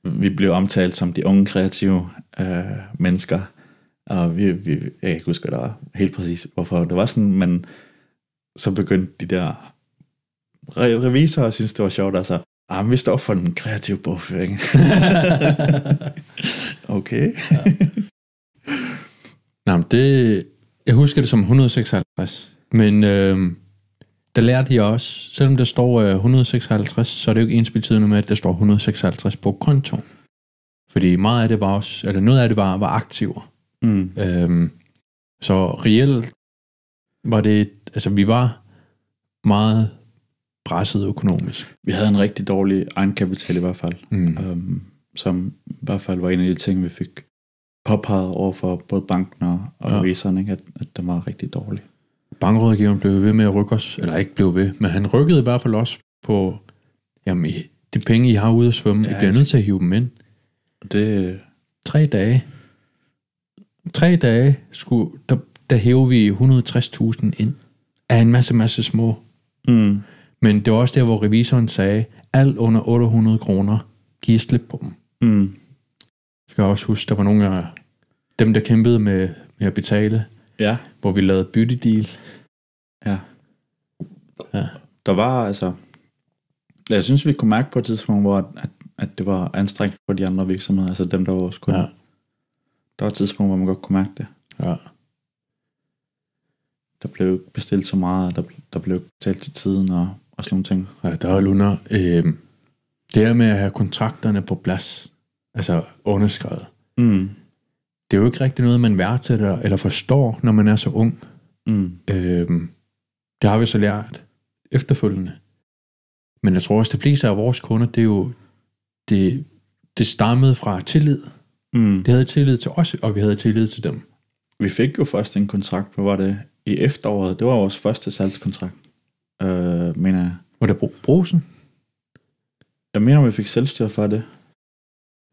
[SPEAKER 2] vi blev omtalt som de unge kreative uh, mennesker, og vi, vi, jeg kan ikke huske, hvad der var helt præcis, hvorfor det var sådan, men så begyndte de der re- revisorer at synes, det var sjovt, altså, ah, vi står for den kreative bogføring. okay.
[SPEAKER 1] Nå, men det, jeg husker det som 156. Men øh, der lærte jeg også, selvom der står øh, 156, så er det jo ikke ens betydende med, at der står 156 på kontoen. Fordi meget af det var også, eller noget af det var, var aktiver.
[SPEAKER 2] Mm.
[SPEAKER 1] Øhm, så reelt var det, altså vi var meget presset økonomisk.
[SPEAKER 2] Vi havde en rigtig dårlig egenkapital i hvert fald.
[SPEAKER 1] Mm.
[SPEAKER 2] um, som i hvert fald var en af de ting, vi fik påpeget over for både banken og, og
[SPEAKER 1] Ja.
[SPEAKER 2] revisoren, ikke? At, at den var rigtig dårlig.
[SPEAKER 1] Bankrådgiveren blev ved med at rykke os, eller ikke blev ved, men han rykkede i hvert fald også på, jamen de penge, I har ude at svømme, ja, I bliver
[SPEAKER 2] jeg
[SPEAKER 1] nødt til at hive dem ind.
[SPEAKER 2] Og det,
[SPEAKER 1] Tre dage. Tre dage, skulle, der, der hæver vi 160.000 ind af en masse, masse små.
[SPEAKER 2] mm,
[SPEAKER 1] Men det var også der, hvor revisoren sagde, alt under 800 kroner, giv slip på dem.
[SPEAKER 2] mm,
[SPEAKER 1] skal jeg også huske, der var nogle af dem, der kæmpede med, med at betale,
[SPEAKER 2] ja,
[SPEAKER 1] hvor vi lavede byttedeal.
[SPEAKER 2] ja.
[SPEAKER 1] Ja.
[SPEAKER 2] Der var altså, Jeg synes, vi kunne mærke på et tidspunkt, hvor at, at, det var anstrengt for de andre virksomheder, altså dem, der var kunder.
[SPEAKER 1] Ja.
[SPEAKER 2] Der var et tidspunkt, hvor man godt kunne mærke det.
[SPEAKER 1] Ja.
[SPEAKER 2] Der blev bestilt så meget, og der, der blev betalt til tiden og, og sådan nogle ting.
[SPEAKER 1] Ja, der er Lunder. Øh, det her med at have kontrakterne på plads, altså underskrevet,
[SPEAKER 2] Mm.
[SPEAKER 1] det er jo ikke rigtig noget, man værdsætter eller forstår, når man er så ung.
[SPEAKER 2] Mm.
[SPEAKER 1] Øh, det har vi så lært efterfølgende. Men jeg tror også, at de fleste af vores kunder, det er jo, det, det stammede fra tillid.
[SPEAKER 2] Mm.
[SPEAKER 1] De havde tillid til os, og vi havde tillid til dem.
[SPEAKER 2] Vi fik jo først en kontrakt, hvad var det? I efteråret, det var vores første salgskontrakt, øh, mener jeg.
[SPEAKER 1] Var det Brosen?
[SPEAKER 2] Jeg mener, vi fik selvstyre for det.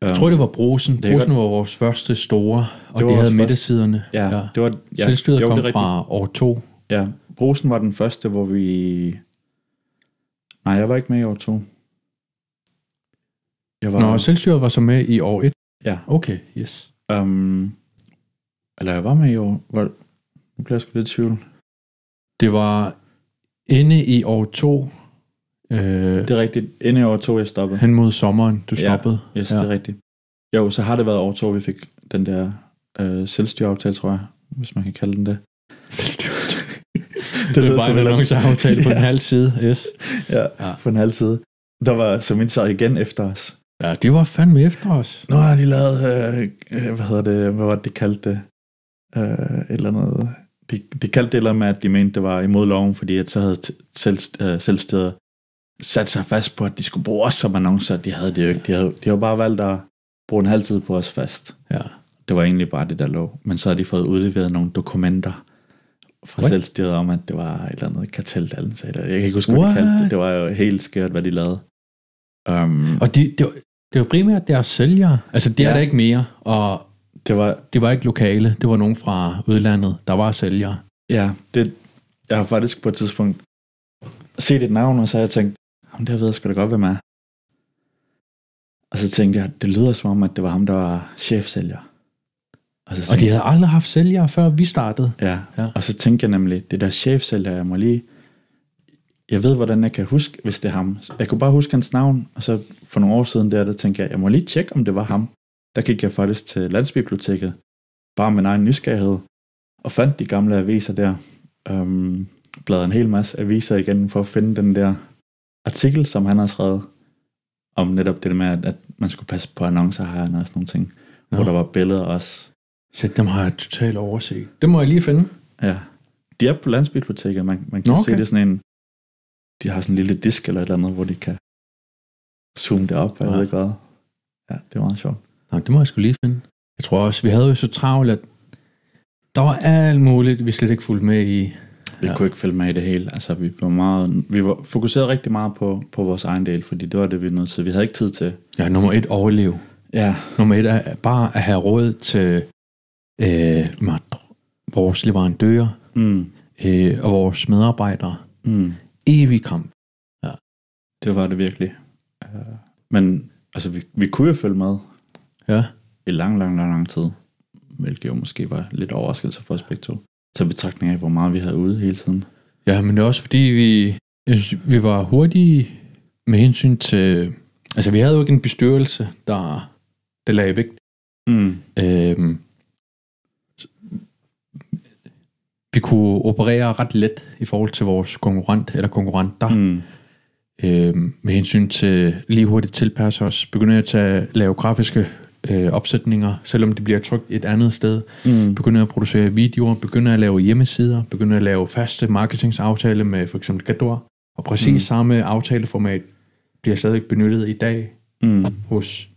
[SPEAKER 1] Jeg tror, det var Brosen.
[SPEAKER 2] Det
[SPEAKER 1] Brosen var vores første store, og
[SPEAKER 2] Det
[SPEAKER 1] de
[SPEAKER 2] var
[SPEAKER 1] havde midtersiderne.
[SPEAKER 2] Ja, ja. det var... Ja,
[SPEAKER 1] Selvstyret
[SPEAKER 2] jo,
[SPEAKER 1] kom
[SPEAKER 2] det
[SPEAKER 1] fra år to.
[SPEAKER 2] Ja, Brosen var den første, hvor vi... Nej, jeg var ikke med i år to. Jeg var...
[SPEAKER 1] Nå, selvstyret var så med i år et.
[SPEAKER 2] Ja.
[SPEAKER 1] Okay, yes.
[SPEAKER 2] Um, eller jeg var med i år... Hvor, nu bliver jeg sgu lidt i tvivl.
[SPEAKER 1] Det var inde i år to, øh,
[SPEAKER 2] Det er rigtigt. Inde i år to, jeg stoppede.
[SPEAKER 1] hen mod sommeren, du
[SPEAKER 2] Ja.
[SPEAKER 1] stoppede.
[SPEAKER 2] Yes,
[SPEAKER 1] Ja.
[SPEAKER 2] det er rigtigt. Jo, så har det været år to, vi fik den der øh, selvstyreaftale, tror jeg, hvis man kan kalde den det.
[SPEAKER 1] Det, det
[SPEAKER 2] lyder
[SPEAKER 1] var
[SPEAKER 2] som
[SPEAKER 1] en annonceaftale på en
[SPEAKER 2] Ja.
[SPEAKER 1] halv side, yes.
[SPEAKER 2] Ja,
[SPEAKER 1] Ja.
[SPEAKER 2] ja. på en halv side. Der var som sad igen efter os.
[SPEAKER 1] Ja, det var fandme efter os.
[SPEAKER 2] Nå, har de lavet, øh, øh, hvad hedder det, hvad var det, de kaldte det? Øh, et eller andet. De, de kaldte det et eller med, at de mente, det var imod loven, fordi at så havde selv, øh, selvstyret sat sig fast på, at de skulle bruge os som annoncer. De havde det jo ikke. De havde, de havde bare valgt at bruge en halv tid på os fast.
[SPEAKER 1] Ja.
[SPEAKER 2] Det var egentlig bare det, der lå. Men så har de fået udleveret nogle dokumenter fra
[SPEAKER 1] What?
[SPEAKER 2] selvstyret om, at det var et eller andet karteldannelse. Eller, jeg kan ikke huske, hvad de kaldte det. Det var jo helt skørt, hvad de lavede. Um,
[SPEAKER 1] Og de, det, var, det var primært deres sælgere. Altså, det er
[SPEAKER 2] Ja.
[SPEAKER 1] der ikke mere, og
[SPEAKER 2] det var,
[SPEAKER 1] det var ikke lokale. Det var nogen fra udlandet, der var sælgere.
[SPEAKER 2] ja, det, jeg har faktisk på et tidspunkt set et navn, og så har jeg tænkt, jamen det ved jeg sgu da godt, hvem er. Og så tænkte jeg, det lyder som om, at det var ham, der var chefsælger. Og så
[SPEAKER 1] Og de havde aldrig haft sælgere, før vi startede.
[SPEAKER 2] Ja.
[SPEAKER 1] Ja.
[SPEAKER 2] ja. Og så tænkte jeg nemlig, det der chefsælger, jeg må lige... Jeg ved, hvordan jeg kan huske, hvis det er ham. Jeg kunne bare huske hans navn, og så for nogle år siden der, der tænkte jeg, jeg må lige tjekke, om det var ham. Der gik jeg faktisk til landsbiblioteket, bare med min egen nysgerrighed, og fandt de gamle aviser der. Um, bladrede en hel masse aviser igen, for at finde den der artikel, som han har skrevet, om netop det med, at, at man skulle passe på annoncer her og sådan nogle ting,
[SPEAKER 1] Nå.
[SPEAKER 2] hvor der var billeder også.
[SPEAKER 1] Så dem har jeg totalt overset. Det må jeg lige finde.
[SPEAKER 2] Ja. De er på landsbiblioteket. Man, man kan
[SPEAKER 1] Nå,
[SPEAKER 2] okay. se det sådan en... De har sådan en lille disk eller et eller andet, hvor de kan zoome det op, jeg
[SPEAKER 1] Ja.
[SPEAKER 2] ved ikke hvad. Ja, det er meget sjovt.
[SPEAKER 1] Nå, det må jeg skulle lige finde. Jeg tror også, vi havde jo så travlt, at der var alt muligt, vi slet ikke fulgte med i.
[SPEAKER 2] Vi
[SPEAKER 1] Ja.
[SPEAKER 2] ja. kunne ikke følge med i det hele. Altså, vi var, meget, vi var fokuseret rigtig meget på, på vores egen del, fordi det var det, vi var nødt til. Vi havde ikke tid til.
[SPEAKER 1] Ja, nummer et, overleve.
[SPEAKER 2] Ja,
[SPEAKER 1] Nummer et er bare at have råd til øh, vores leverandører
[SPEAKER 2] mm,
[SPEAKER 1] øh, og vores medarbejdere.
[SPEAKER 2] mm,
[SPEAKER 1] Evig kamp.
[SPEAKER 2] det var det virkelig. Uh, men altså, vi, vi kunne jo følge med
[SPEAKER 1] Ja.
[SPEAKER 2] i lang, lang, lang, lang tid. Hvilket jo måske var lidt overraskelse for os begge to. Til betragtning af, hvor meget vi havde ude hele tiden.
[SPEAKER 1] ja, men det er også fordi, vi, jeg synes, vi var hurtige med hensyn til... Altså, vi havde jo ikke en bestyrelse, der, der lagde vægt
[SPEAKER 2] Mm.
[SPEAKER 1] Øhm, vi kunne operere ret let i forhold til vores konkurrent eller konkurrenter mm. Øhm, med hensyn til lige hurtigt tilpasse os. Begynder at tage, lave grafiske øh, opsætninger, selvom det bliver trykt et andet sted.
[SPEAKER 2] Mm.
[SPEAKER 1] Begynder at producere videoer, begynder at lave hjemmesider, begynder at lave faste marketingsaftaler med for eksempel Gador. Og præcis. Mm. samme aftaleformat bliver stadig benyttet i dag
[SPEAKER 2] Mm.
[SPEAKER 1] hos,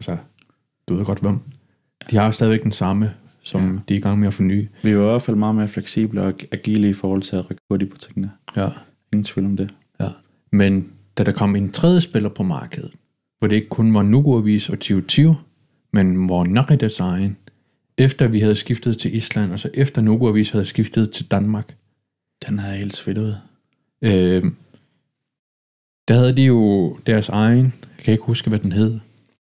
[SPEAKER 1] altså, du ved godt hvem. De har stadigvæk den samme, som ja. De er i gang med at forny.
[SPEAKER 2] Vi var i hvert fald meget mere fleksible og agile i forhold til at rykke hurtigt på tingene.
[SPEAKER 1] Ja.
[SPEAKER 2] Ingen tvivl om det.
[SPEAKER 1] ja. Men da der kom en tredje spiller på markedet, hvor det ikke kun var Nugo Avis og 2020, men hvor Nari Design, efter vi havde skiftet til Island, altså efter Nugo Avis havde skiftet til Danmark,
[SPEAKER 2] Den havde helt svedt ud.
[SPEAKER 1] øh, der havde de jo deres egen, jeg kan ikke huske, hvad den hed,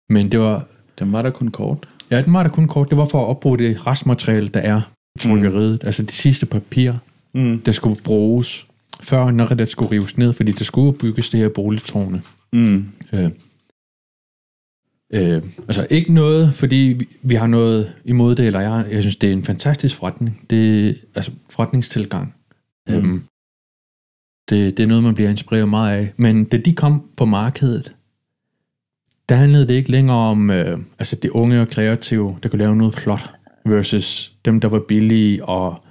[SPEAKER 1] men det var,
[SPEAKER 2] Den var der kun kort.
[SPEAKER 1] Ja, den var der kun kort. Det var for at opbruge det restmateriale, der er i trykkeriet. Mm. Altså det sidste papir,
[SPEAKER 2] Mm.
[SPEAKER 1] der skulle bruges før når det skulle rives ned, fordi der skulle bygges det her boligtårne.
[SPEAKER 2] Mm.
[SPEAKER 1] Øh, øh, altså ikke noget, fordi vi, vi har noget imod det, eller jeg, jeg synes, det er en fantastisk forretning. Det er altså forretningstilgang.
[SPEAKER 2] Mm.
[SPEAKER 1] Mm. Øhm, det, det er noget, man bliver inspireret meget af. Men da de kom på markedet, der handlede det ikke længere om øh, altså de unge og kreative, der kunne lave noget flot, versus dem, der var billige og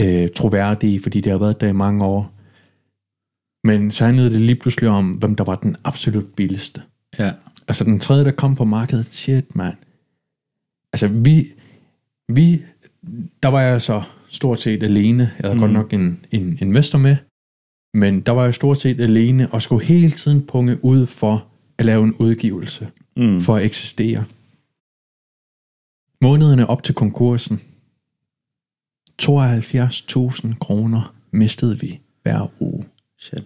[SPEAKER 1] øh, troværdige, fordi det har været der i mange år. Men så handlede det lige pludselig om, hvem der var den absolut billigste.
[SPEAKER 2] Ja.
[SPEAKER 1] Altså den tredje, der kom på markedet, shit man. Altså vi, vi, der var jeg så stort set alene. Jeg havde mm. godt nok en, en investor med, men der var jeg stort set alene og skulle hele tiden punge ud for at lave en udgivelse,
[SPEAKER 2] Mm.
[SPEAKER 1] for at eksistere. Månederne op til konkursen, 72.000 kroner mistede vi hver uge.
[SPEAKER 2] Shit.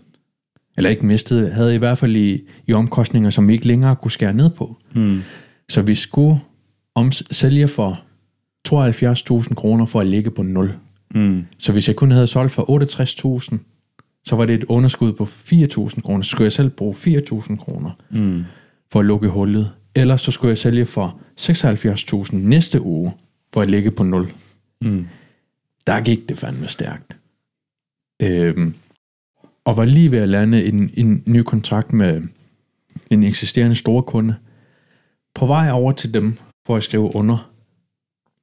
[SPEAKER 1] Eller ikke mistede, havde i hvert fald i, i omkostninger, som vi ikke længere kunne skære ned på.
[SPEAKER 2] Mm.
[SPEAKER 1] Så vi skulle om, sælge for 72.000 kroner for at ligge på 0.
[SPEAKER 2] Mm.
[SPEAKER 1] Så hvis jeg kun havde solgt for 68.000, så var det et underskud på 4.000 kroner. Så skulle jeg selv bruge 4.000 kroner
[SPEAKER 2] Mm.
[SPEAKER 1] for at lukke hullet. Eller så skulle jeg sælge for 76.000 næste uge for at ligge på 0.
[SPEAKER 2] Mm.
[SPEAKER 1] Der gik det fandme stærkt. Øhm, og var lige ved at lande en, en ny kontrakt med en eksisterende store kunde. På vej over til dem for at skrive under,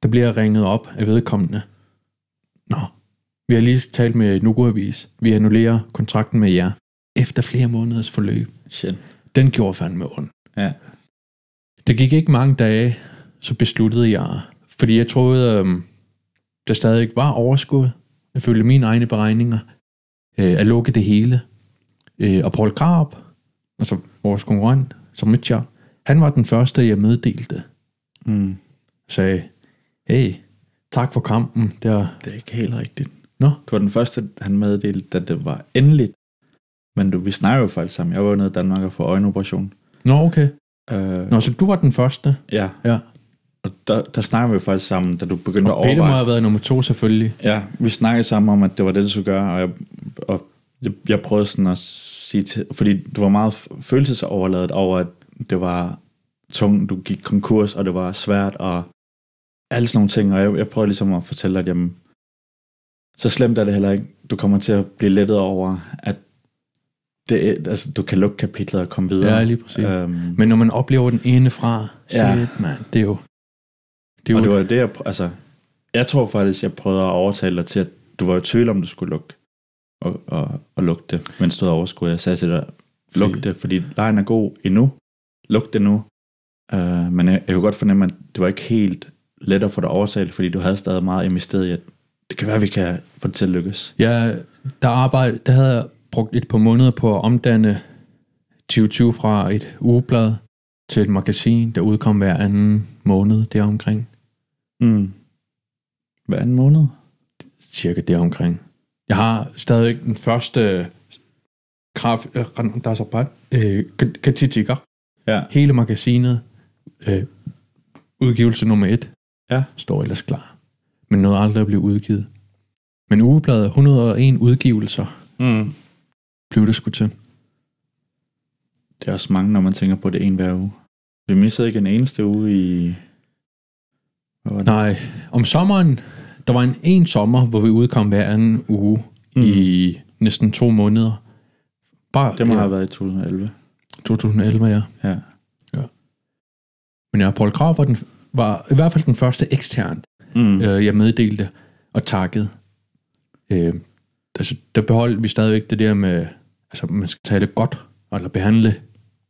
[SPEAKER 1] der bliver jeg ringet op af vedkommende. Nå, vi har lige talt med Nugo Avis. Vi annullerer kontrakten med jer efter flere måneders forløb.
[SPEAKER 2] Shit.
[SPEAKER 1] Den gjorde fandme ondt.
[SPEAKER 2] Ja.
[SPEAKER 1] Det gik ikke mange dage, så besluttede jeg, fordi jeg troede, øhm, der stadig var overskud, ifølge mine egne beregninger, øh, at lukke det hele. Øh, og Paul Krab, altså vores konkurrent, som mit job, han var den første, jeg meddelte.
[SPEAKER 2] Mm.
[SPEAKER 1] Sagde, hey, tak for kampen. Der,
[SPEAKER 2] Det er ikke helt rigtigt.
[SPEAKER 1] Nå.
[SPEAKER 2] Du var den første, han meddelte, da det var endeligt. Men du, vi snakker jo faktisk sammen. Jeg var jo nede i Danmark og få øjenoperation.
[SPEAKER 1] Nå, okay.
[SPEAKER 2] Uh,
[SPEAKER 1] Nå, så du var den første.
[SPEAKER 2] Ja,
[SPEAKER 1] Ja.
[SPEAKER 2] og der, der snakker vi jo faktisk sammen, da du begyndte at
[SPEAKER 1] Og Peter må
[SPEAKER 2] overveje.
[SPEAKER 1] have været nummer to, selvfølgelig.
[SPEAKER 2] Ja, vi snakkede sammen om, at det var det, du skulle gøre, og jeg, og jeg, jeg prøvede sådan at sige til, fordi du var meget følelsesoverladet over, at det var tungt, du gik konkurs, og det var svært, og alle sådan nogle ting, og jeg, jeg prøvede ligesom at fortælle dig, at jamen, så slemt er det heller ikke. Du kommer til at blive lettet over, at det, er- altså, du kan lukke kapitlet og komme videre.
[SPEAKER 1] Ja, lige præcis.
[SPEAKER 2] Øhm,
[SPEAKER 1] Men når man oplever den ene fra, shit,
[SPEAKER 2] Ja.
[SPEAKER 1] man, det er jo... Det er
[SPEAKER 2] Og
[SPEAKER 1] jo
[SPEAKER 2] det var det, jeg, altså, jeg tror faktisk, jeg prøvede at overtale dig til, at du var i tvivl om, du skulle lukke og, og, og lukke det, mens du havde overskud. Jeg sagde til dig, luk det, fordi lejen er god endnu. Luk det nu. Uh, men jeg, jeg kunne godt fornemme, at det var ikke helt let at få dig overtalt, fordi du havde stadig meget investeret i, at det kan være, vi kan få det til at lykkes.
[SPEAKER 1] Ja, der, arbejde, der havde jeg brugt et par måneder på at omdanne 2020 fra et ugeblad til et magasin, der udkom hver anden måned deromkring.
[SPEAKER 2] Mm. Hver anden måned?
[SPEAKER 1] Cirka deromkring. Jeg har stadig den første kraft, øh, der er så bare, øh, kritikker.
[SPEAKER 2] Ja.
[SPEAKER 1] Hele magasinet, øh, udgivelse nummer et,
[SPEAKER 2] Ja.
[SPEAKER 1] står ellers klar. Men noget aldrig at blive udgivet. Men ugebladet 101 udgivelser
[SPEAKER 2] Mm.
[SPEAKER 1] blev det sgu til.
[SPEAKER 2] Det er også mange, når man tænker på det en hver uge. Vi missede ikke en eneste uge i... Hvad var det?
[SPEAKER 1] Nej, om sommeren, der var en en sommer, hvor vi udkom hver anden uge mm. i næsten to måneder. Bare
[SPEAKER 2] Det må
[SPEAKER 1] ja,
[SPEAKER 2] have været i 2011.
[SPEAKER 1] 2011, ja.
[SPEAKER 2] Ja.
[SPEAKER 1] Men ja, Paul Krav var, den, var i hvert fald den første ekstern,
[SPEAKER 2] Mm.
[SPEAKER 1] øh, jeg meddelte og takkede. Øh, altså, der beholdt vi stadigvæk det der med, altså man skal tale godt, eller behandle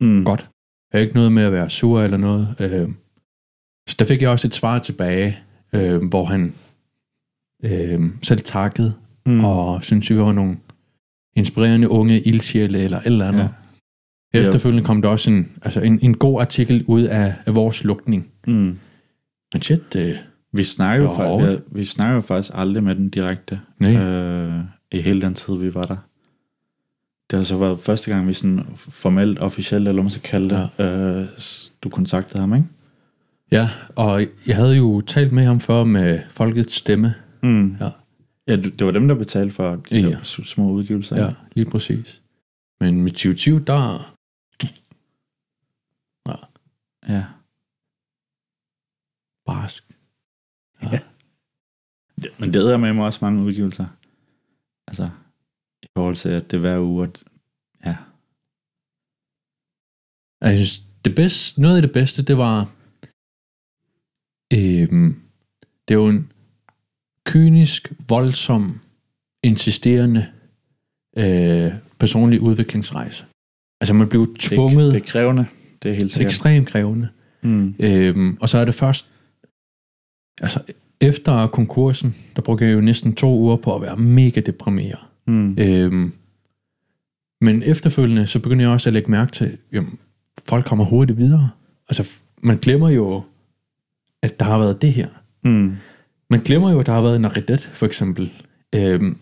[SPEAKER 2] Mm.
[SPEAKER 1] godt. Er ikke noget med at være sur eller noget. Øh, så der fik jeg også et svar tilbage, øh, hvor han øh, selv takkede,
[SPEAKER 2] Mm.
[SPEAKER 1] og synes vi var nogle inspirerende unge ildsjæle eller et eller andet.
[SPEAKER 2] Ja.
[SPEAKER 1] Ja. Efterfølgende kom der også en, altså en, en god artikel ud af, af vores lukning.
[SPEAKER 2] Mm.
[SPEAKER 1] Men shit, det,
[SPEAKER 2] Vi snakker jo, faktisk, vi, vi snakker jo faktisk aldrig med den direkte.
[SPEAKER 1] nej.
[SPEAKER 2] Øh, I hele den tid, vi var der. Det har så været første gang, vi sådan formelt, officielt, eller hvad man skal kalde det, ja. øh, du kontaktede ham, ikke?
[SPEAKER 1] Ja, og jeg havde jo talt med ham før med Folkets Stemme,
[SPEAKER 2] Mm.
[SPEAKER 1] Ja.
[SPEAKER 2] Ja, det var dem, der betalte for de
[SPEAKER 1] Ja.
[SPEAKER 2] små udgivelser.
[SPEAKER 1] Ja, lige præcis. Men med 2020, der...
[SPEAKER 2] ja.
[SPEAKER 1] Barsk.
[SPEAKER 2] Det, men det er med mig også mange udgivelser. Altså, i forhold til, at det er hver uge, at, ja,
[SPEAKER 1] Jeg synes, det bedste, noget af det bedste, det var... Øhm, det er jo en kynisk, voldsom, insisterende øh, personlig udviklingsrejse. Altså man blev
[SPEAKER 2] det,
[SPEAKER 1] tvunget,
[SPEAKER 2] er, det er krævende. Det er helt sikkert.
[SPEAKER 1] ekstremt krævende.
[SPEAKER 2] Mm.
[SPEAKER 1] Øhm, og så er det først, altså efter konkursen, der brugte jeg jo næsten to uger på at være mega deprimeret.
[SPEAKER 2] Mm.
[SPEAKER 1] Øhm, men efterfølgende, så begynder jeg også at lægge mærke til, jamen, folk kommer hurtigt videre. Altså, man glemmer jo, at der har været det her.
[SPEAKER 2] Mm.
[SPEAKER 1] Man glemmer jo, at der har været en Aridet, for eksempel. Øhm,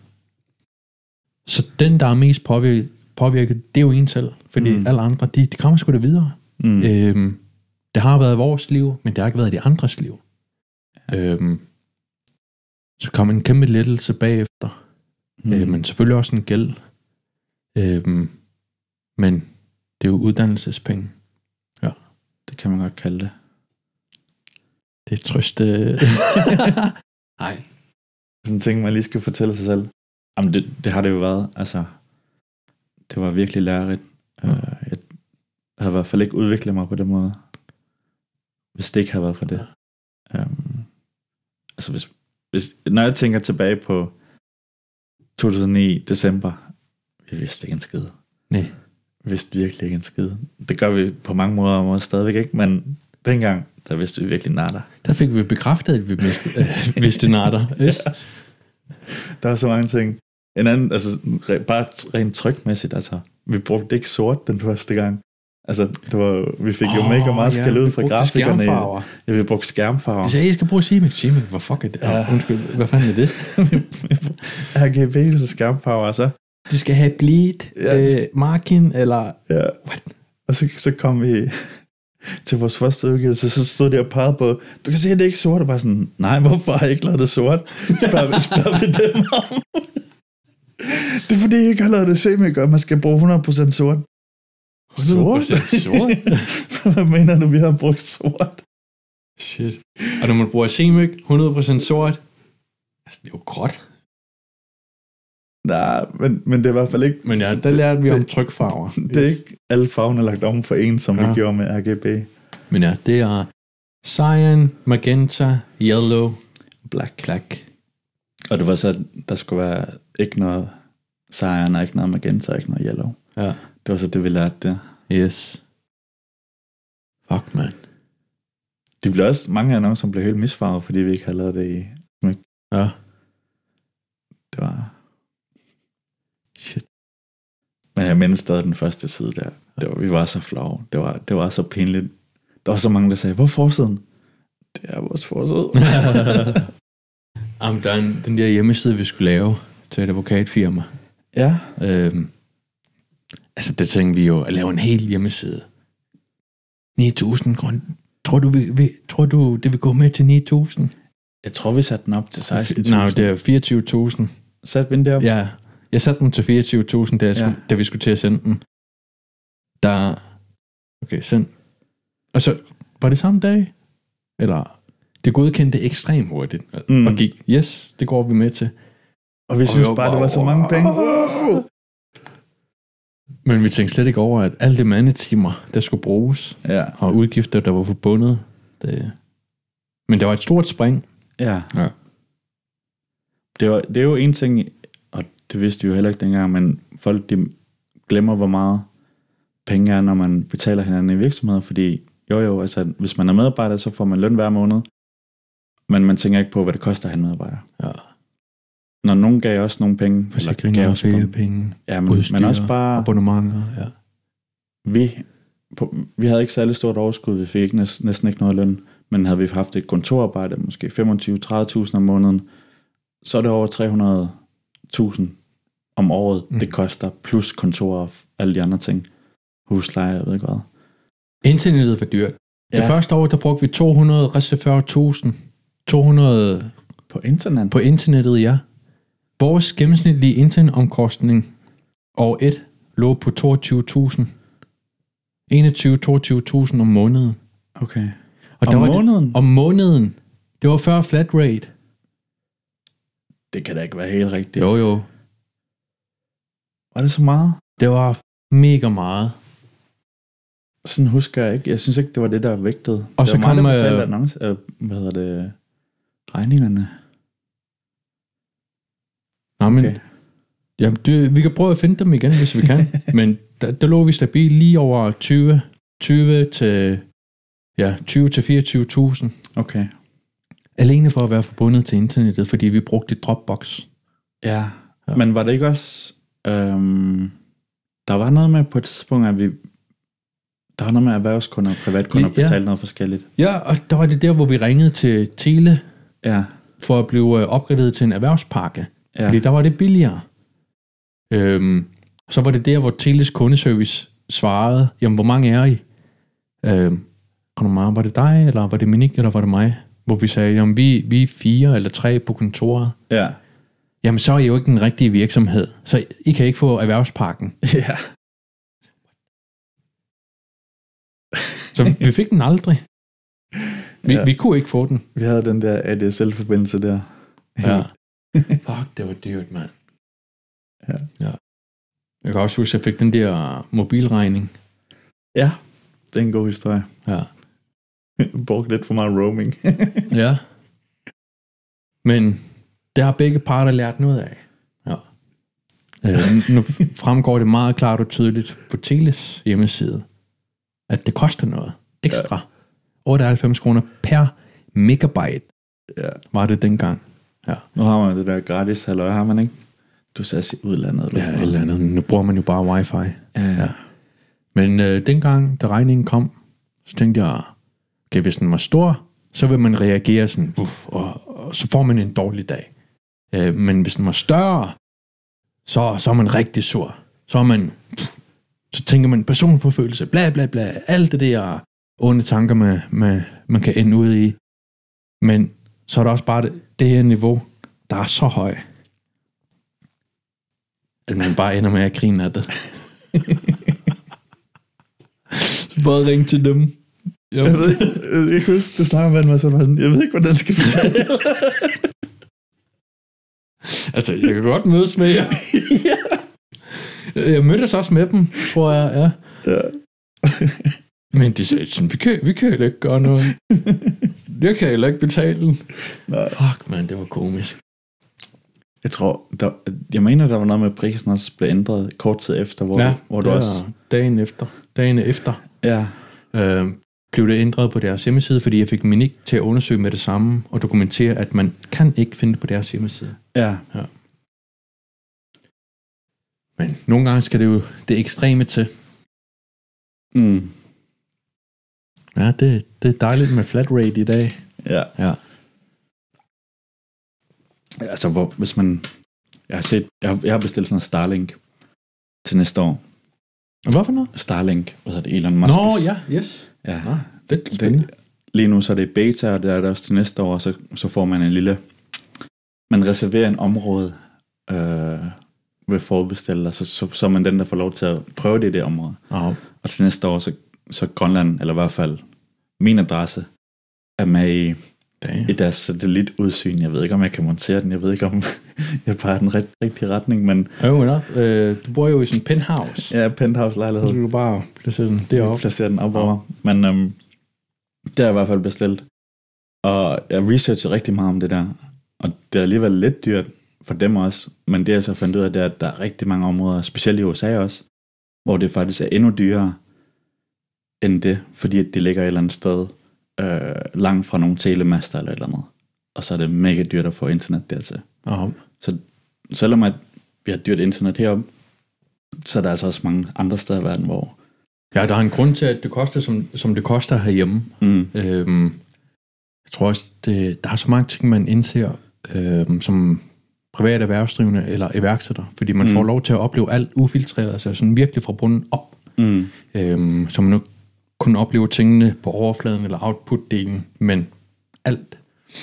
[SPEAKER 1] så den, der er mest påvirket, påvirket det er jo en selv. Fordi
[SPEAKER 2] mm.
[SPEAKER 1] alle andre, de, de kommer sgu da videre.
[SPEAKER 2] Mm.
[SPEAKER 1] Øhm, det har været vores liv, men det har ikke været de andres liv. Øhm, så kom en kæmpe lettelse bagefter. Mm. Øh, men selvfølgelig også en gæld. Øhm, men det er jo uddannelsespenge.
[SPEAKER 2] Det kan man godt kalde det.
[SPEAKER 1] Det er trøste. Nej.
[SPEAKER 2] Sådan en ting, man lige skal fortælle sig selv. Jamen, det, det har det jo været. Altså, det var virkelig lærerigt.
[SPEAKER 1] Ja.
[SPEAKER 2] Uh, jeg havde i hvert fald ikke udviklet mig på den måde, hvis det ikke havde været for det. Um, altså, hvis, hvis, når jeg tænker tilbage på 2009, december, vi vidste ikke en skid.
[SPEAKER 1] Nej.
[SPEAKER 2] Vi vidste virkelig ikke en skid. Det gør vi på mange måder og stadigvæk ikke, men dengang, der vidste vi virkelig nada.
[SPEAKER 1] Der fik vi bekræftet, at vi mistede, øh, vidste natter. Ikke?
[SPEAKER 2] Der er så mange ting. En anden, altså re, bare rent trykmæssigt, altså, vi brugte ikke sort den første gang. Altså, det var, vi fik jo
[SPEAKER 1] Åh,
[SPEAKER 2] mega meget
[SPEAKER 1] ja,
[SPEAKER 2] skæld ud fra grafikerne.
[SPEAKER 1] skærmfarver.
[SPEAKER 2] Ja, vi brugte skærmfarver.
[SPEAKER 1] De sagde, I skal bruge Simex. Simex, hvor fuck er det?
[SPEAKER 2] Ja.
[SPEAKER 1] Ja. Undskyld, hvad fanden er det?
[SPEAKER 2] RGB, så skærmfarver, så,
[SPEAKER 1] De skal have bleed,
[SPEAKER 2] Ja,
[SPEAKER 1] øh, margin, eller...
[SPEAKER 2] ja. Og så, så kom vi til vores første udgivelse, så stod de og pegede på, du kan se, at det er ikke sort, og bare sådan, nej, hvorfor har I ikke lavet det sort? Spørger vi, spørger vi dem om. det er fordi, I ikke har lavet det semik, og man skal bruge 100% sort.
[SPEAKER 1] 100% sort?
[SPEAKER 2] Hvad mener du, vi har brugt sort?
[SPEAKER 1] Shit. Og når man bruger Simex, 100% sort, altså, det er jo gråt.
[SPEAKER 2] Nej, men, men det er i hvert fald ikke,
[SPEAKER 1] Men ja, der lærte vi
[SPEAKER 2] det-
[SPEAKER 1] om trykfarver.
[SPEAKER 2] det er ikke alle farverne lagt om for en, som ja.
[SPEAKER 1] Ja.
[SPEAKER 2] vi gjorde med RGB.
[SPEAKER 1] Men ja, det er cyan, magenta, yellow,
[SPEAKER 2] Black.
[SPEAKER 1] black.
[SPEAKER 2] Og det var så, at der skulle være ikke noget cyan, og ikke noget magenta, og ikke noget yellow.
[SPEAKER 1] Ja.
[SPEAKER 2] Det var så det, vi lærte der.
[SPEAKER 1] Yes. Fuck, man.
[SPEAKER 2] De blev også, mange af dem, som blev helt misfarvet, fordi vi ikke havde lavet det i...
[SPEAKER 1] Ja.
[SPEAKER 2] Det var...
[SPEAKER 1] Shit.
[SPEAKER 2] Men jeg mindes stadig den første side der. Det var, vi var så flove. Det var, det var så pinligt. Der var så mange, der sagde, hvor forsiden? Det er vores forside.
[SPEAKER 1] Jamen, der er en, den der hjemmeside, vi skulle lave til et advokatfirma.
[SPEAKER 2] ja,
[SPEAKER 1] Øhm, altså, det tænkte vi jo, at lave en hel hjemmeside. 9.000 kroner. Tror du, vi, vi, tror du, det vil gå med til 9.000?
[SPEAKER 2] jeg tror, vi satte den op til 16.000.
[SPEAKER 1] Nej, det er 24.000.
[SPEAKER 2] Satte vi den derop?
[SPEAKER 1] Ja, jeg satte den til 24.000, da, jeg
[SPEAKER 2] Ja.
[SPEAKER 1] skulle, da vi skulle til at sende den. Der... Okay, send. Og så, var det samme dag? Eller, det godkendte ekstremt hurtigt.
[SPEAKER 2] Mm.
[SPEAKER 1] Og gik, yes, det går vi med til.
[SPEAKER 2] Og vi
[SPEAKER 1] Og
[SPEAKER 2] synes
[SPEAKER 1] vi var
[SPEAKER 2] bare, det
[SPEAKER 1] bare,
[SPEAKER 2] var så mange penge. Wow!
[SPEAKER 1] Men vi tænkte slet ikke over, at alle de mandetimer, der skulle bruges,
[SPEAKER 2] Ja,
[SPEAKER 1] og udgifter, der var forbundet, det... Men det var et stort spring.
[SPEAKER 2] ja.
[SPEAKER 1] Ja.
[SPEAKER 2] Det, var, det er jo en ting, og det vidste vi jo heller ikke dengang, men folk de glemmer, hvor meget penge er, når man betaler hinanden i virksomheder, fordi jo jo, altså hvis man er medarbejder, så får man løn hver måned, men man tænker ikke på, hvad det koster at have en medarbejder.
[SPEAKER 1] Ja.
[SPEAKER 2] Når nogen gav os nogle penge,
[SPEAKER 1] Forsikringer,
[SPEAKER 2] gav os
[SPEAKER 1] penge, penge,
[SPEAKER 2] ja, men,
[SPEAKER 1] udstyr,
[SPEAKER 2] men også bare,
[SPEAKER 1] abonnementer. Ja.
[SPEAKER 2] vi, på, vi havde ikke særlig stort overskud, vi fik ikke, næsten, næsten ikke noget løn, men havde vi haft et kontorarbejde, måske 25-30.000 om måneden, så er det over 300.000 om året, mm.
[SPEAKER 1] Mm.
[SPEAKER 2] det koster, plus kontor og alle de andre ting. Husleje, jeg ved ikke hvad.
[SPEAKER 1] Internettet var dyrt. Ja. Det første år, der brugte vi 240.000. 200
[SPEAKER 2] På internet?
[SPEAKER 1] på internettet, ja. Vores gennemsnitlige internetomkostning år 1 lå på 22.000. 21-22.000 om måneden.
[SPEAKER 2] Okay.
[SPEAKER 1] Og
[SPEAKER 2] Om
[SPEAKER 1] var
[SPEAKER 2] måneden?
[SPEAKER 1] Det, om måneden. Det var før flat rate.
[SPEAKER 2] Det kan da ikke være helt rigtigt.
[SPEAKER 1] Jo, jo.
[SPEAKER 2] Var det så meget?
[SPEAKER 1] Det var mega meget.
[SPEAKER 2] Sådan husker jeg ikke. Jeg synes ikke, det var det, der vægtede.
[SPEAKER 1] Og
[SPEAKER 2] det
[SPEAKER 1] så
[SPEAKER 2] var mig,
[SPEAKER 1] kom,
[SPEAKER 2] der betalte
[SPEAKER 1] øh,
[SPEAKER 2] annonce, øh, hvad hedder det, regningerne.
[SPEAKER 1] Nå, men,
[SPEAKER 2] Okay.
[SPEAKER 1] jamen, det, vi kan prøve at finde dem igen, hvis vi kan. men der, der lå vi stabilt lige over 20, 20 til, ja, 20 til 24.000.
[SPEAKER 2] Okay.
[SPEAKER 1] Alene for at være forbundet til internettet, fordi vi brugte Dropbox.
[SPEAKER 2] Ja.
[SPEAKER 1] Ja.
[SPEAKER 2] ja. Men var det ikke også... Øhm, der var noget med på et tidspunkt, at vi... Der var noget med erhvervskunder og privatkunder
[SPEAKER 1] Ja.
[SPEAKER 2] betalte noget forskelligt.
[SPEAKER 1] Ja, og der var det der, hvor vi ringede til Tele
[SPEAKER 2] Ja.
[SPEAKER 1] for at blive øh, opgraderet til en erhvervspakke.
[SPEAKER 2] Ja.
[SPEAKER 1] Fordi der var det billigere. Øhm, så var det der, hvor Teles kundeservice svarede, jamen hvor mange er I? Øhm, var det dig, eller var det Minik, eller var det mig? Hvor vi sagde, jamen vi, vi er fire eller tre på kontoret.
[SPEAKER 2] Ja.
[SPEAKER 1] Jamen så er I jo ikke den rigtige virksomhed, så I kan ikke få erhvervspakken.
[SPEAKER 2] ja.
[SPEAKER 1] Så vi fik den aldrig. Vi,
[SPEAKER 2] ja.
[SPEAKER 1] vi kunne ikke få den.
[SPEAKER 2] Vi havde den der ADSL-forbindelse der.
[SPEAKER 1] Ja. Fuck, det var dyrt, mand.
[SPEAKER 2] Ja.
[SPEAKER 1] ja. Jeg kan også huske, at jeg fik den der mobilregning.
[SPEAKER 2] ja. Det er en god historie.
[SPEAKER 1] Ja.
[SPEAKER 2] Brugte lidt for meget roaming.
[SPEAKER 1] ja. Men det har begge parter lært noget af. Ja. Øh, nu fremgår det meget klart og tydeligt på Teles hjemmeside, at det koster noget ekstra. 98 kroner per megabyte
[SPEAKER 2] ja.
[SPEAKER 1] var det dengang. Ja,
[SPEAKER 2] Nu har man det der gratis, halløj, har man ikke? Du sagde i udlandet. Eller
[SPEAKER 1] ja
[SPEAKER 2] sådan
[SPEAKER 1] eller andet. Nu bruger man jo bare wifi.
[SPEAKER 2] Ja, ja.
[SPEAKER 1] Men øh, dengang, da regningen kom, så tænkte jeg, okay, hvis den var stor, så vil man reagere sådan, uff, og, og så får man en dårlig dag. Øh, men hvis den var større, så, så er man rigtig sur. Så er man, pff, så tænker man personforfølgelse, bla bla bla, alt det der onde tanker, man, man, man kan ende ud i. Men så er der også bare det, det her niveau, der er så høj, at man bare ender med at grine af det. Bare ring til dem. Jo.
[SPEAKER 2] Jeg ved ikke, jeg kan huske, du snakker med mig sådan, jeg ved ikke, hvordan skal betale.
[SPEAKER 1] Altså, jeg kan godt mødes med jer. Jeg mødtes også med dem, tror jeg, ja.
[SPEAKER 2] ja.
[SPEAKER 1] Men de sagde sådan, vi kan, vi kan heller ikke gøre noget. Jeg kan heller ikke betale den.
[SPEAKER 2] Nej.
[SPEAKER 1] Fuck, man, det var komisk.
[SPEAKER 2] Jeg tror, der, jeg mener, der var noget med, at prisen også blev ændret kort tid efter, hvor,
[SPEAKER 1] Ja,
[SPEAKER 2] hvor du også...
[SPEAKER 1] dagen efter. Dagen efter
[SPEAKER 2] Ja,
[SPEAKER 1] øh, blev det ændret på deres hjemmeside, fordi jeg fik Minik til at undersøge med det samme og dokumentere, at man kan ikke finde det på deres hjemmeside.
[SPEAKER 2] ja,
[SPEAKER 1] Men nogle gange skal det jo det ekstreme til.
[SPEAKER 2] mm,
[SPEAKER 1] Ja, det, det er dejligt med flat rate i dag.
[SPEAKER 2] ja.
[SPEAKER 1] Ja.
[SPEAKER 2] Altså, hvor, hvis man... Jeg har, set, jeg, har, jeg har bestilt sådan en Starlink til næste år.
[SPEAKER 1] Hvad for noget?
[SPEAKER 2] Starlink, hvad hedder det, Elon Musk.
[SPEAKER 1] Nå, ja, yes.
[SPEAKER 2] ja.
[SPEAKER 1] Nå, det er spændende.
[SPEAKER 2] Det, lige nu så er det beta, og det er det også til næste år, så, så får man en lille... Man reserverer en område øh, ved forbestiller, så, så, så er man den, der får lov til at prøve det i det område.
[SPEAKER 1] Ja.
[SPEAKER 2] Og til næste år, så, så Grønland, eller i hvert fald min adresse, er med i,
[SPEAKER 1] Damn.
[SPEAKER 2] i deres satellitudsyn. Jeg ved ikke, om jeg kan montere den. Jeg ved ikke, om jeg bare er den rit, rigtige retning, men
[SPEAKER 1] Jo, op. Øh, du bor jo i sådan en penthouse.
[SPEAKER 2] ja, penthouse-lejlighed.
[SPEAKER 1] Så du bare placere den deroppe.
[SPEAKER 2] placere den op over. Men øhm, det har jeg i hvert fald bestilt. Og jeg researcher rigtig meget om det der. Og det er alligevel lidt dyrt for dem også. Men det jeg så fandt ud af, det er, at der er rigtig mange områder, specielt i USA også, hvor det faktisk er endnu dyrere end det, fordi at det ligger et eller andet sted øh, langt fra nogle telemaster eller et eller andet. Og så er det mega dyrt at få internet dertil.
[SPEAKER 1] Ja.
[SPEAKER 2] Så selvom at vi har dyrt internet heroppe, så er der altså også mange andre steder i verden, hvor
[SPEAKER 1] ja, der er en grund til, at det koster, som, som det koster herhjemme.
[SPEAKER 2] mm,
[SPEAKER 1] Øhm, jeg tror også, det, der er så mange ting, man indser øhm, som privat erhvervsdrivende eller iværksætter, fordi man
[SPEAKER 2] Mm.
[SPEAKER 1] får lov til at opleve alt ufiltreret, altså sådan virkelig fra bunden op,
[SPEAKER 2] mm,
[SPEAKER 1] øhm, så man nu kun oplever tingene på overfladen eller output-delen, men alt.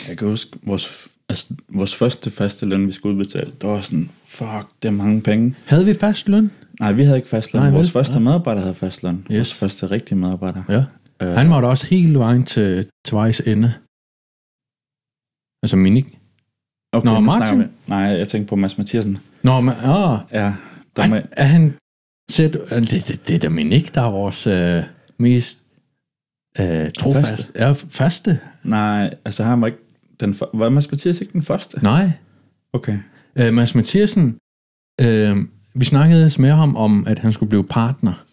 [SPEAKER 2] Jeg kan huske, vores, Altså, vores første faste løn, vi skulle udbetale, det var sådan, fuck, det er mange penge.
[SPEAKER 1] Havde vi fast løn?
[SPEAKER 2] Nej, vi havde ikke fast løn.
[SPEAKER 1] Nej,
[SPEAKER 2] vores
[SPEAKER 1] vel?
[SPEAKER 2] første
[SPEAKER 1] Ja.
[SPEAKER 2] medarbejder havde fast løn.
[SPEAKER 1] Yes.
[SPEAKER 2] Vores første rigtige medarbejder.
[SPEAKER 1] Ja.
[SPEAKER 2] Øh,
[SPEAKER 1] Han var da også helt vejen til, til vejs ende. Altså Minik.
[SPEAKER 2] okay,
[SPEAKER 1] Nå, Martin?
[SPEAKER 2] vi- Nej, jeg tænkte på Mads Mathiasen.
[SPEAKER 1] Nå, men, åh,
[SPEAKER 2] Ja, der
[SPEAKER 1] han,
[SPEAKER 2] med,
[SPEAKER 1] er han... Er det, det, det er da Minik, der er vores øh, mest øh, trofast.
[SPEAKER 2] Faste.
[SPEAKER 1] Ja, faste.
[SPEAKER 2] nej, altså han var ikke den for, Var Mads Mathias ikke den første?
[SPEAKER 1] Nej.
[SPEAKER 2] Okay.
[SPEAKER 1] Øh, Mads Mathiasen, øh, vi snakkede med ham om, at han skulle blive partner.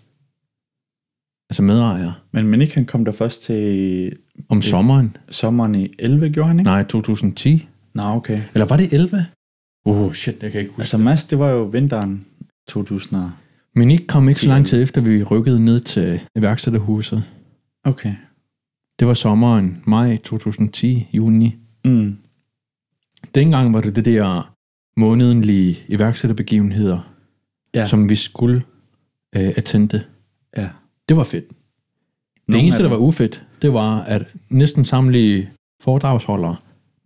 [SPEAKER 1] Altså medejer.
[SPEAKER 2] Men Minik, han kom der først til
[SPEAKER 1] Om sommeren.
[SPEAKER 2] sommeren i 11, gjorde han ikke?
[SPEAKER 1] Nej, 2010.
[SPEAKER 2] Nå, okay.
[SPEAKER 1] Eller var det 11? Uh, shit, jeg kan ikke huske.
[SPEAKER 2] Altså Mads, det var jo vinteren 2000. og-
[SPEAKER 1] Minik kom ikke så lang
[SPEAKER 2] 10.
[SPEAKER 1] tid efter, vi rykkede ned til iværksætterhuset.
[SPEAKER 2] Okay.
[SPEAKER 1] Det var sommeren, maj 2010, juni.
[SPEAKER 2] Mm.
[SPEAKER 1] Dengang var det det der månedlige iværksætterbegivenheder,
[SPEAKER 2] Ja.
[SPEAKER 1] som vi skulle øh, attende.
[SPEAKER 2] ja.
[SPEAKER 1] Det var fedt. Det
[SPEAKER 2] Nogle
[SPEAKER 1] eneste, der var ufedt, det var, at næsten samtlige foredragsholdere,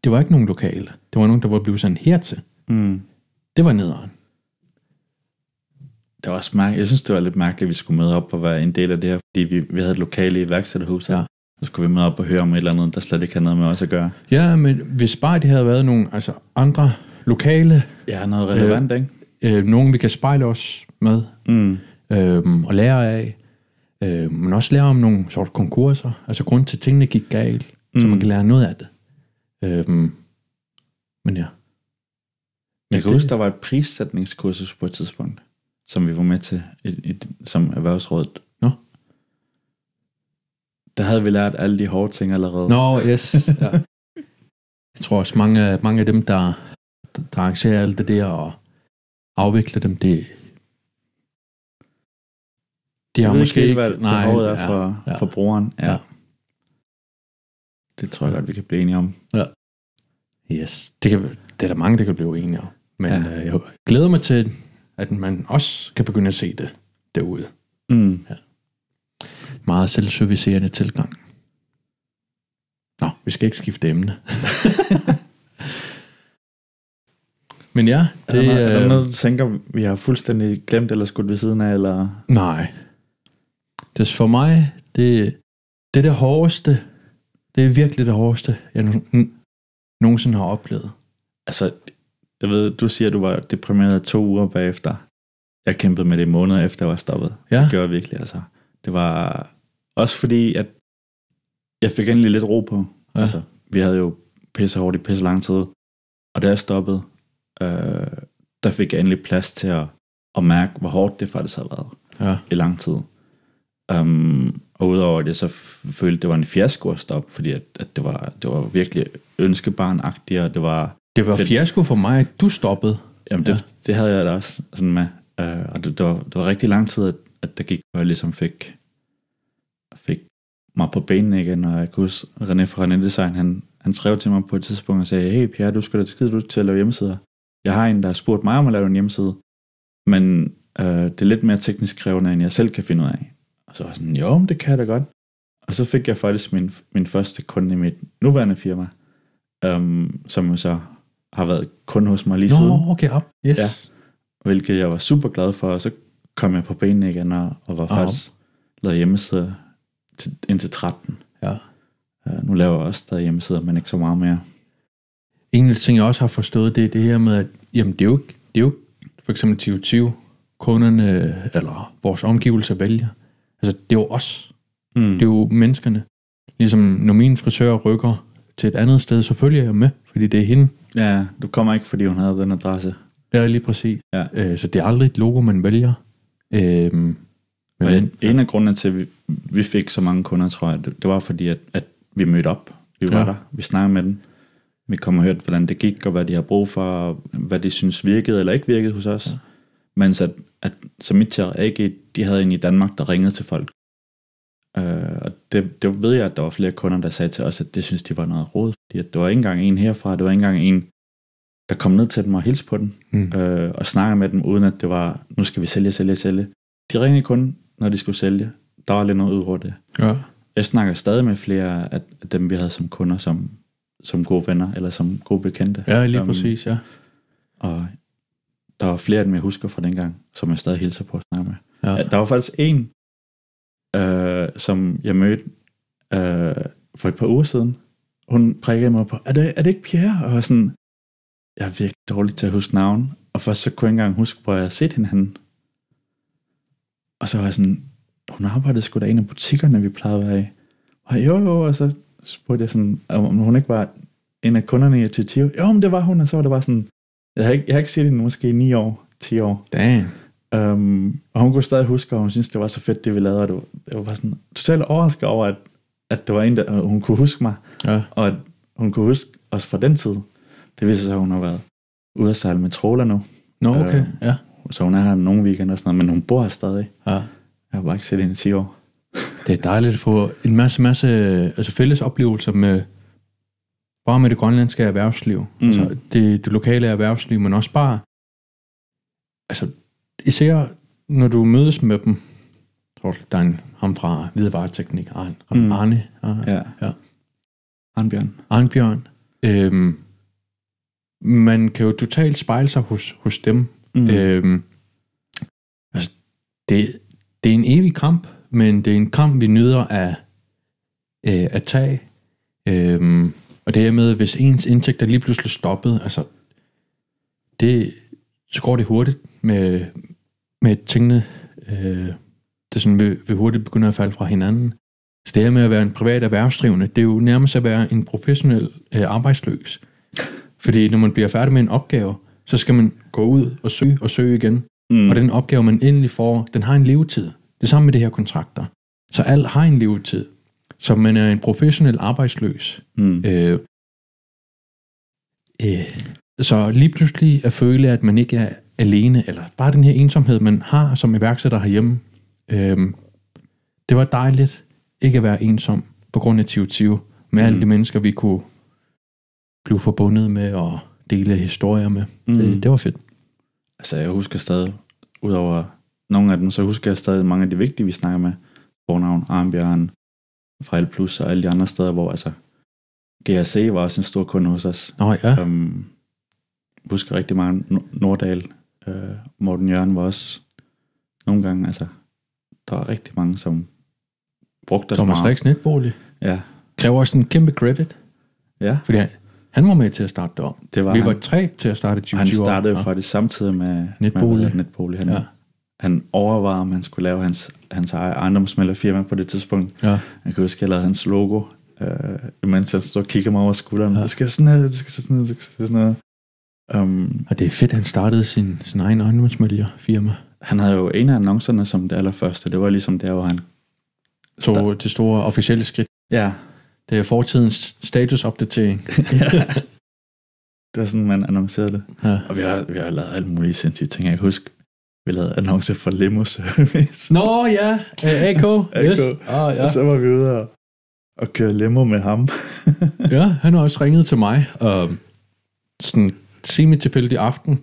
[SPEAKER 1] det var ikke nogen lokale. Det var nogen, der var blevet sendt hertil.
[SPEAKER 2] Mm.
[SPEAKER 1] Det var nederen.
[SPEAKER 2] Det var også mærkeligt. Jeg synes, det var lidt mærkeligt, at vi skulle med op og være en del af det her, fordi vi, vi havde et lokale iværksætterhus her.
[SPEAKER 1] Ja.
[SPEAKER 2] Så skulle vi med op og høre om et eller andet, der slet ikke havde noget med os at gøre.
[SPEAKER 1] Ja, men hvis bare det havde været nogle altså andre lokale,
[SPEAKER 2] Ja, noget relevant, ikke?
[SPEAKER 1] øh, nogen vi kan spejle os med,
[SPEAKER 2] Mm.
[SPEAKER 1] øh, og lære af, øh, men også lære om nogle sorte konkurser, altså grund til, at tingene gik galt, mm. så
[SPEAKER 2] Mm.
[SPEAKER 1] man kan lære noget af det. Øh, men ja.
[SPEAKER 2] Jeg kan
[SPEAKER 1] det-
[SPEAKER 2] huske, der var et prissætningskursus på et tidspunkt, som vi var med til i, i, som erhvervsrådet.
[SPEAKER 1] Nå.
[SPEAKER 2] Der havde vi lært alle de hårde ting allerede.
[SPEAKER 1] Nå, yes. Ja. Jeg tror også, mange, mange af dem, der, der arrangerer alt det der og afvikler dem, det, de har måske
[SPEAKER 2] ikke, hvad behovet er
[SPEAKER 1] ja,
[SPEAKER 2] for,
[SPEAKER 1] ja.
[SPEAKER 2] for brugeren. Ja.
[SPEAKER 1] Ja.
[SPEAKER 2] ja. Det tror jeg godt, vi kan blive enige om.
[SPEAKER 1] Yes, det, kan, det er der mange, der kan blive enige om. Men
[SPEAKER 2] Ja.
[SPEAKER 1] ja. øh, jeg glæder mig til, at man også kan begynde at se det derude.
[SPEAKER 2] Mm.
[SPEAKER 1] Meget selvservicerende tilgang. Nå, vi skal ikke skifte emne. Men ja,
[SPEAKER 2] Det, er, der, er der noget, du tænker, vi har fuldstændig glemt eller skudt ved siden af? Eller?
[SPEAKER 1] Nej. Det er for mig, det, det er det hårdeste. Det er virkelig det hårdeste, jeg nogensinde har oplevet.
[SPEAKER 2] Altså, jeg ved, du siger, at du var deprimeret to uger bagefter. Jeg kæmpede med det måneder efter, jeg var stoppet.
[SPEAKER 1] Ja,
[SPEAKER 2] Det gjorde jeg virkelig, altså. Det var også fordi, at jeg fik endelig lidt ro på.
[SPEAKER 1] Ja.
[SPEAKER 2] Altså, vi havde jo pisse hårdt i pisse lang tid. Og da jeg stoppede, øh, der fik jeg endelig plads til at, at mærke, hvor hårdt det faktisk havde været
[SPEAKER 1] ja,
[SPEAKER 2] i lang tid. Um, og udover jeg så følte, det var en fiasko at stoppe, fordi at, at det, var, det var virkelig ønskebarnagtigt, og det var,
[SPEAKER 1] det var fiasko for mig, at du stoppede.
[SPEAKER 2] jamen det,
[SPEAKER 1] Ja.
[SPEAKER 2] det havde jeg da også sådan med. Uh, og det, det, var, det var rigtig lang tid, at, at der gik, hvor jeg ligesom fik, fik mig på benene igen, og jeg kunne huske, René fra René Design, han, han skrev til mig på et tidspunkt og sagde, hey Pierre, du skal da skide til at lave hjemmesider. Jeg har en, der har spurgt mig om at lave en hjemmeside, men øh, det er lidt mere teknisk krævende, end jeg selv kan finde ud af. Og så var jeg sådan, jo, det kan jeg da godt. Og så fik jeg faktisk min, min første kunde i mit nuværende firma, øhm, som jo så har været kunde hos mig lige siden,
[SPEAKER 1] Nå, okay, op. Yes.
[SPEAKER 2] Ja. hvilket jeg var super glad for, og så kom jeg på benene igen, og, og var faktisk lavet hjemmesider til, indtil 13.
[SPEAKER 1] ja.
[SPEAKER 2] Uh, nu laver jeg også stadig hjemmesider, men ikke så meget mere.
[SPEAKER 1] En af de ting, jeg også har forstået, det er det her med, at jamen, det, er jo, ikke- det er jo for eksempel 2020, kunderne eller vores omgivelser vælger. Altså, det er jo os.
[SPEAKER 2] Mm.
[SPEAKER 1] Det er jo menneskerne. Ligesom når min frisør rykker til et andet sted, så følger jeg med, fordi det er hende.
[SPEAKER 2] Ja, du kommer ikke, fordi hun havde den adresse.
[SPEAKER 1] Ja, lige præcis.
[SPEAKER 2] Ja.
[SPEAKER 1] Øh, så det er aldrig et logo, man vælger. Øh, men,
[SPEAKER 2] en, en af grundene til, at vi, vi fik så mange kunder, tror jeg, det, det var fordi, at, at vi mødte op. Vi var
[SPEAKER 1] Ja.
[SPEAKER 2] ja. der. Vi snakkede med dem. Vi kom og hørte, hvordan det gik, og hvad de har brug for, og hvad de synes virkede eller ikke virkede hos os. Ja. Mens at, at Samitja og AG, de havde en i Danmark, der ringede til folk. Uh, og det, det ved jeg, at der var flere kunder, der sagde til os, at det synes de var noget råd. Fordi at der var ikke engang en herfra, det var ikke engang en, der kom ned til dem og hilste på dem,
[SPEAKER 1] Mm.
[SPEAKER 2] øh, og snakkede med dem, uden at det var, nu skal vi sælge, sælge, sælge. De ringede kun, når de skulle sælge. Der var lidt noget ud over det.
[SPEAKER 1] Ja.
[SPEAKER 2] Jeg snakker stadig med flere af af dem, vi havde som kunder, som som gode venner, eller som gode bekendte.
[SPEAKER 1] Ja, lige
[SPEAKER 2] Øhm,
[SPEAKER 1] præcis, ja.
[SPEAKER 2] Og der var flere af dem, jeg husker fra dengang, som jeg stadig hilser på at snakke med.
[SPEAKER 1] ja.
[SPEAKER 2] Der var faktisk en, øh, som jeg mødte øh, for et par uger siden. Hun prikkede mig på, er det, er det ikke Pierre? Og sådan, jeg er virkelig dårlig til at huske navn. Og først så kunne jeg ikke engang huske, hvor jeg havde set hende henne. Og så var jeg sådan, hun arbejdede sgu da i en af butikkerne, vi plejede at være i. Og jo, jo, og så spurgte jeg sådan, om hun ikke var en af kunderne i Titio. Jo, men det var hun, og så var det bare sådan, jeg har ikke, jeg har ikke set hende måske i 9 år, 10 år.
[SPEAKER 1] Damn.
[SPEAKER 2] Um, og hun kunne stadig huske, og hun synes, det var så fedt, det vi lavede, og det var, det var bare sådan totalt overrasket over, at, at det var en, der hun kunne huske mig,
[SPEAKER 1] Ja.
[SPEAKER 2] og at hun kunne huske os fra den tid. Det viser sig, at hun har været ude at sejle med tråler nu,
[SPEAKER 1] Nå, okay,
[SPEAKER 2] Øh.
[SPEAKER 1] ja.
[SPEAKER 2] så hun er her nogle weekender og sådan noget, men hun bor her stadig.
[SPEAKER 1] ja.
[SPEAKER 2] Jeg har bare ikke set hende i 10 år.
[SPEAKER 1] Det er dejligt at få en masse, masse altså fælles oplevelser med bare med det grønlandske erhvervsliv. Mm. Altså det, det lokale erhvervsliv, men også bare altså især når du mødes med dem, tror der er en, ham fra Hvidevareteknik, Arne,
[SPEAKER 2] Mm.
[SPEAKER 1] Arne, Arne,
[SPEAKER 2] Ja.
[SPEAKER 1] Ja.
[SPEAKER 2] Arnbjørn.
[SPEAKER 1] Arnbjørn. Øhm, man kan jo totalt spejle sig hos, hos dem.
[SPEAKER 2] Mm.
[SPEAKER 1] Øhm, altså, det, det er en evig kamp, men det er en kamp, vi nyder at, øh, at tage. Øhm, og det er med, hvis ens indtægter lige pludselig stoppet, altså, det, så går det hurtigt med, med tingene. Øh, det er sådan, vi, vi hurtigt begynder at falde fra hinanden. Så det her med at være en privat erhvervsdrivende, det er jo nærmest at være en professionel øh, arbejdsløs. Fordi når man bliver færdig med en opgave, så skal man gå ud og søge og søge igen.
[SPEAKER 2] Mm.
[SPEAKER 1] Og den opgave, man endelig får, den har en levetid. Det samme med det her kontrakter. Så alt har en levetid. Så man er en professionel arbejdsløs.
[SPEAKER 2] Mm.
[SPEAKER 1] Øh, øh, så lige pludselig at føle, at man ikke er alene, eller bare den her ensomhed, man har som iværksætter herhjemme, øh, det var dejligt ikke at være ensom på grund af 2020, med mm. alle
[SPEAKER 2] Mm.
[SPEAKER 1] de mennesker, vi kunne blive forbundet med og dele historier med. Mm.
[SPEAKER 2] Mm.
[SPEAKER 1] Det, det var fedt.
[SPEAKER 2] Altså, jeg husker stadig, udover nogle af dem, så husker jeg stadig mange af de vigtige, vi snakker med. Bornavn, Arnbjørn, Frejl Plus og alle de andre steder, hvor altså GRC var også en stor kunde hos os.
[SPEAKER 1] Nå ja,
[SPEAKER 2] Um, husker rigtig mange. N- Uh, Morten Jørgen var også nogle gange, altså, der var rigtig mange, som brugte os
[SPEAKER 1] Thomas. Rix Netbolig
[SPEAKER 2] Ja,
[SPEAKER 1] kræver også en kæmpe credit,
[SPEAKER 2] ja,
[SPEAKER 1] fordi han, han var med til at starte det op.
[SPEAKER 2] det var
[SPEAKER 1] Vi
[SPEAKER 2] han.
[SPEAKER 1] var tre til at starte 2020
[SPEAKER 2] han startede
[SPEAKER 1] år.
[SPEAKER 2] faktisk samtidig med
[SPEAKER 1] Netbolig.
[SPEAKER 2] Med, Netbolig. Han,
[SPEAKER 1] Ja.
[SPEAKER 2] han overvejede, om han skulle lave hans, hans eget ejendomsmælderfirma på det tidspunkt.
[SPEAKER 1] Ja.
[SPEAKER 2] Jeg kan huske, at jeg lavede hans logo, øh, imens han stod og kigger mig over skulderen.
[SPEAKER 1] Ja.
[SPEAKER 2] Det skal sådan noget, det skal sådan noget, det skal sådan noget. Um,
[SPEAKER 1] Og det er fedt, at han startede sin, sin egen ejendomsmælgerfirma.
[SPEAKER 2] han havde jo en af annoncerne som det allerførste. Det var ligesom der, hvor han...
[SPEAKER 1] Så det store officielle skridt.
[SPEAKER 2] Ja,
[SPEAKER 1] Det er fortidens statusopdatering.
[SPEAKER 2] ja. det var sådan, man annoncerede det.
[SPEAKER 1] Ja.
[SPEAKER 2] Og vi har, vi har lavet alle mulige sindssyge ting. Jeg kan huske, vi lavede annoncer for limo service.
[SPEAKER 1] Nå ja, uh, AK. Yes.
[SPEAKER 2] AK.
[SPEAKER 1] Ah, ja.
[SPEAKER 2] Og så var vi ude og, og køre limo med ham.
[SPEAKER 1] ja, han har også ringet til mig. Um, sådan semi-tilfældig aften.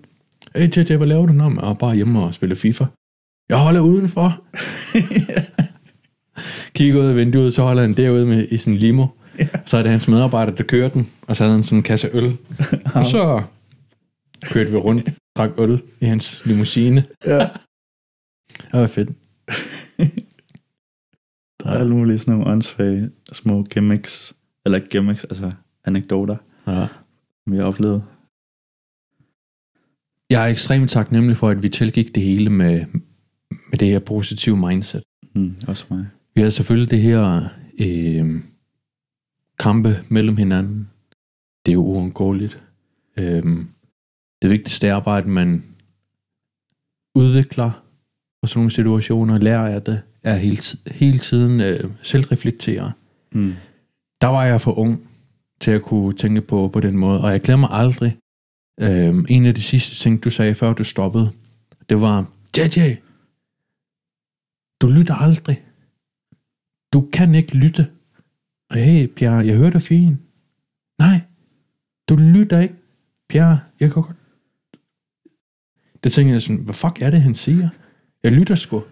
[SPEAKER 1] Hey JJ, hvad laver du nu? Jeg er bare hjemme og spiller FIFA. Jeg holder udenfor. Kigger ud af vinduet, så holder han derude med, i sin limo. Så er det hans medarbejder, der kører den. Og så havde han sådan en kasse øl. Og så kørte vi rundt, drak øl i hans limousine.
[SPEAKER 2] ja.
[SPEAKER 1] Det var fedt.
[SPEAKER 2] Der er alle mulige sådan nogle åndssvage små gimmicks. Eller gimmicks, altså anekdoter,
[SPEAKER 1] Ja.
[SPEAKER 2] vi har oplevet.
[SPEAKER 1] Jeg er ekstremt taknemmelig for, at vi tilgik det hele med, med det her positive mindset.
[SPEAKER 2] Mm, også mig.
[SPEAKER 1] Vi har selvfølgelig det her øh, kampe mellem hinanden. Det er jo uundgåeligt. Øh, det vigtigste er bare, at man udvikler på sådan nogle situationer, lærer af det, er hele, hele tiden øh, selvreflekterer.
[SPEAKER 2] Mm.
[SPEAKER 1] Der var jeg for ung til at kunne tænke på på den måde, og jeg glemmer aldrig øh, en af de sidste ting, du sagde, før du stoppede. Det var, JJ, du lytter aldrig. Du kan ikke lytte. Og hey, Pierre, jeg hører dig fint. Nej, du lytter ikke. Pierre, jeg kan godt... Det tænker jeg sådan, hvad fuck er det, han siger? Jeg lytter sgu.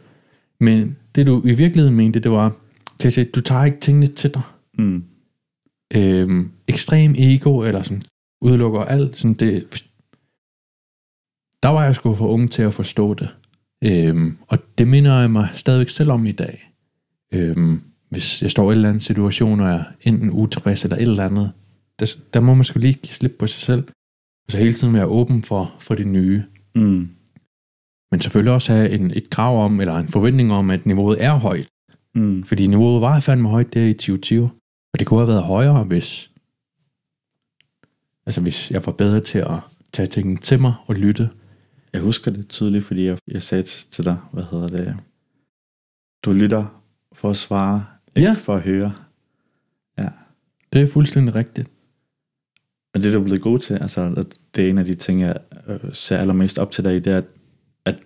[SPEAKER 1] Men det du i virkeligheden mente, det var, JJ, du tager ikke tingene til dig.
[SPEAKER 2] Mm.
[SPEAKER 1] øhm, ekstrem ego, eller sådan, udelukker alt, sådan det, der var jeg sgu for ung til at forstå det. Øhm, og det minder jeg mig stadigvæk selv om i dag. Øhm, hvis jeg står i en eller anden situation, og jeg er enten utilfreds eller et eller andet, der, der må man sgu lige give slip på sig selv. Og så hele tiden være åben for, for det nye.
[SPEAKER 2] Mm.
[SPEAKER 1] Men selvfølgelig også have en, et krav om, eller en forventning om, at niveauet er højt.
[SPEAKER 2] Mm.
[SPEAKER 1] Fordi niveauet var fandme højt der i 2020. Og det kunne have været højere, hvis, altså hvis jeg var bedre til at tage tingene til mig og lytte.
[SPEAKER 2] Jeg husker det tydeligt, fordi jeg, jeg sagde til dig, hvad hedder det, du lytter for at svare, ikke
[SPEAKER 1] Ja.
[SPEAKER 2] for at høre.
[SPEAKER 1] Det er fuldstændig rigtigt.
[SPEAKER 2] Og det er du blevet god til, altså det er en af de ting, jeg øh, ser allermest op til dig i, det er, at, at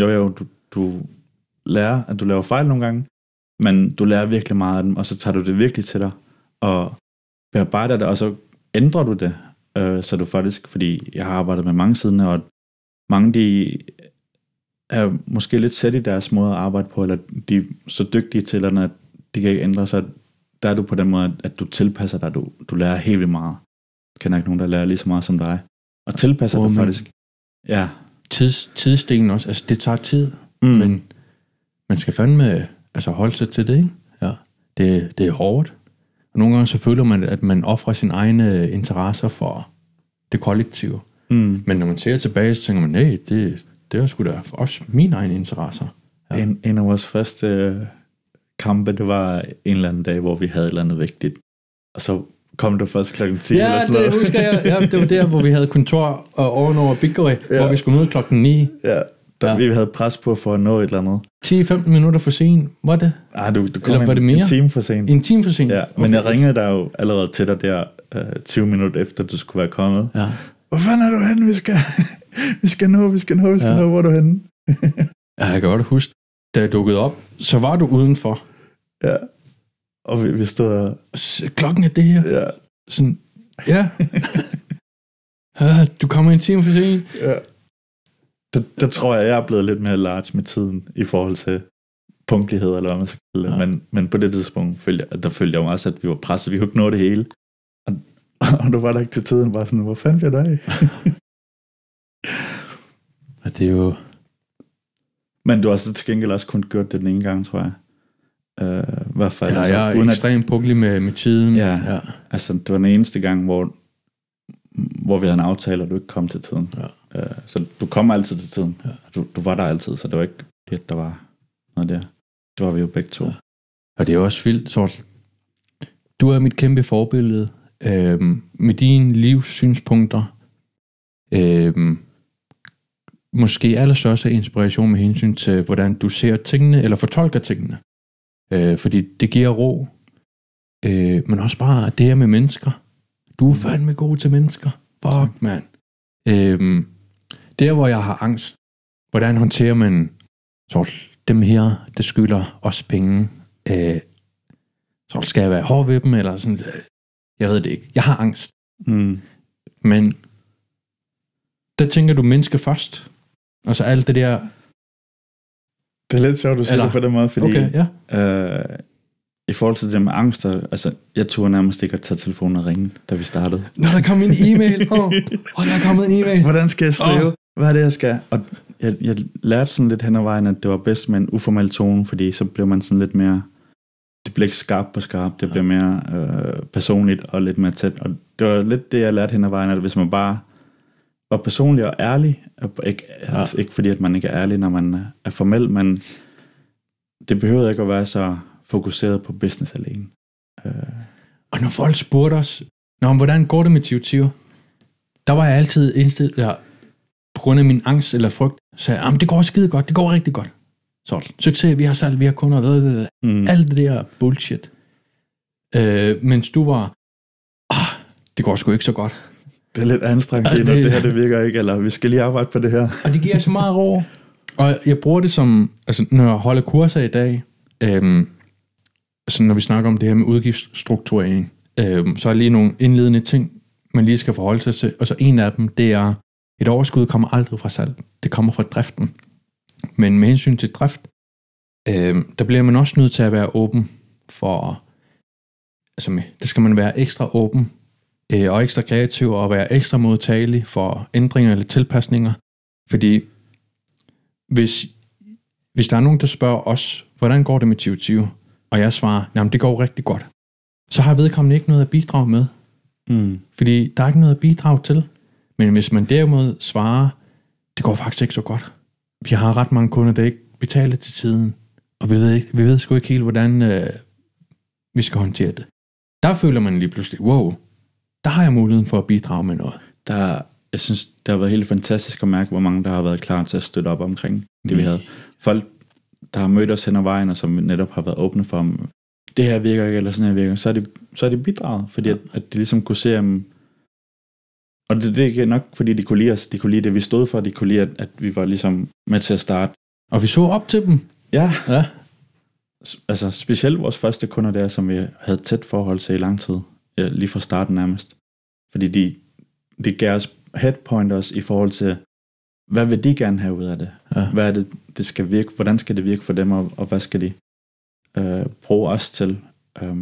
[SPEAKER 2] jo jo, du, du lærer, at du laver fejl nogle gange, men du lærer virkelig meget af dem, og så tager du det virkelig til dig, og bearbejder det, og så ændrer du det, øh, så du faktisk, fordi jeg har arbejdet med mange siden, og mange de er måske lidt sæt i deres måde at arbejde på, eller de er så dygtige til, at de kan ikke ændre sig, der er du på den måde, at du tilpasser dig, du, du lærer helt vildt meget. Jeg kender ikke nogen, der lærer lige så meget som dig. Og tilpasser
[SPEAKER 1] Åh,
[SPEAKER 2] dig faktisk. Ja.
[SPEAKER 1] Tids, tidsdelen også, altså det tager tid,
[SPEAKER 2] mm.
[SPEAKER 1] men man skal fandme altså holde sig til det, ikke? Ja. Det, det er hårdt. Og nogle gange så føler man, at man offrer sine egne interesser for det kollektive.
[SPEAKER 2] mm.
[SPEAKER 1] Men når man ser tilbage, så tænker man, nej, det, det er sgu da også mine egne interesser. Ja.
[SPEAKER 2] En, en af vores første øh, kampe, det var en eller anden dag, hvor vi havde et eller andet vigtigt. Og så kom du først klokken 10 eller
[SPEAKER 1] Ja,
[SPEAKER 2] sådan noget.
[SPEAKER 1] det husker jeg. Ja, det var der, hvor vi havde kontor og ovenover Biggery,
[SPEAKER 2] Ja.
[SPEAKER 1] ja. hvor vi skulle møde klokken 9.
[SPEAKER 2] Ja, der,
[SPEAKER 1] Ja.
[SPEAKER 2] vi havde pres på for at nå et eller andet.
[SPEAKER 1] 10-15 minutter for sent, var det?
[SPEAKER 2] Ah, du, du kom
[SPEAKER 1] Eller var
[SPEAKER 2] en,
[SPEAKER 1] det mere?
[SPEAKER 2] en time for sent.
[SPEAKER 1] En time for sent?
[SPEAKER 2] Ja, men jeg ringede dig jo allerede til dig der øh, 20 minutter efter, du skulle være kommet.
[SPEAKER 1] Ja.
[SPEAKER 2] Hvor fanden er du henne? Vi skal, vi skal nå, vi skal nå, vi skal
[SPEAKER 1] Ja.
[SPEAKER 2] nå. Hvor er du henne?
[SPEAKER 1] ja, jeg kan godt huske, da jeg dukkede op, så var du udenfor.
[SPEAKER 2] Ja. Og vi, vi stod og...
[SPEAKER 1] Klokken er det her.
[SPEAKER 2] Ja,
[SPEAKER 1] Sådan, ja. Du kommer en time for sent.
[SPEAKER 2] ja. Der, der tror jeg, jeg er blevet lidt mere large med tiden i forhold til punktlighed, eller hvad man skal kalde det.
[SPEAKER 1] Ja.
[SPEAKER 2] Men, men på det tidspunkt følte jeg, der følte jeg jo også, at vi var presset. Vi kunne ikke nå det hele. Og, og du var der ikke til tiden, bare sådan, hvor fanden bliver der af?
[SPEAKER 1] Og det er jo...
[SPEAKER 2] Men du har så til gengæld også kun gjort det den ene gang, tror jeg. Uh, I hvert fald.
[SPEAKER 1] Ja,
[SPEAKER 2] altså,
[SPEAKER 1] jeg er
[SPEAKER 2] uden at,
[SPEAKER 1] ekstremt pukkelig med, med tiden.
[SPEAKER 2] Ja.
[SPEAKER 1] ja.
[SPEAKER 2] altså, det var den eneste gang, hvor, hvor vi havde en aftale, og du ikke kom til tiden.
[SPEAKER 1] Ja.
[SPEAKER 2] Uh, så du kom altid til tiden.
[SPEAKER 1] Ja.
[SPEAKER 2] Du, du var der altid, så det var ikke det, der var noget der. Det var vi jo begge to.
[SPEAKER 1] Ja. Og det er også vildt, så du er mit kæmpe forbillede øhm, med dine livssynspunkter. Øhm, måske allerstørste inspiration med hensyn til, hvordan du ser tingene, eller fortolker tingene. Øh, fordi det giver ro. Øh, men også bare det her med mennesker. Du er fandme god til mennesker. Fuck, mand. Øhm, der, hvor jeg har angst, hvordan håndterer man så dem her, det skylder os penge. Øh, så skal jeg være hård ved dem, eller sådan. øh, Jeg ved det ikke. Jeg har angst.
[SPEAKER 2] Mm.
[SPEAKER 1] Men der tænker du menneske først. Og så alt det der...
[SPEAKER 2] Det er lidt sjovt, du siger
[SPEAKER 1] Eller-
[SPEAKER 2] det på den måde, fordi
[SPEAKER 1] Okay, ja.
[SPEAKER 2] øh, i forhold til det med angst, altså, jeg turde nærmest ikke at tage telefonen og ringe, da vi startede.
[SPEAKER 1] Nå, der kom en e-mail. Åh, oh, oh, der er kommet en e-mail.
[SPEAKER 2] Hvordan skal jeg skrive? Oh. Hvad er det, jeg skal? Og jeg, jeg lærte sådan lidt hen ad vejen, at det var bedst med en uformel tone, fordi så bliver man sådan lidt mere... Det bliver ikke skarpt på skarpt, det bliver mere øh, personligt og lidt mere tæt. Og det var lidt det, jeg lærte hen ad vejen, at hvis man bare var personlig og ærlig, og ikke, ja. altså ikke fordi, at man ikke er ærlig, når man er formel, men det behøvede ikke at være så fokuseret på business alene. Øh,
[SPEAKER 1] Og når folk spurgte os, Nå, hvordan går det med 2020? Der var jeg altid indstillet, ja, grund af min angst eller frygt, sagde jeg, "Jamen, det går skide godt, det går rigtig godt. Så succes, vi har salg, vi har kunder, ved, ved, ved.
[SPEAKER 2] mm.
[SPEAKER 1] alt det der bullshit. Øh, mens du var, ah, det går sgu ikke så godt.
[SPEAKER 2] Det er lidt anstrengt, det-
[SPEAKER 1] det
[SPEAKER 2] her det virker ikke, eller vi skal lige arbejde på det her.
[SPEAKER 1] Og det giver så meget ro. Og jeg bruger det som, altså når jeg holder kurser i dag, øhm, altså når vi snakker om det her med udgiftsstrukturering, øhm, så er lige nogle indledende ting, man lige skal forholde sig til. Og så en af dem, det er, et overskud kommer aldrig fra salg. Det kommer fra driften. Men med hensyn til drift, øhm, der bliver man også nødt til at være åben for altså der skal man være ekstra åben øh, og ekstra kreativ og være ekstra modtagelig for ændringer eller tilpasninger. Fordi hvis, hvis der er nogen, der spørger os, hvordan går det med 2020, og jeg svarer, jamen det går rigtig godt, så har vedkommende ikke noget at bidrage med.
[SPEAKER 2] Mm.
[SPEAKER 1] Fordi der er ikke noget at bidrage til. Men hvis man derimod svarer, det går faktisk ikke så godt. Vi har ret mange kunder, der ikke betaler til tiden, og vi ved, ikke, vi ved sgu ikke helt, hvordan øh, vi skal håndtere det. Der føler man lige pludselig, wow, der har jeg muligheden for at bidrage med noget.
[SPEAKER 2] Der, jeg synes, det har været helt fantastisk at mærke, hvor mange der har været klar til at støtte op omkring det, vi havde. Folk, der har mødt os hen ad vejen, og som netop har været åbne for, om det her virker ikke, eller sådan her virker, så er de, så er de bidraget, fordi at, at de ligesom kunne se, om, og det, det er nok, fordi de kunne lide os, de kunne lide det, vi stod for, de kunne lide, at, at vi var ligesom med til at starte.
[SPEAKER 1] Og vi så op til dem.
[SPEAKER 2] Ja,
[SPEAKER 1] Ja,
[SPEAKER 2] altså specielt vores første kunder der, som vi havde tæt forhold til i lang tid, ja, lige fra starten nærmest. Fordi de, de gav os headpointers i forhold til, hvad vil de gerne have ud af det?
[SPEAKER 1] ja.
[SPEAKER 2] Hvad er det, det skal virke? Hvordan skal det virke for dem, og, og hvad skal de øh, bruge os til? Og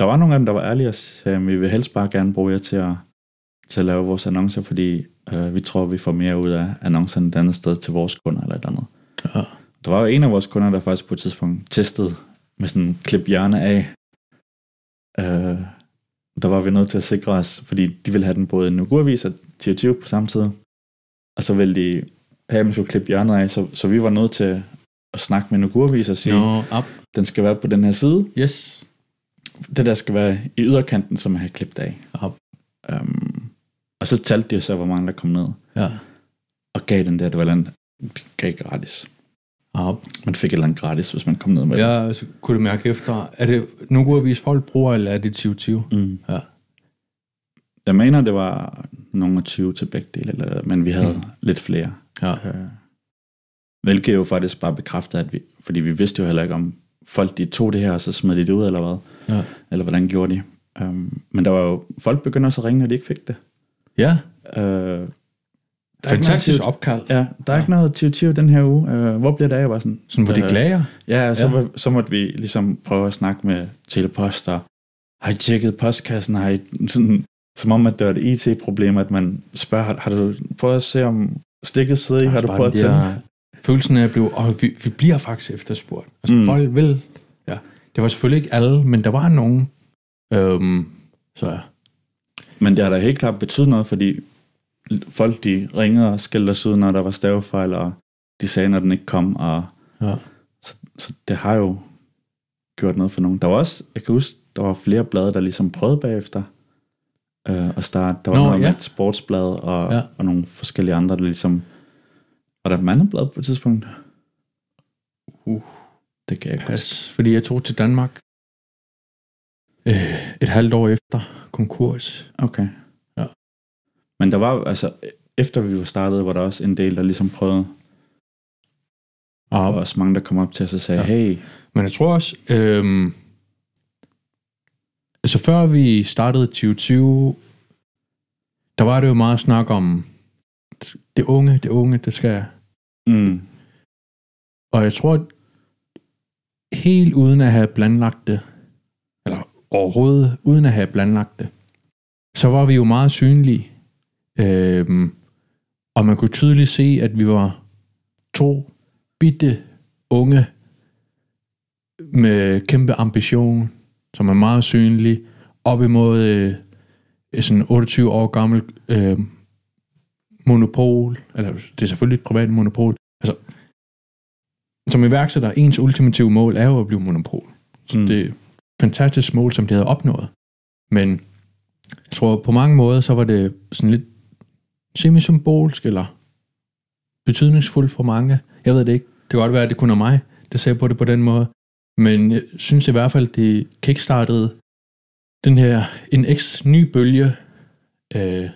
[SPEAKER 2] der var nogle af dem, der var ærlige og sagde, at vi vil helst bare gerne bruge jer til at, til at lave vores annoncer, fordi øh, vi tror, vi får mere ud af annoncerne et andet sted til vores kunder eller et andet.
[SPEAKER 1] ja.
[SPEAKER 2] Der var jo en af vores kunder, der faktisk på et tidspunkt testede med sådan en klip hjerne af. Øh, der var vi nødt til at sikre os, fordi de ville have den både i Nugu-avis og 2020 på samme tid. Og så ville de have, at man skulle klippe hjørnet af, så, så vi var nødt til at snakke med Nugu-avis og sige,
[SPEAKER 1] Nå, op.
[SPEAKER 2] den skal være på den her side.
[SPEAKER 1] Yes.
[SPEAKER 2] Det der skal være i yderkanten, som jeg har klippet af.
[SPEAKER 1] Op.
[SPEAKER 2] Um, og så talte de så, hvor mange der kom ned.
[SPEAKER 1] Ja.
[SPEAKER 2] Og gav den der, det var andet, gav gratis.
[SPEAKER 1] Op.
[SPEAKER 2] Man fik et eller andet gratis, hvis man kom ned med det.
[SPEAKER 1] Ja, så kunne du mærke efter, er det Nugu-avis folk bruger, eller er det 2020?
[SPEAKER 2] Mm.
[SPEAKER 1] Ja.
[SPEAKER 2] Jeg mener, det var nogle af 20 til begge dele, eller, men vi havde mm. lidt flere.
[SPEAKER 1] Ja.
[SPEAKER 2] Øh, hvilket jo faktisk bare bekræfter, at vi, fordi vi vidste jo heller ikke, om folk de tog det her, og så smed de det ud, eller hvad.
[SPEAKER 1] Ja.
[SPEAKER 2] Eller hvordan gjorde de. Um, men der var jo, folk begyndte også at ringe, når de ikke fik det.
[SPEAKER 1] Ja,
[SPEAKER 2] Uh,
[SPEAKER 1] fantastisk
[SPEAKER 2] noget,
[SPEAKER 1] opkald.
[SPEAKER 2] ja, der er ikke noget 2020 den her uge. Uh, hvor bliver det af? Jeg var sådan,
[SPEAKER 1] Sådan, hvor de
[SPEAKER 2] øh,
[SPEAKER 1] klager.
[SPEAKER 2] Ja, så,
[SPEAKER 1] Ja.
[SPEAKER 2] ja. så måtte vi ligesom prøve at snakke med Telepost, og har I tjekket postkassen? Har I sådan, som om, at det var et IT-problem, at man spørger, har, har du prøvet at se, om stikket sidder i? Har du prøvet at tænde?
[SPEAKER 1] Følelsen af at blive, og vi, vi bliver faktisk efterspurgt. Altså mm. Folk vil, ja. Det var selvfølgelig ikke alle, men der var nogen. Øhm, så
[SPEAKER 2] Men det har da helt klart betydet noget, fordi folk de ringede og skældte os ud, når der var stavefejl, og de sagde, når den ikke kom, og
[SPEAKER 1] ja.
[SPEAKER 2] så, så det har jo gjort noget for nogen. Der var også, jeg kan huske, der var flere blade, der ligesom prøvede bagefter øh, at starte. Der var
[SPEAKER 1] Nå,
[SPEAKER 2] noget
[SPEAKER 1] ja.
[SPEAKER 2] med et sportsblad, og,
[SPEAKER 1] ja.
[SPEAKER 2] og nogle forskellige andre, der ligesom... Var der et mandeblad på et tidspunkt?
[SPEAKER 1] Uh.
[SPEAKER 2] Det kan jeg.
[SPEAKER 1] Pas, fordi jeg tog til Danmark øh, et halvt år efter konkurs.
[SPEAKER 2] Okay.
[SPEAKER 1] Ja.
[SPEAKER 2] Men der var, altså, efter vi var startet, var der også en del, der ligesom prøvede,
[SPEAKER 1] Og,
[SPEAKER 2] og også mange, der kom op til os og sagde,
[SPEAKER 1] Ja.
[SPEAKER 2] hey,
[SPEAKER 1] Men jeg tror også, øhm, altså før vi startede 2020, der var det jo meget snak om det unge, det unge, det skal...
[SPEAKER 2] mm,
[SPEAKER 1] Og jeg tror, helt uden at have planlagt det, eller overhovedet uden at have planlagt det, så var vi jo meget synlige. Øhm, og man kunne tydeligt se, at vi var to bitte unge med kæmpe ambition, som er meget synlige, op imod øh, sådan 28 år gammel øh, monopol, eller det er selvfølgelig et privat monopol, altså som iværksætter, ens ultimative mål er jo at blive monopol. Så mm. Det er et fantastisk mål, som de havde opnået. Men jeg tror, på mange måder, så var det sådan lidt semisymbolsk, eller betydningsfuldt for mange. Jeg ved det ikke. Det kan godt være, at det kun er mig, der ser på det på den måde. Men jeg synes i hvert fald, det kickstartede den her, en eks ny bølge, øh,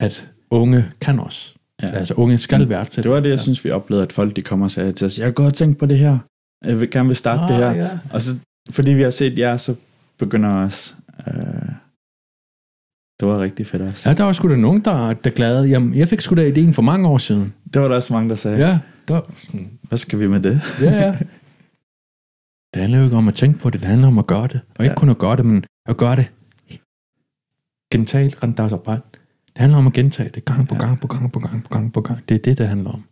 [SPEAKER 1] at unge kan også. Ja. Altså unge skal værdsætte.
[SPEAKER 2] Det var det, jeg
[SPEAKER 1] ja.
[SPEAKER 2] synes, vi oplevede, at folk de kom og sagde til os, jeg har godt tænkt på det her, jeg vil gerne vil starte ah, det her.
[SPEAKER 1] Ja.
[SPEAKER 2] Og så, fordi vi har set jer, så begynder os... Øh, det var rigtig fedt også.
[SPEAKER 1] ja, der var sgu da nogen, der, der glade. Jamen, jeg fik sgu da ideen for mange år siden.
[SPEAKER 2] Det var der også mange, der sagde,
[SPEAKER 1] Ja, der,
[SPEAKER 2] hvad skal vi med det?
[SPEAKER 1] ja, ja. Det handler jo ikke om at tænke på det, det handler om at gøre det. Og ikke
[SPEAKER 2] Ja.
[SPEAKER 1] kun at gøre det, men at gøre det gentalt, rent bare. Det handler om at gentage det gang på gang på gang på gang på gang på gang. Det er det, det handler om.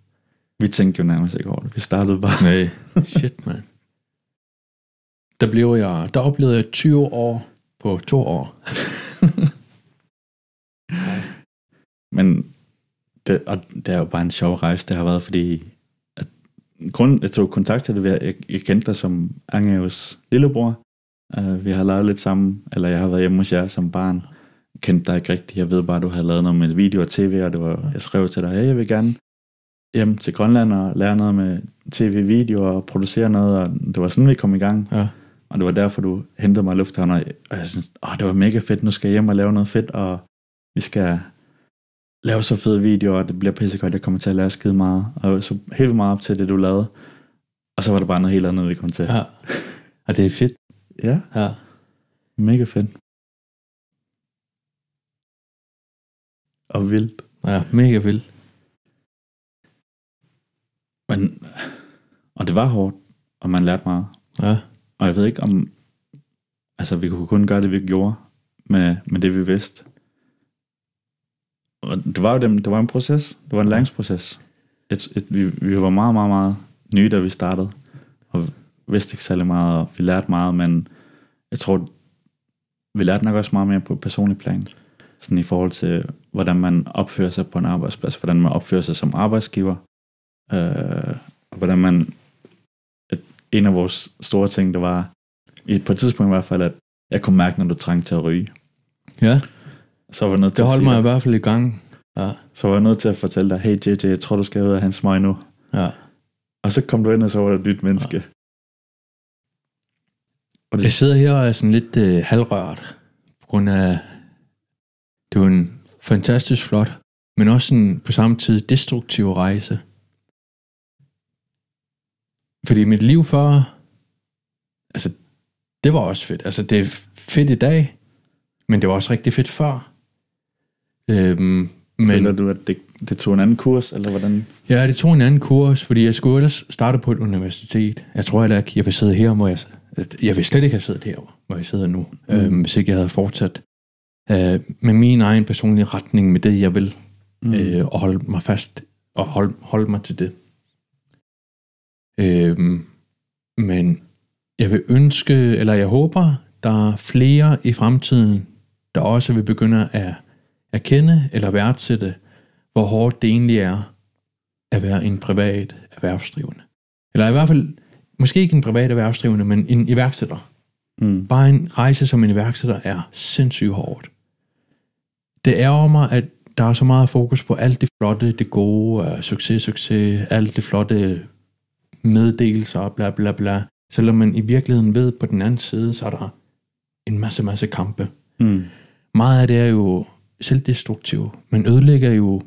[SPEAKER 2] Vi tænkte jo nærmest ikke over det. Vi startede bare.
[SPEAKER 1] Nej, shit, man. Der blev jeg, der oplevede jeg 20 år på to år.
[SPEAKER 2] Men det, og det er jo bare en sjov rejse, det har været, fordi at, grunden, jeg tog kontakt til det, ved at jeg, jeg kendte dig som Angeos lillebror. Uh, vi har lavet lidt sammen, eller jeg har været hjemme hos jer som barn. Kendte dig ikke rigtigt. Jeg ved bare, at du har lavet noget med video og tv, og det var, jeg skrev til dig, hey, jeg vil gerne hjem til Grønland og lære noget med tv-video og producere noget, og det var sådan, vi kom i gang.
[SPEAKER 1] Ja.
[SPEAKER 2] Og det var derfor, du hentede mig i lufthavn, og jeg synes, åh, det var mega fedt, nu skal jeg hjem og lave noget fedt, og vi skal lave så fede videoer, og det bliver pissegodt, jeg kommer til at lære skide meget, og så helt meget op til det, du lavede. Og så var det bare noget helt andet, vi kom til.
[SPEAKER 1] Ja. Og det er fedt.
[SPEAKER 2] ja
[SPEAKER 1] Ja.
[SPEAKER 2] mega fedt. Og vildt.
[SPEAKER 1] Ja, mega vildt.
[SPEAKER 2] Men, og det var hårdt, og man lærte meget.
[SPEAKER 1] Ja.
[SPEAKER 2] Og jeg ved ikke om, altså vi kunne kun gøre det, vi gjorde, med, med det, vi vidste. Og det var jo dem, det var en proces, det var en læringsproces. Et, et, vi, vi var meget, meget, meget nye, da vi startede, og vidste ikke særlig meget, og vi lærte meget, men jeg tror, vi lærte nok også meget mere på personlig plan. Sådan i forhold til, hvordan man opfører sig på en arbejdsplads, hvordan man opfører sig som arbejdsgiver, øh, og hvordan man et, en af vores store ting, det var, i, på et tidspunkt i hvert fald, at jeg kunne mærke, når du trængte til at ryge.
[SPEAKER 1] Ja,
[SPEAKER 2] Så var jeg nødt til
[SPEAKER 1] det
[SPEAKER 2] at
[SPEAKER 1] holdt
[SPEAKER 2] sige
[SPEAKER 1] mig i hvert fald i gang. Ja.
[SPEAKER 2] så var jeg nødt til at fortælle dig, hey JJ, jeg tror, du skal ud af hans smøg nu.
[SPEAKER 1] Ja.
[SPEAKER 2] Og så kom du ind, og så var der et nyt menneske. Og det,
[SPEAKER 1] Jeg sidder her og er sådan lidt øh, halvrørt, på grund af, det var en fantastisk flot, men også en på samme tid destruktiv rejse. Fordi mit liv før, altså, det var også fedt. Altså, det er fedt i dag, men det var også rigtig fedt før. Øhm,
[SPEAKER 2] men,
[SPEAKER 1] men,
[SPEAKER 2] føler du, at det, det tog en anden kurs, eller hvordan?
[SPEAKER 1] Ja, det tog en anden kurs, fordi jeg skulle ellers starte på et universitet. Jeg tror heller ikke, jeg vil sidde her, hvor jeg... Jeg vil slet ikke have siddet her, hvor jeg sidder nu, mm. øhm, hvis ikke jeg havde fortsat øh, med min egen personlige retning, med det, jeg vil, mm. øh, og holde mig fast, og holde, holde mig til det. Øhm, men jeg vil ønske, eller jeg håber, der er flere i fremtiden, der også vil begynde at erkende eller værdsætte, hvor hårdt det egentlig er at være en privat erhvervsdrivende. Eller i hvert fald, måske ikke en privat erhvervsdrivende, men en iværksætter.
[SPEAKER 2] Mm.
[SPEAKER 1] Bare en rejse som en iværksætter er sindssygt hårdt. Det ærger mig, at der er så meget fokus på alt det flotte, det gode, uh, succes, succes, alt det flotte meddelelser, bla bla bla. Selvom man i virkeligheden ved, på den anden side, så er der en masse, masse kampe.
[SPEAKER 2] Mm.
[SPEAKER 1] Meget af det er jo selvdestruktivt. Man ødelægger jo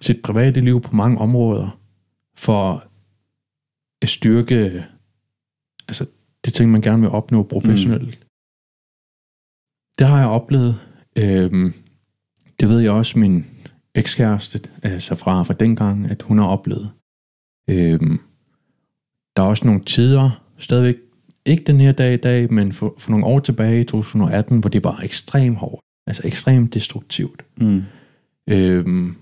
[SPEAKER 1] sit private liv på mange områder for at styrke altså det ting, man gerne vil opnå professionelt. Mm. Det har jeg oplevet. Øhm, det ved jeg også min ekskæreste, altså fra, fra dengang, at hun har oplevet. Øhm, der er også nogle tider, stadigvæk ikke den her dag i dag, men for, for nogle år tilbage i 2018, hvor det var ekstremt hårdt. Altså ekstremt destruktivt.
[SPEAKER 2] Mm.
[SPEAKER 1] Øhm,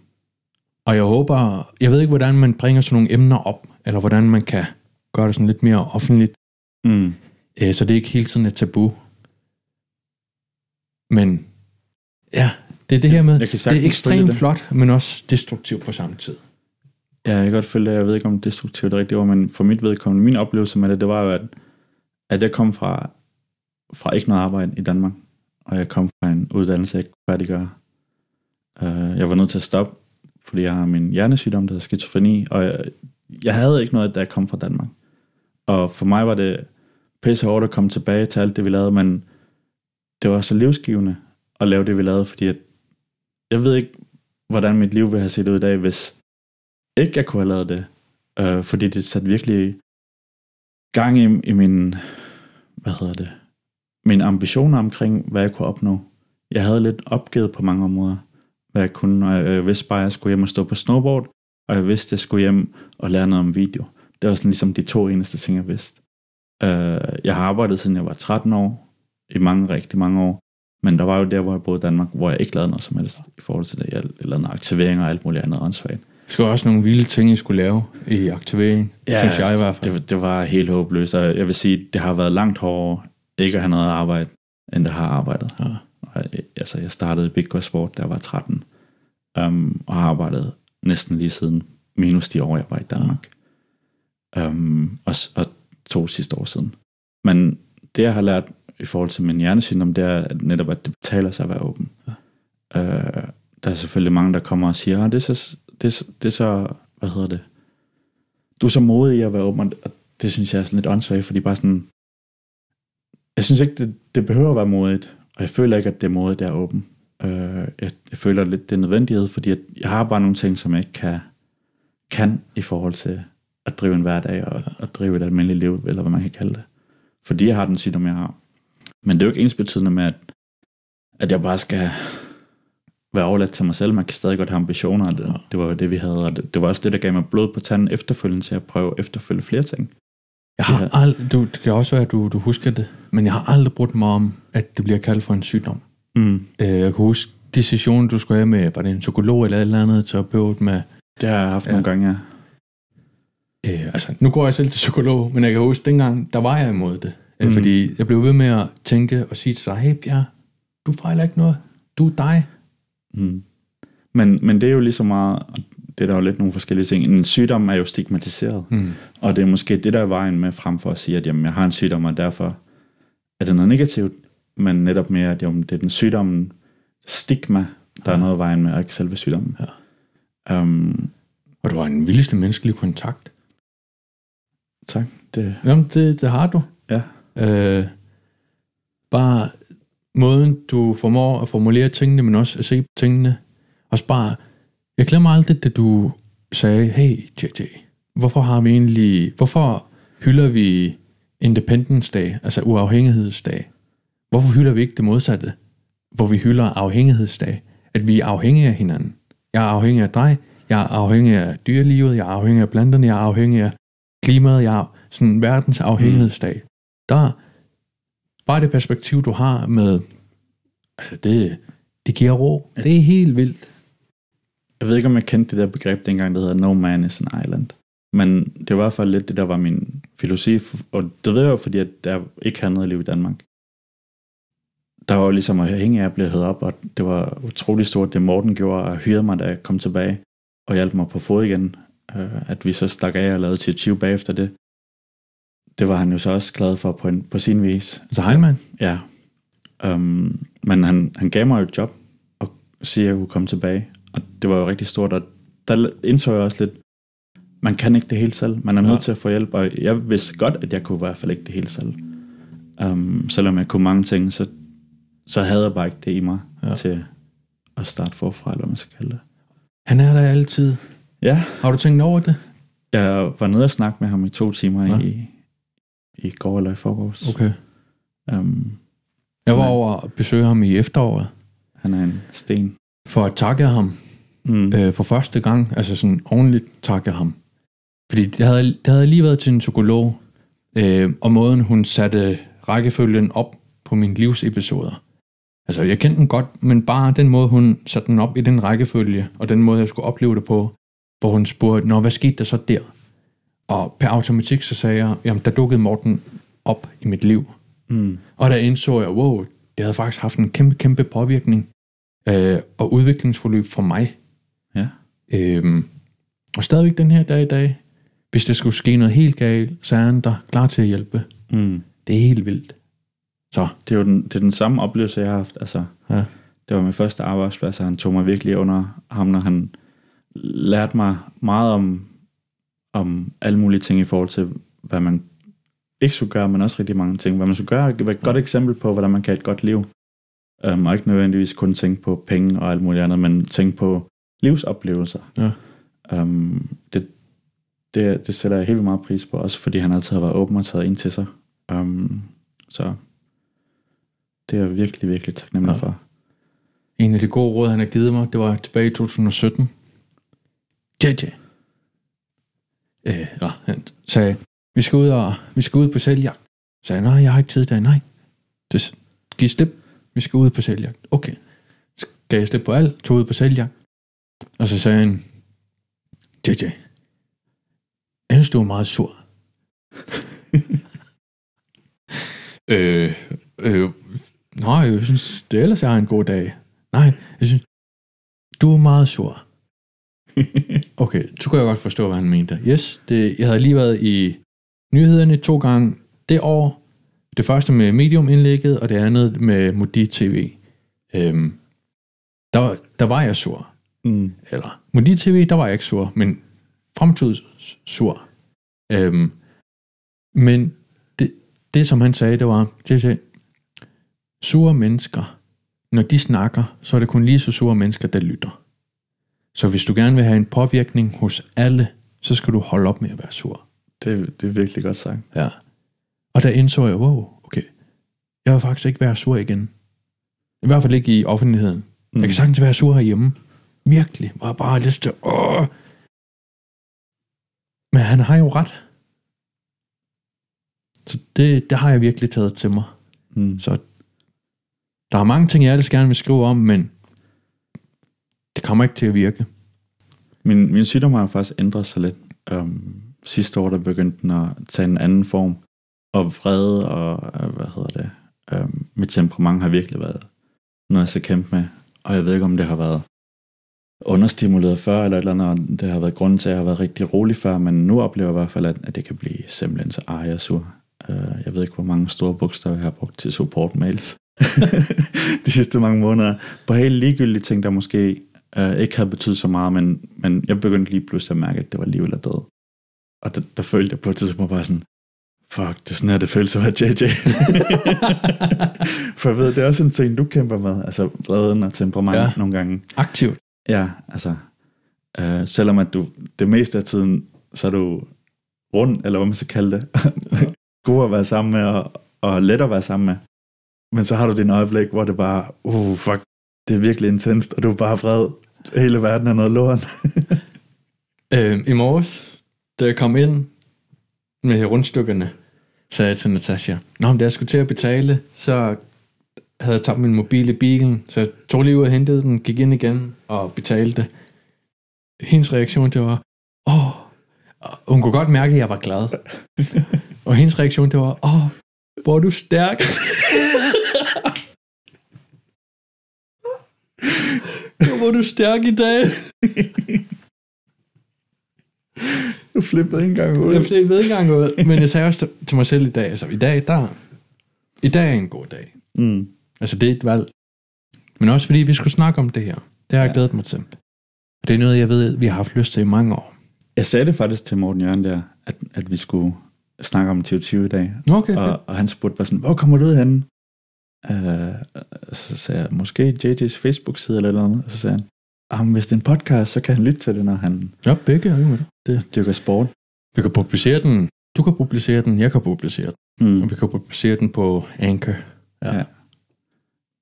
[SPEAKER 1] og jeg håber, jeg ved ikke, hvordan man bringer sådan nogle emner op, eller hvordan man kan gøre det sådan lidt mere offentligt,
[SPEAKER 2] Mm.
[SPEAKER 1] øh, så det ikke hele tiden er tabu. Men ja, det er det her med,
[SPEAKER 2] Jeg kan
[SPEAKER 1] det er ekstremt flot, men også destruktivt på samme tid.
[SPEAKER 2] Ja, jeg kan godt følge det. Jeg ved ikke, om destruktivt er rigtigt ord, men for mit vedkommende, min oplevelse med det, det var jo, at, at jeg kom fra, fra ikke noget arbejde i Danmark, og jeg kom fra en uddannelse, jeg ikke kunne færdiggøre. Uh, jeg var nødt til at stoppe, fordi jeg har min hjernesygdom, der hedder skizofreni, og jeg, jeg havde ikke noget, da jeg kom fra Danmark. Og for mig var det pisse hårdt at komme tilbage til alt det, vi lavede, men det var så livsgivende at lave det, vi lavede, fordi at, jeg ved ikke, hvordan mit liv ville have set ud i dag, hvis ikke jeg kunne have lavet det. Øh, fordi det satte virkelig gang i, i min, hvad hedder det, mine ambitioner omkring, hvad jeg kunne opnå. Jeg havde lidt opgivet på mange områder, hvad jeg kunne, og jeg vidste bare, at jeg skulle hjem og stå på snowboard, og jeg vidste, at jeg skulle hjem og lære noget om video. Det var sådan ligesom de to eneste ting, jeg vidste. Øh, jeg har arbejdet siden jeg var 13 år, i mange, rigtig mange år. Men der var jo der, hvor jeg boede i Danmark, hvor jeg ikke lavede noget som helst i forhold til det. Jeg lavede aktivering og alt muligt andet åndssvagt.
[SPEAKER 1] Det skal også nogle vilde ting, I skulle lave i aktivering, ja, synes jeg i hvert fald.
[SPEAKER 2] Det, det var helt håbløst, og jeg vil sige, det har været langt hårdere ikke at have noget arbejde, end det har arbejdet. Ja. Og, altså, jeg startede i Big Go Sport, da jeg var 13, um, og har arbejdet næsten lige siden minus de år, jeg var i Danmark. Um, og, og to sidste år siden. Men det, jeg har lært i forhold til min hjernesygdom, det er netop, at det betaler sig at være åben. Ja. Uh, der er selvfølgelig mange, der kommer og siger, ah, det, er så, det, det er så, hvad hedder det, du er så modig i at være åben, og det synes jeg er sådan lidt åndssvagt, fordi bare sådan, jeg synes ikke, det, det behøver at være modigt, og jeg føler ikke, at det er modigt, det er åben. Uh, jeg, jeg føler lidt, det er nødvendighed, fordi at jeg har bare nogle ting, som jeg ikke kan, kan i forhold til at drive en hverdag og at drive et almindeligt liv, eller hvad man kan kalde det. Fordi jeg har den sygdom, jeg har. Men det er jo ikke ens betydende med, at, at jeg bare skal være overladt til mig selv. Man kan stadig godt have ambitioner, det, det var jo det, vi havde. Og det, det var også det, der gav mig blod på tanden efterfølgende til at prøve at efterfølge flere ting.
[SPEAKER 1] Jeg har aldrig, du, det kan også være, at du, du husker det, men jeg har aldrig brugt mig om, at det bliver kaldt for en sygdom. Mm. Øh, jeg kan huske de sessioner, du skulle have med, var det en psykolog eller et eller andet terapeut med...
[SPEAKER 2] Det har jeg haft ja. nogle gange, ja.
[SPEAKER 1] Øh, altså, nu går jeg selv til psykolog, men jeg kan huske, dengang, der var jeg imod det. Øh, mm. Fordi jeg blev ved med at tænke og sige til dig, hey Bjerg, du fejler ikke noget. Du er dig.
[SPEAKER 2] Mm. Men, men det er jo lige så meget, det er der jo lidt nogle forskellige ting. En sygdom er jo stigmatiseret, mm. og det er måske det, der er vejen med frem for at sige, at jamen, jeg har en sygdom, og derfor er det noget negativt, men netop mere, at jamen, det er den sygdommen, stigma, der ja. er noget vejen med, og ikke selve sygdommen. Ja. Um,
[SPEAKER 1] og du har en vildeste menneskelig kontakt.
[SPEAKER 2] Tak.
[SPEAKER 1] Det... Jamen, det, det har du.
[SPEAKER 2] Ja.
[SPEAKER 1] Øh, bare måden, du formår at formulere tingene, men også at se på tingene. Og bare, jeg glemmer aldrig, det du sagde, hey JJ, hvorfor har vi egentlig, hvorfor hylder vi Independence Day, altså uafhængighedsdag? Hvorfor hylder vi ikke det modsatte, hvor vi hylder afhængighedsdag? At vi er afhængige af hinanden. Jeg er afhængig af dig, jeg er afhængig af dyrelivet, jeg er afhængig af planterne, jeg er afhængig af klimaet, jeg er sådan verdens afhængighedsdag. Der, bare det perspektiv, du har med, altså det, det giver ro. Det er helt vildt.
[SPEAKER 2] Jeg ved ikke, om jeg kendte det der begreb dengang, der hedder No Man is an Island. Men det var i hvert fald lidt det, der var min filosofi. Og det ved jeg jo, fordi at der ikke havde noget liv i Danmark. Der var jo ligesom at hænge af at blive hævet op, og det var utrolig stort, det Morten gjorde, og hyrede mig, da jeg kom tilbage og hjalp mig på fod igen. Øh, at vi så stak af og lavede til 20 bagefter det. Det var han jo så også glad for på, en, på sin vis.
[SPEAKER 1] Så Heilmann?
[SPEAKER 2] Ja. Um, men han, han gav mig et job, og siger, at jeg kunne komme tilbage. Og det var jo rigtig stort, og der indså jeg også lidt, man kan ikke det hele selv. Man er nødt ja. til at få hjælp, og jeg vidste godt, at jeg kunne i hvert fald ikke det hele selv. Um, selvom jeg kunne mange ting, så, så havde jeg bare ikke det i mig ja. til at starte forfra, eller hvad man skal kalde det.
[SPEAKER 1] Han er der altid.
[SPEAKER 2] Ja.
[SPEAKER 1] Har du tænkt over det?
[SPEAKER 2] Jeg var nede og snakke med ham i to timer ja. i, i går eller i forgårs.
[SPEAKER 1] Okay. Um, jeg var over at besøge ham i efteråret.
[SPEAKER 2] Han er en sten.
[SPEAKER 1] For at takke ham mm. øh, for første gang, altså sådan ordentligt takke ham. Fordi det havde, det havde lige været til en psykolog, øh, og måden hun satte rækkefølgen op på mine livsepisoder. Altså, jeg kendte den godt, men bare den måde, hun satte den op i den rækkefølge, og den måde, jeg skulle opleve det på, hvor hun spurgte, Nå, hvad skete der så der? Og per automatik så sagde jeg, jamen der dukkede Morten op i mit liv. Mm. Og der indså jeg, wow, det havde faktisk haft en kæmpe, kæmpe påvirkning øh, og udviklingsforløb for mig.
[SPEAKER 2] Ja.
[SPEAKER 1] Øhm, og stadigvæk den her dag i dag, hvis der skulle ske noget helt galt, så er han der klar til at hjælpe. Mm. Det er helt vildt.
[SPEAKER 2] Så. Det er jo den, det er den samme oplevelse, jeg har haft. Altså,
[SPEAKER 1] ja.
[SPEAKER 2] Det var min første arbejdsplads, og han tog mig virkelig under ham, når han lærte mig meget om, om alle mulige ting i forhold til, hvad man ikke skulle gøre, men også rigtig mange ting. Hvad man skulle gøre, det var et godt eksempel på, hvordan man kan have et godt liv. Um, og ikke nødvendigvis kun tænke på penge og alt muligt andet, men tænke på livsoplevelser.
[SPEAKER 1] Ja.
[SPEAKER 2] Um, det, det, det sætter jeg helt meget pris på, også fordi han altid har været åben og taget ind til sig. Um, så det er jeg virkelig, virkelig taknemmelig ja. for.
[SPEAKER 1] En af de gode råd, han har givet mig, det var tilbage i 2017. JJ. Øh, ja, han sagde, vi skal ud, og, vi skal ud på sæljagt. Så sagde nej, jeg har ikke tid i dag. Nej, det, giv slip. Vi skal ud på sæljagt. Okay. Så gav jeg slip på alt, tog ud på sæljagt. Og så sagde han, JJ, jeg synes, du er meget sur. øh, øh, nej, jeg synes, det ellers er en god dag. Nej, jeg synes, du er meget sur. Okay, så kunne jeg godt forstå, hvad han mente. Yes, det, jeg havde lige været i nyhederne to gange det år. Det første med Medium-indlægget, og det andet med Modi TV. Øhm, der, der var jeg sur.
[SPEAKER 2] Mm.
[SPEAKER 1] Eller Modi TV, der var jeg ikke sur, men fremtids sur. Øhm, men det, det, som han sagde, det var, JJ, sure mennesker, når de snakker, så er det kun lige så sure mennesker, der lytter. Så hvis du gerne vil have en påvirkning hos alle, så skal du holde op med at være sur.
[SPEAKER 2] Det, det er virkelig godt sagt.
[SPEAKER 1] Ja. Og der indså jeg, wow, okay, jeg vil faktisk ikke være sur igen. I hvert fald ikke i offentligheden. Mm. Jeg kan sagtens være sur herhjemme. Virkelig. Bare, bare lyst til, åh. Men han har jo ret. Så det, det har jeg virkelig taget til mig.
[SPEAKER 2] Mm.
[SPEAKER 1] Så der er mange ting, jeg ellers gerne vil skrive om, men det kommer ikke til at virke.
[SPEAKER 2] Min, min sygdom har faktisk ændret sig lidt. Um, sidste år, der begyndte den at tage en anden form. Og vrede og, øh, hvad hedder det, um, mit temperament har virkelig været noget, jeg skal kæmpe med. Og jeg ved ikke, om det har været understimuleret før, eller et eller andet, og det har været grunden til, at jeg har været rigtig rolig før, men nu oplever jeg i hvert fald, at, at det kan blive simpelthen så ej og sur. Uh, jeg ved ikke, hvor mange store bogstaver jeg har brugt til support mails de sidste mange måneder, på helt ligegyldige ting, der måske uh, ikke havde betydet så meget, men, men jeg begyndte lige pludselig at mærke, at det var liv eller død. Og der, der følte jeg på et tidspunkt bare sådan, fuck, det er sådan her, det føles at være JJ. For jeg ved, det er også en ting, du kæmper med, altså vreden og temperament
[SPEAKER 1] ja.
[SPEAKER 2] nogle gange.
[SPEAKER 1] Aktivt.
[SPEAKER 2] Ja, altså, øh, selvom at du det meste af tiden, så er du rund, eller hvad man skal kalde det, god at være sammen med, og, og let at være sammen med. Men så har du din øjeblik, hvor det bare, uh, fuck, det er virkelig intenst, og du er bare vred. Hele verden er noget lort.
[SPEAKER 1] Øh, I morges, da jeg kom ind med rundstykkerne, sagde jeg til Natasha, Nå, men da jeg skulle til at betale, så havde jeg tabt min mobil i bilen, så jeg tog lige ud og hentede den, gik ind igen og betalte. Hendes reaktion, det var, åh, og hun kunne godt mærke, at jeg var glad. og hendes reaktion, det var, åh, hvor er du stærk. hvor er du stærk i dag.
[SPEAKER 2] Du flippede ikke engang ud.
[SPEAKER 1] Jeg ved ikke engang ud, men jeg sagde også til- mig selv i dag, altså i dag, der, i dag er en god dag.
[SPEAKER 2] Mm.
[SPEAKER 1] Altså det er et valg. Men også fordi vi skulle snakke om det her. Det har jeg
[SPEAKER 2] Ja.
[SPEAKER 1] glædet mig til. Og Det er noget, jeg ved, vi har haft lyst til i mange år.
[SPEAKER 2] Jeg sagde det faktisk til Morten Jørgen der, at, at vi skulle snakke om 2020 i dag.
[SPEAKER 1] Okay, fedt.
[SPEAKER 2] Og, og han spurgte bare sådan, hvor kommer du ud henne? Uh, så sagde jeg, måske JJ's Facebook-side eller noget. Og så sagde han, ah, hvis det er en podcast, så kan han lytte til det, når han
[SPEAKER 1] Ja, begge er jo med det.
[SPEAKER 2] dyrker sport.
[SPEAKER 1] Vi kan publicere den. Du kan publicere den, jeg kan publicere den.
[SPEAKER 2] Mm.
[SPEAKER 1] Og vi kan publicere den på Anchor. Ja.
[SPEAKER 2] Ja.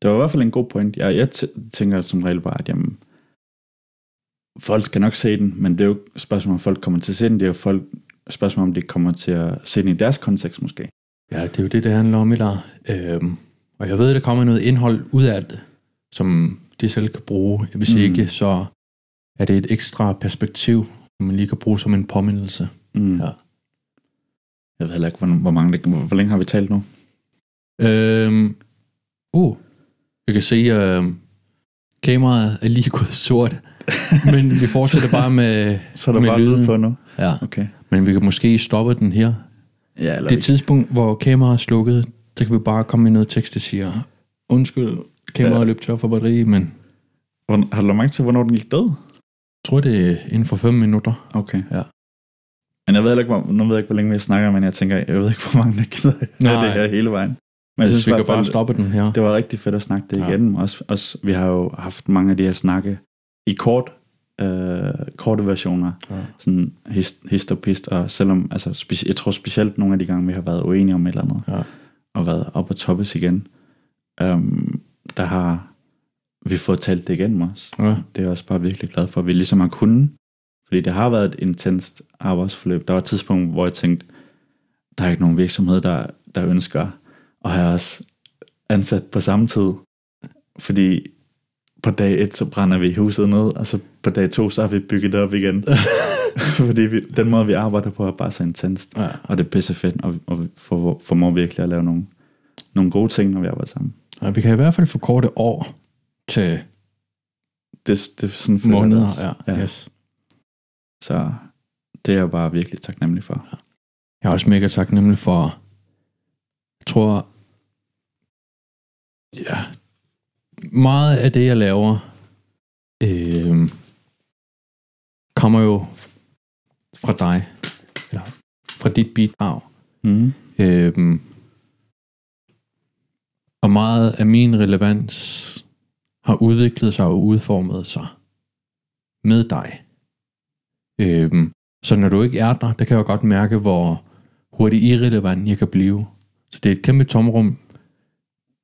[SPEAKER 2] Det var i hvert fald en god point. Jeg, jeg tænker som regel bare, at jamen, folk skal nok se den, men det er jo et spørgsmål, om folk kommer til at se den. Det er jo folk, et spørgsmål, om de kommer til at se den i deres kontekst måske.
[SPEAKER 1] Ja, det er jo det, det handler om i dag. Øhm, og jeg ved, der kommer noget indhold ud af det, som de selv kan bruge. Hvis
[SPEAKER 2] Mm.
[SPEAKER 1] ikke, så er det et ekstra perspektiv, som man lige kan bruge som en påmindelse.
[SPEAKER 2] Mm.
[SPEAKER 1] Ja.
[SPEAKER 2] Jeg ved heller ikke, hvor, hvor, mange, hvor, hvor længe har vi talt nu?
[SPEAKER 1] Øhm, uh, jeg kan se, at øh, kameraet er lige gået sort, men vi fortsætter bare med,
[SPEAKER 2] Så er der
[SPEAKER 1] med
[SPEAKER 2] bare lyd på nu.
[SPEAKER 1] Ja,
[SPEAKER 2] Okay.
[SPEAKER 1] men vi kan måske stoppe den her.
[SPEAKER 2] Ja, eller
[SPEAKER 1] Det tidspunkt, hvor kameraet er slukket, der kan vi bare komme med noget tekst, der siger, undskyld, kameraet
[SPEAKER 2] Ja.
[SPEAKER 1] løbet tør for batteri, men
[SPEAKER 2] Hvor, har du lagt mærke til, hvornår den gik død?
[SPEAKER 1] jeg tror, det er inden for 5 minutter.
[SPEAKER 2] Okay.
[SPEAKER 1] Ja.
[SPEAKER 2] Men jeg ved ikke, hvor, nu ved jeg ikke, hvor længe vi snakker, men jeg tænker, jeg ved ikke, hvor mange der gider
[SPEAKER 1] Nej.
[SPEAKER 2] Det her hele vejen. Men jeg
[SPEAKER 1] synes, vi kan bare stoppe den her.
[SPEAKER 2] det var rigtig fedt at snakke det
[SPEAKER 1] Ja.
[SPEAKER 2] igen. Også, også, vi har jo haft mange af de her snakke i kort, øh, korte versioner.
[SPEAKER 1] Ja.
[SPEAKER 2] Sådan hist, hist og pist. Og selvom, altså, speci- jeg tror specielt nogle af de gange, vi har været uenige om et eller andet,
[SPEAKER 1] Ja.
[SPEAKER 2] Og været op og toppes igen, øhm, der har vi fået talt det igennem også.
[SPEAKER 1] Ja.
[SPEAKER 2] Det er jeg også bare virkelig glad for, at vi ligesom har kunnet. Fordi det har været et intenst arbejdsforløb. Der var et tidspunkt, hvor jeg tænkte, der er ikke nogen virksomhed, der, der ønsker at have os ansat på samme tid. Fordi på dag et, så brænder vi huset ned, og så på dag to, så har vi bygget det op igen. Fordi vi, den måde, vi arbejder på, er bare så intenst.
[SPEAKER 1] Ja.
[SPEAKER 2] Og det er pisse fedt, og, og får, formår virkelig at lave nogle, nogle gode ting, når vi arbejder sammen.
[SPEAKER 1] Ja, vi kan i hvert fald forkorte år til
[SPEAKER 2] Det, det er sådan
[SPEAKER 1] måneder. Ja, ja. Yes.
[SPEAKER 2] Så det er jeg bare virkelig taknemmelig for.
[SPEAKER 1] Jeg er også mega taknemmelig for, jeg tror, ja, meget af det, jeg laver, øh, kommer jo fra dig, eller fra dit bidrag.
[SPEAKER 2] Mm.
[SPEAKER 1] Øh, og meget af min relevans har udviklet sig og udformet sig med dig. Øh, så når du ikke er der, der kan jeg godt mærke, hvor hurtigt irrelevant jeg kan blive. Så det er et kæmpe tomrum,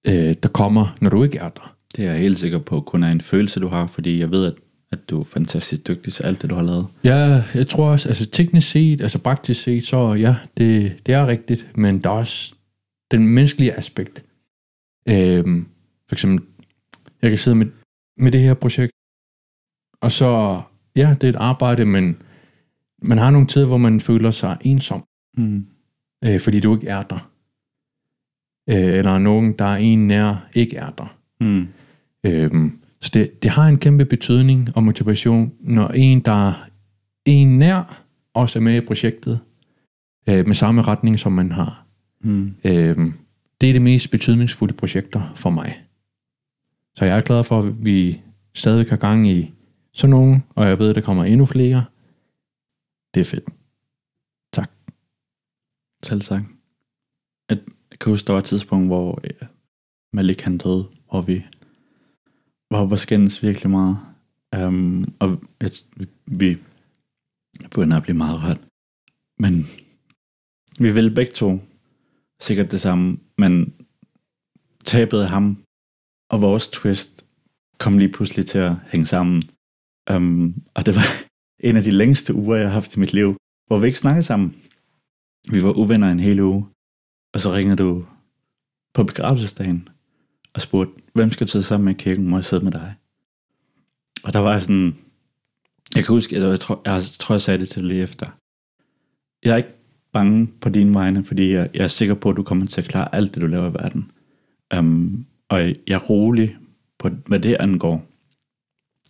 [SPEAKER 1] øh, der kommer, når du ikke er der.
[SPEAKER 2] Det er jeg helt sikker på kun er en følelse, du har, fordi jeg ved, at, at du er fantastisk dygtig til alt det, du har lavet.
[SPEAKER 1] Ja, jeg tror også, altså teknisk set, altså praktisk set, så ja, det, det er rigtigt, men der er også den menneskelige aspekt. Øhm, for eksempel, jeg kan sidde med, med det her projekt, og så, ja, det er et arbejde, men man har nogle tider, hvor man føler sig ensom,
[SPEAKER 2] Mm.
[SPEAKER 1] øh, fordi du ikke er der. Øh, eller nogen, der er en nær, ikke er der.
[SPEAKER 2] Mm.
[SPEAKER 1] Øhm, så det, det har en kæmpe betydning og motivation, når en, der er en nær, også er med i projektet, øh, med samme retning, som man har.
[SPEAKER 2] Mm.
[SPEAKER 1] Øhm, det er det mest betydningsfulde projekter for mig. Så jeg er glad for, at vi stadig har gang i sådan nogle, og jeg ved, at der kommer endnu flere. Det er fedt.
[SPEAKER 2] Selv tak. Jeg, kan huske, der var et tidspunkt, hvor øh, Malik han døde, hvor vi var oppe og skændes virkelig meget. Um, og jeg, vi, begynder at blive meget rørt. Men vi ville begge to sikkert det samme, men tabet af ham og vores twist kom lige pludselig til at hænge sammen. Um, og det var en af de længste uger, jeg har haft i mit liv, hvor vi ikke snakkede sammen. Vi var uvenner en hel uge, og så ringede du på begravelsesdagen og spurgte, hvem skal sidde sammen med i kirken, må jeg sidde med dig? Og der var jeg sådan, jeg kan huske, jeg, jeg, tror, jeg, tror, jeg sagde det til dig lige efter. Jeg er ikke bange på dine vegne, fordi jeg, jeg er sikker på, at du kommer til at klare alt det, du laver i verden. Um, og jeg er rolig på, hvad det angår.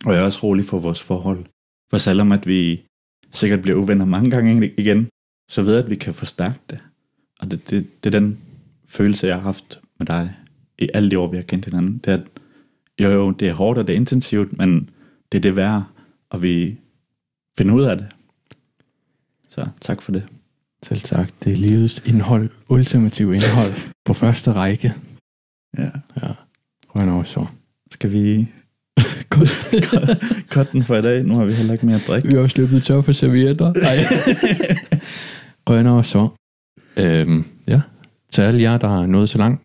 [SPEAKER 2] Og jeg er også rolig for vores forhold. For selvom at vi sikkert bliver uvenner mange gange igen, så ved jeg, at vi kan forstærke det. Og det, det, det er den følelse, jeg har haft med dig i alle de år, vi har kendt hinanden. Det er, at jo, jo, det er hårdt, og det er intensivt, men det er det værd, og vi finder ud af det. Så tak for det.
[SPEAKER 1] Selv sagt, det er livets indhold, ultimativ indhold på første række.
[SPEAKER 2] Ja.
[SPEAKER 1] Ja, røn over så.
[SPEAKER 2] Skal vi cut den for i dag? Nu har vi heller ikke mere at drikke.
[SPEAKER 1] Vi har også løbet tør for servietter. Nej. Rønner og så. Øhm, ja, til alle jer, der har nået så langt,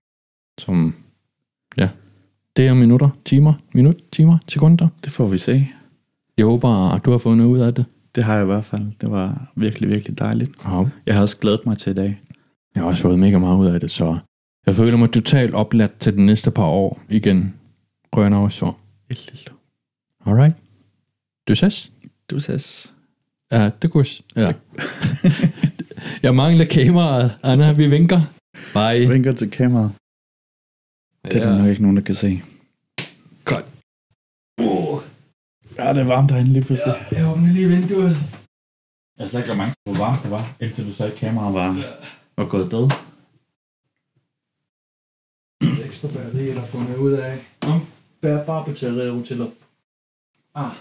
[SPEAKER 1] som, det er minutter, timer, minut, timer, sekunder.
[SPEAKER 2] Det får vi se.
[SPEAKER 1] Jeg håber, at du har fundet ud af det.
[SPEAKER 2] Det har jeg i hvert fald. Det var virkelig, virkelig dejligt.
[SPEAKER 1] Ja,
[SPEAKER 2] Jeg har også glædet mig til i dag.
[SPEAKER 1] jeg har også fået mega meget ud af det, så jeg føler mig totalt opladt til de næste par år igen. Rønner og så. Alright. Du ses?
[SPEAKER 2] Du ses.
[SPEAKER 1] Ja, det kus. Ja. jeg mangler kameraet. Anna, vi vinker. Bye.
[SPEAKER 2] Vinker til kameraet. Det er der nok ikke nogen, der kan se.
[SPEAKER 1] Godt. Oh.
[SPEAKER 2] Ja, det er varmt derinde lige pludselig.
[SPEAKER 1] Jeg åbner lige vinduet.
[SPEAKER 2] Jeg har slet ikke til, hvor varmt det var, indtil du sagde, at kameraet var, var gået død.
[SPEAKER 1] Ekstra batteri, der fundet ud af. Nå, bær bare batteriet til op. Ah.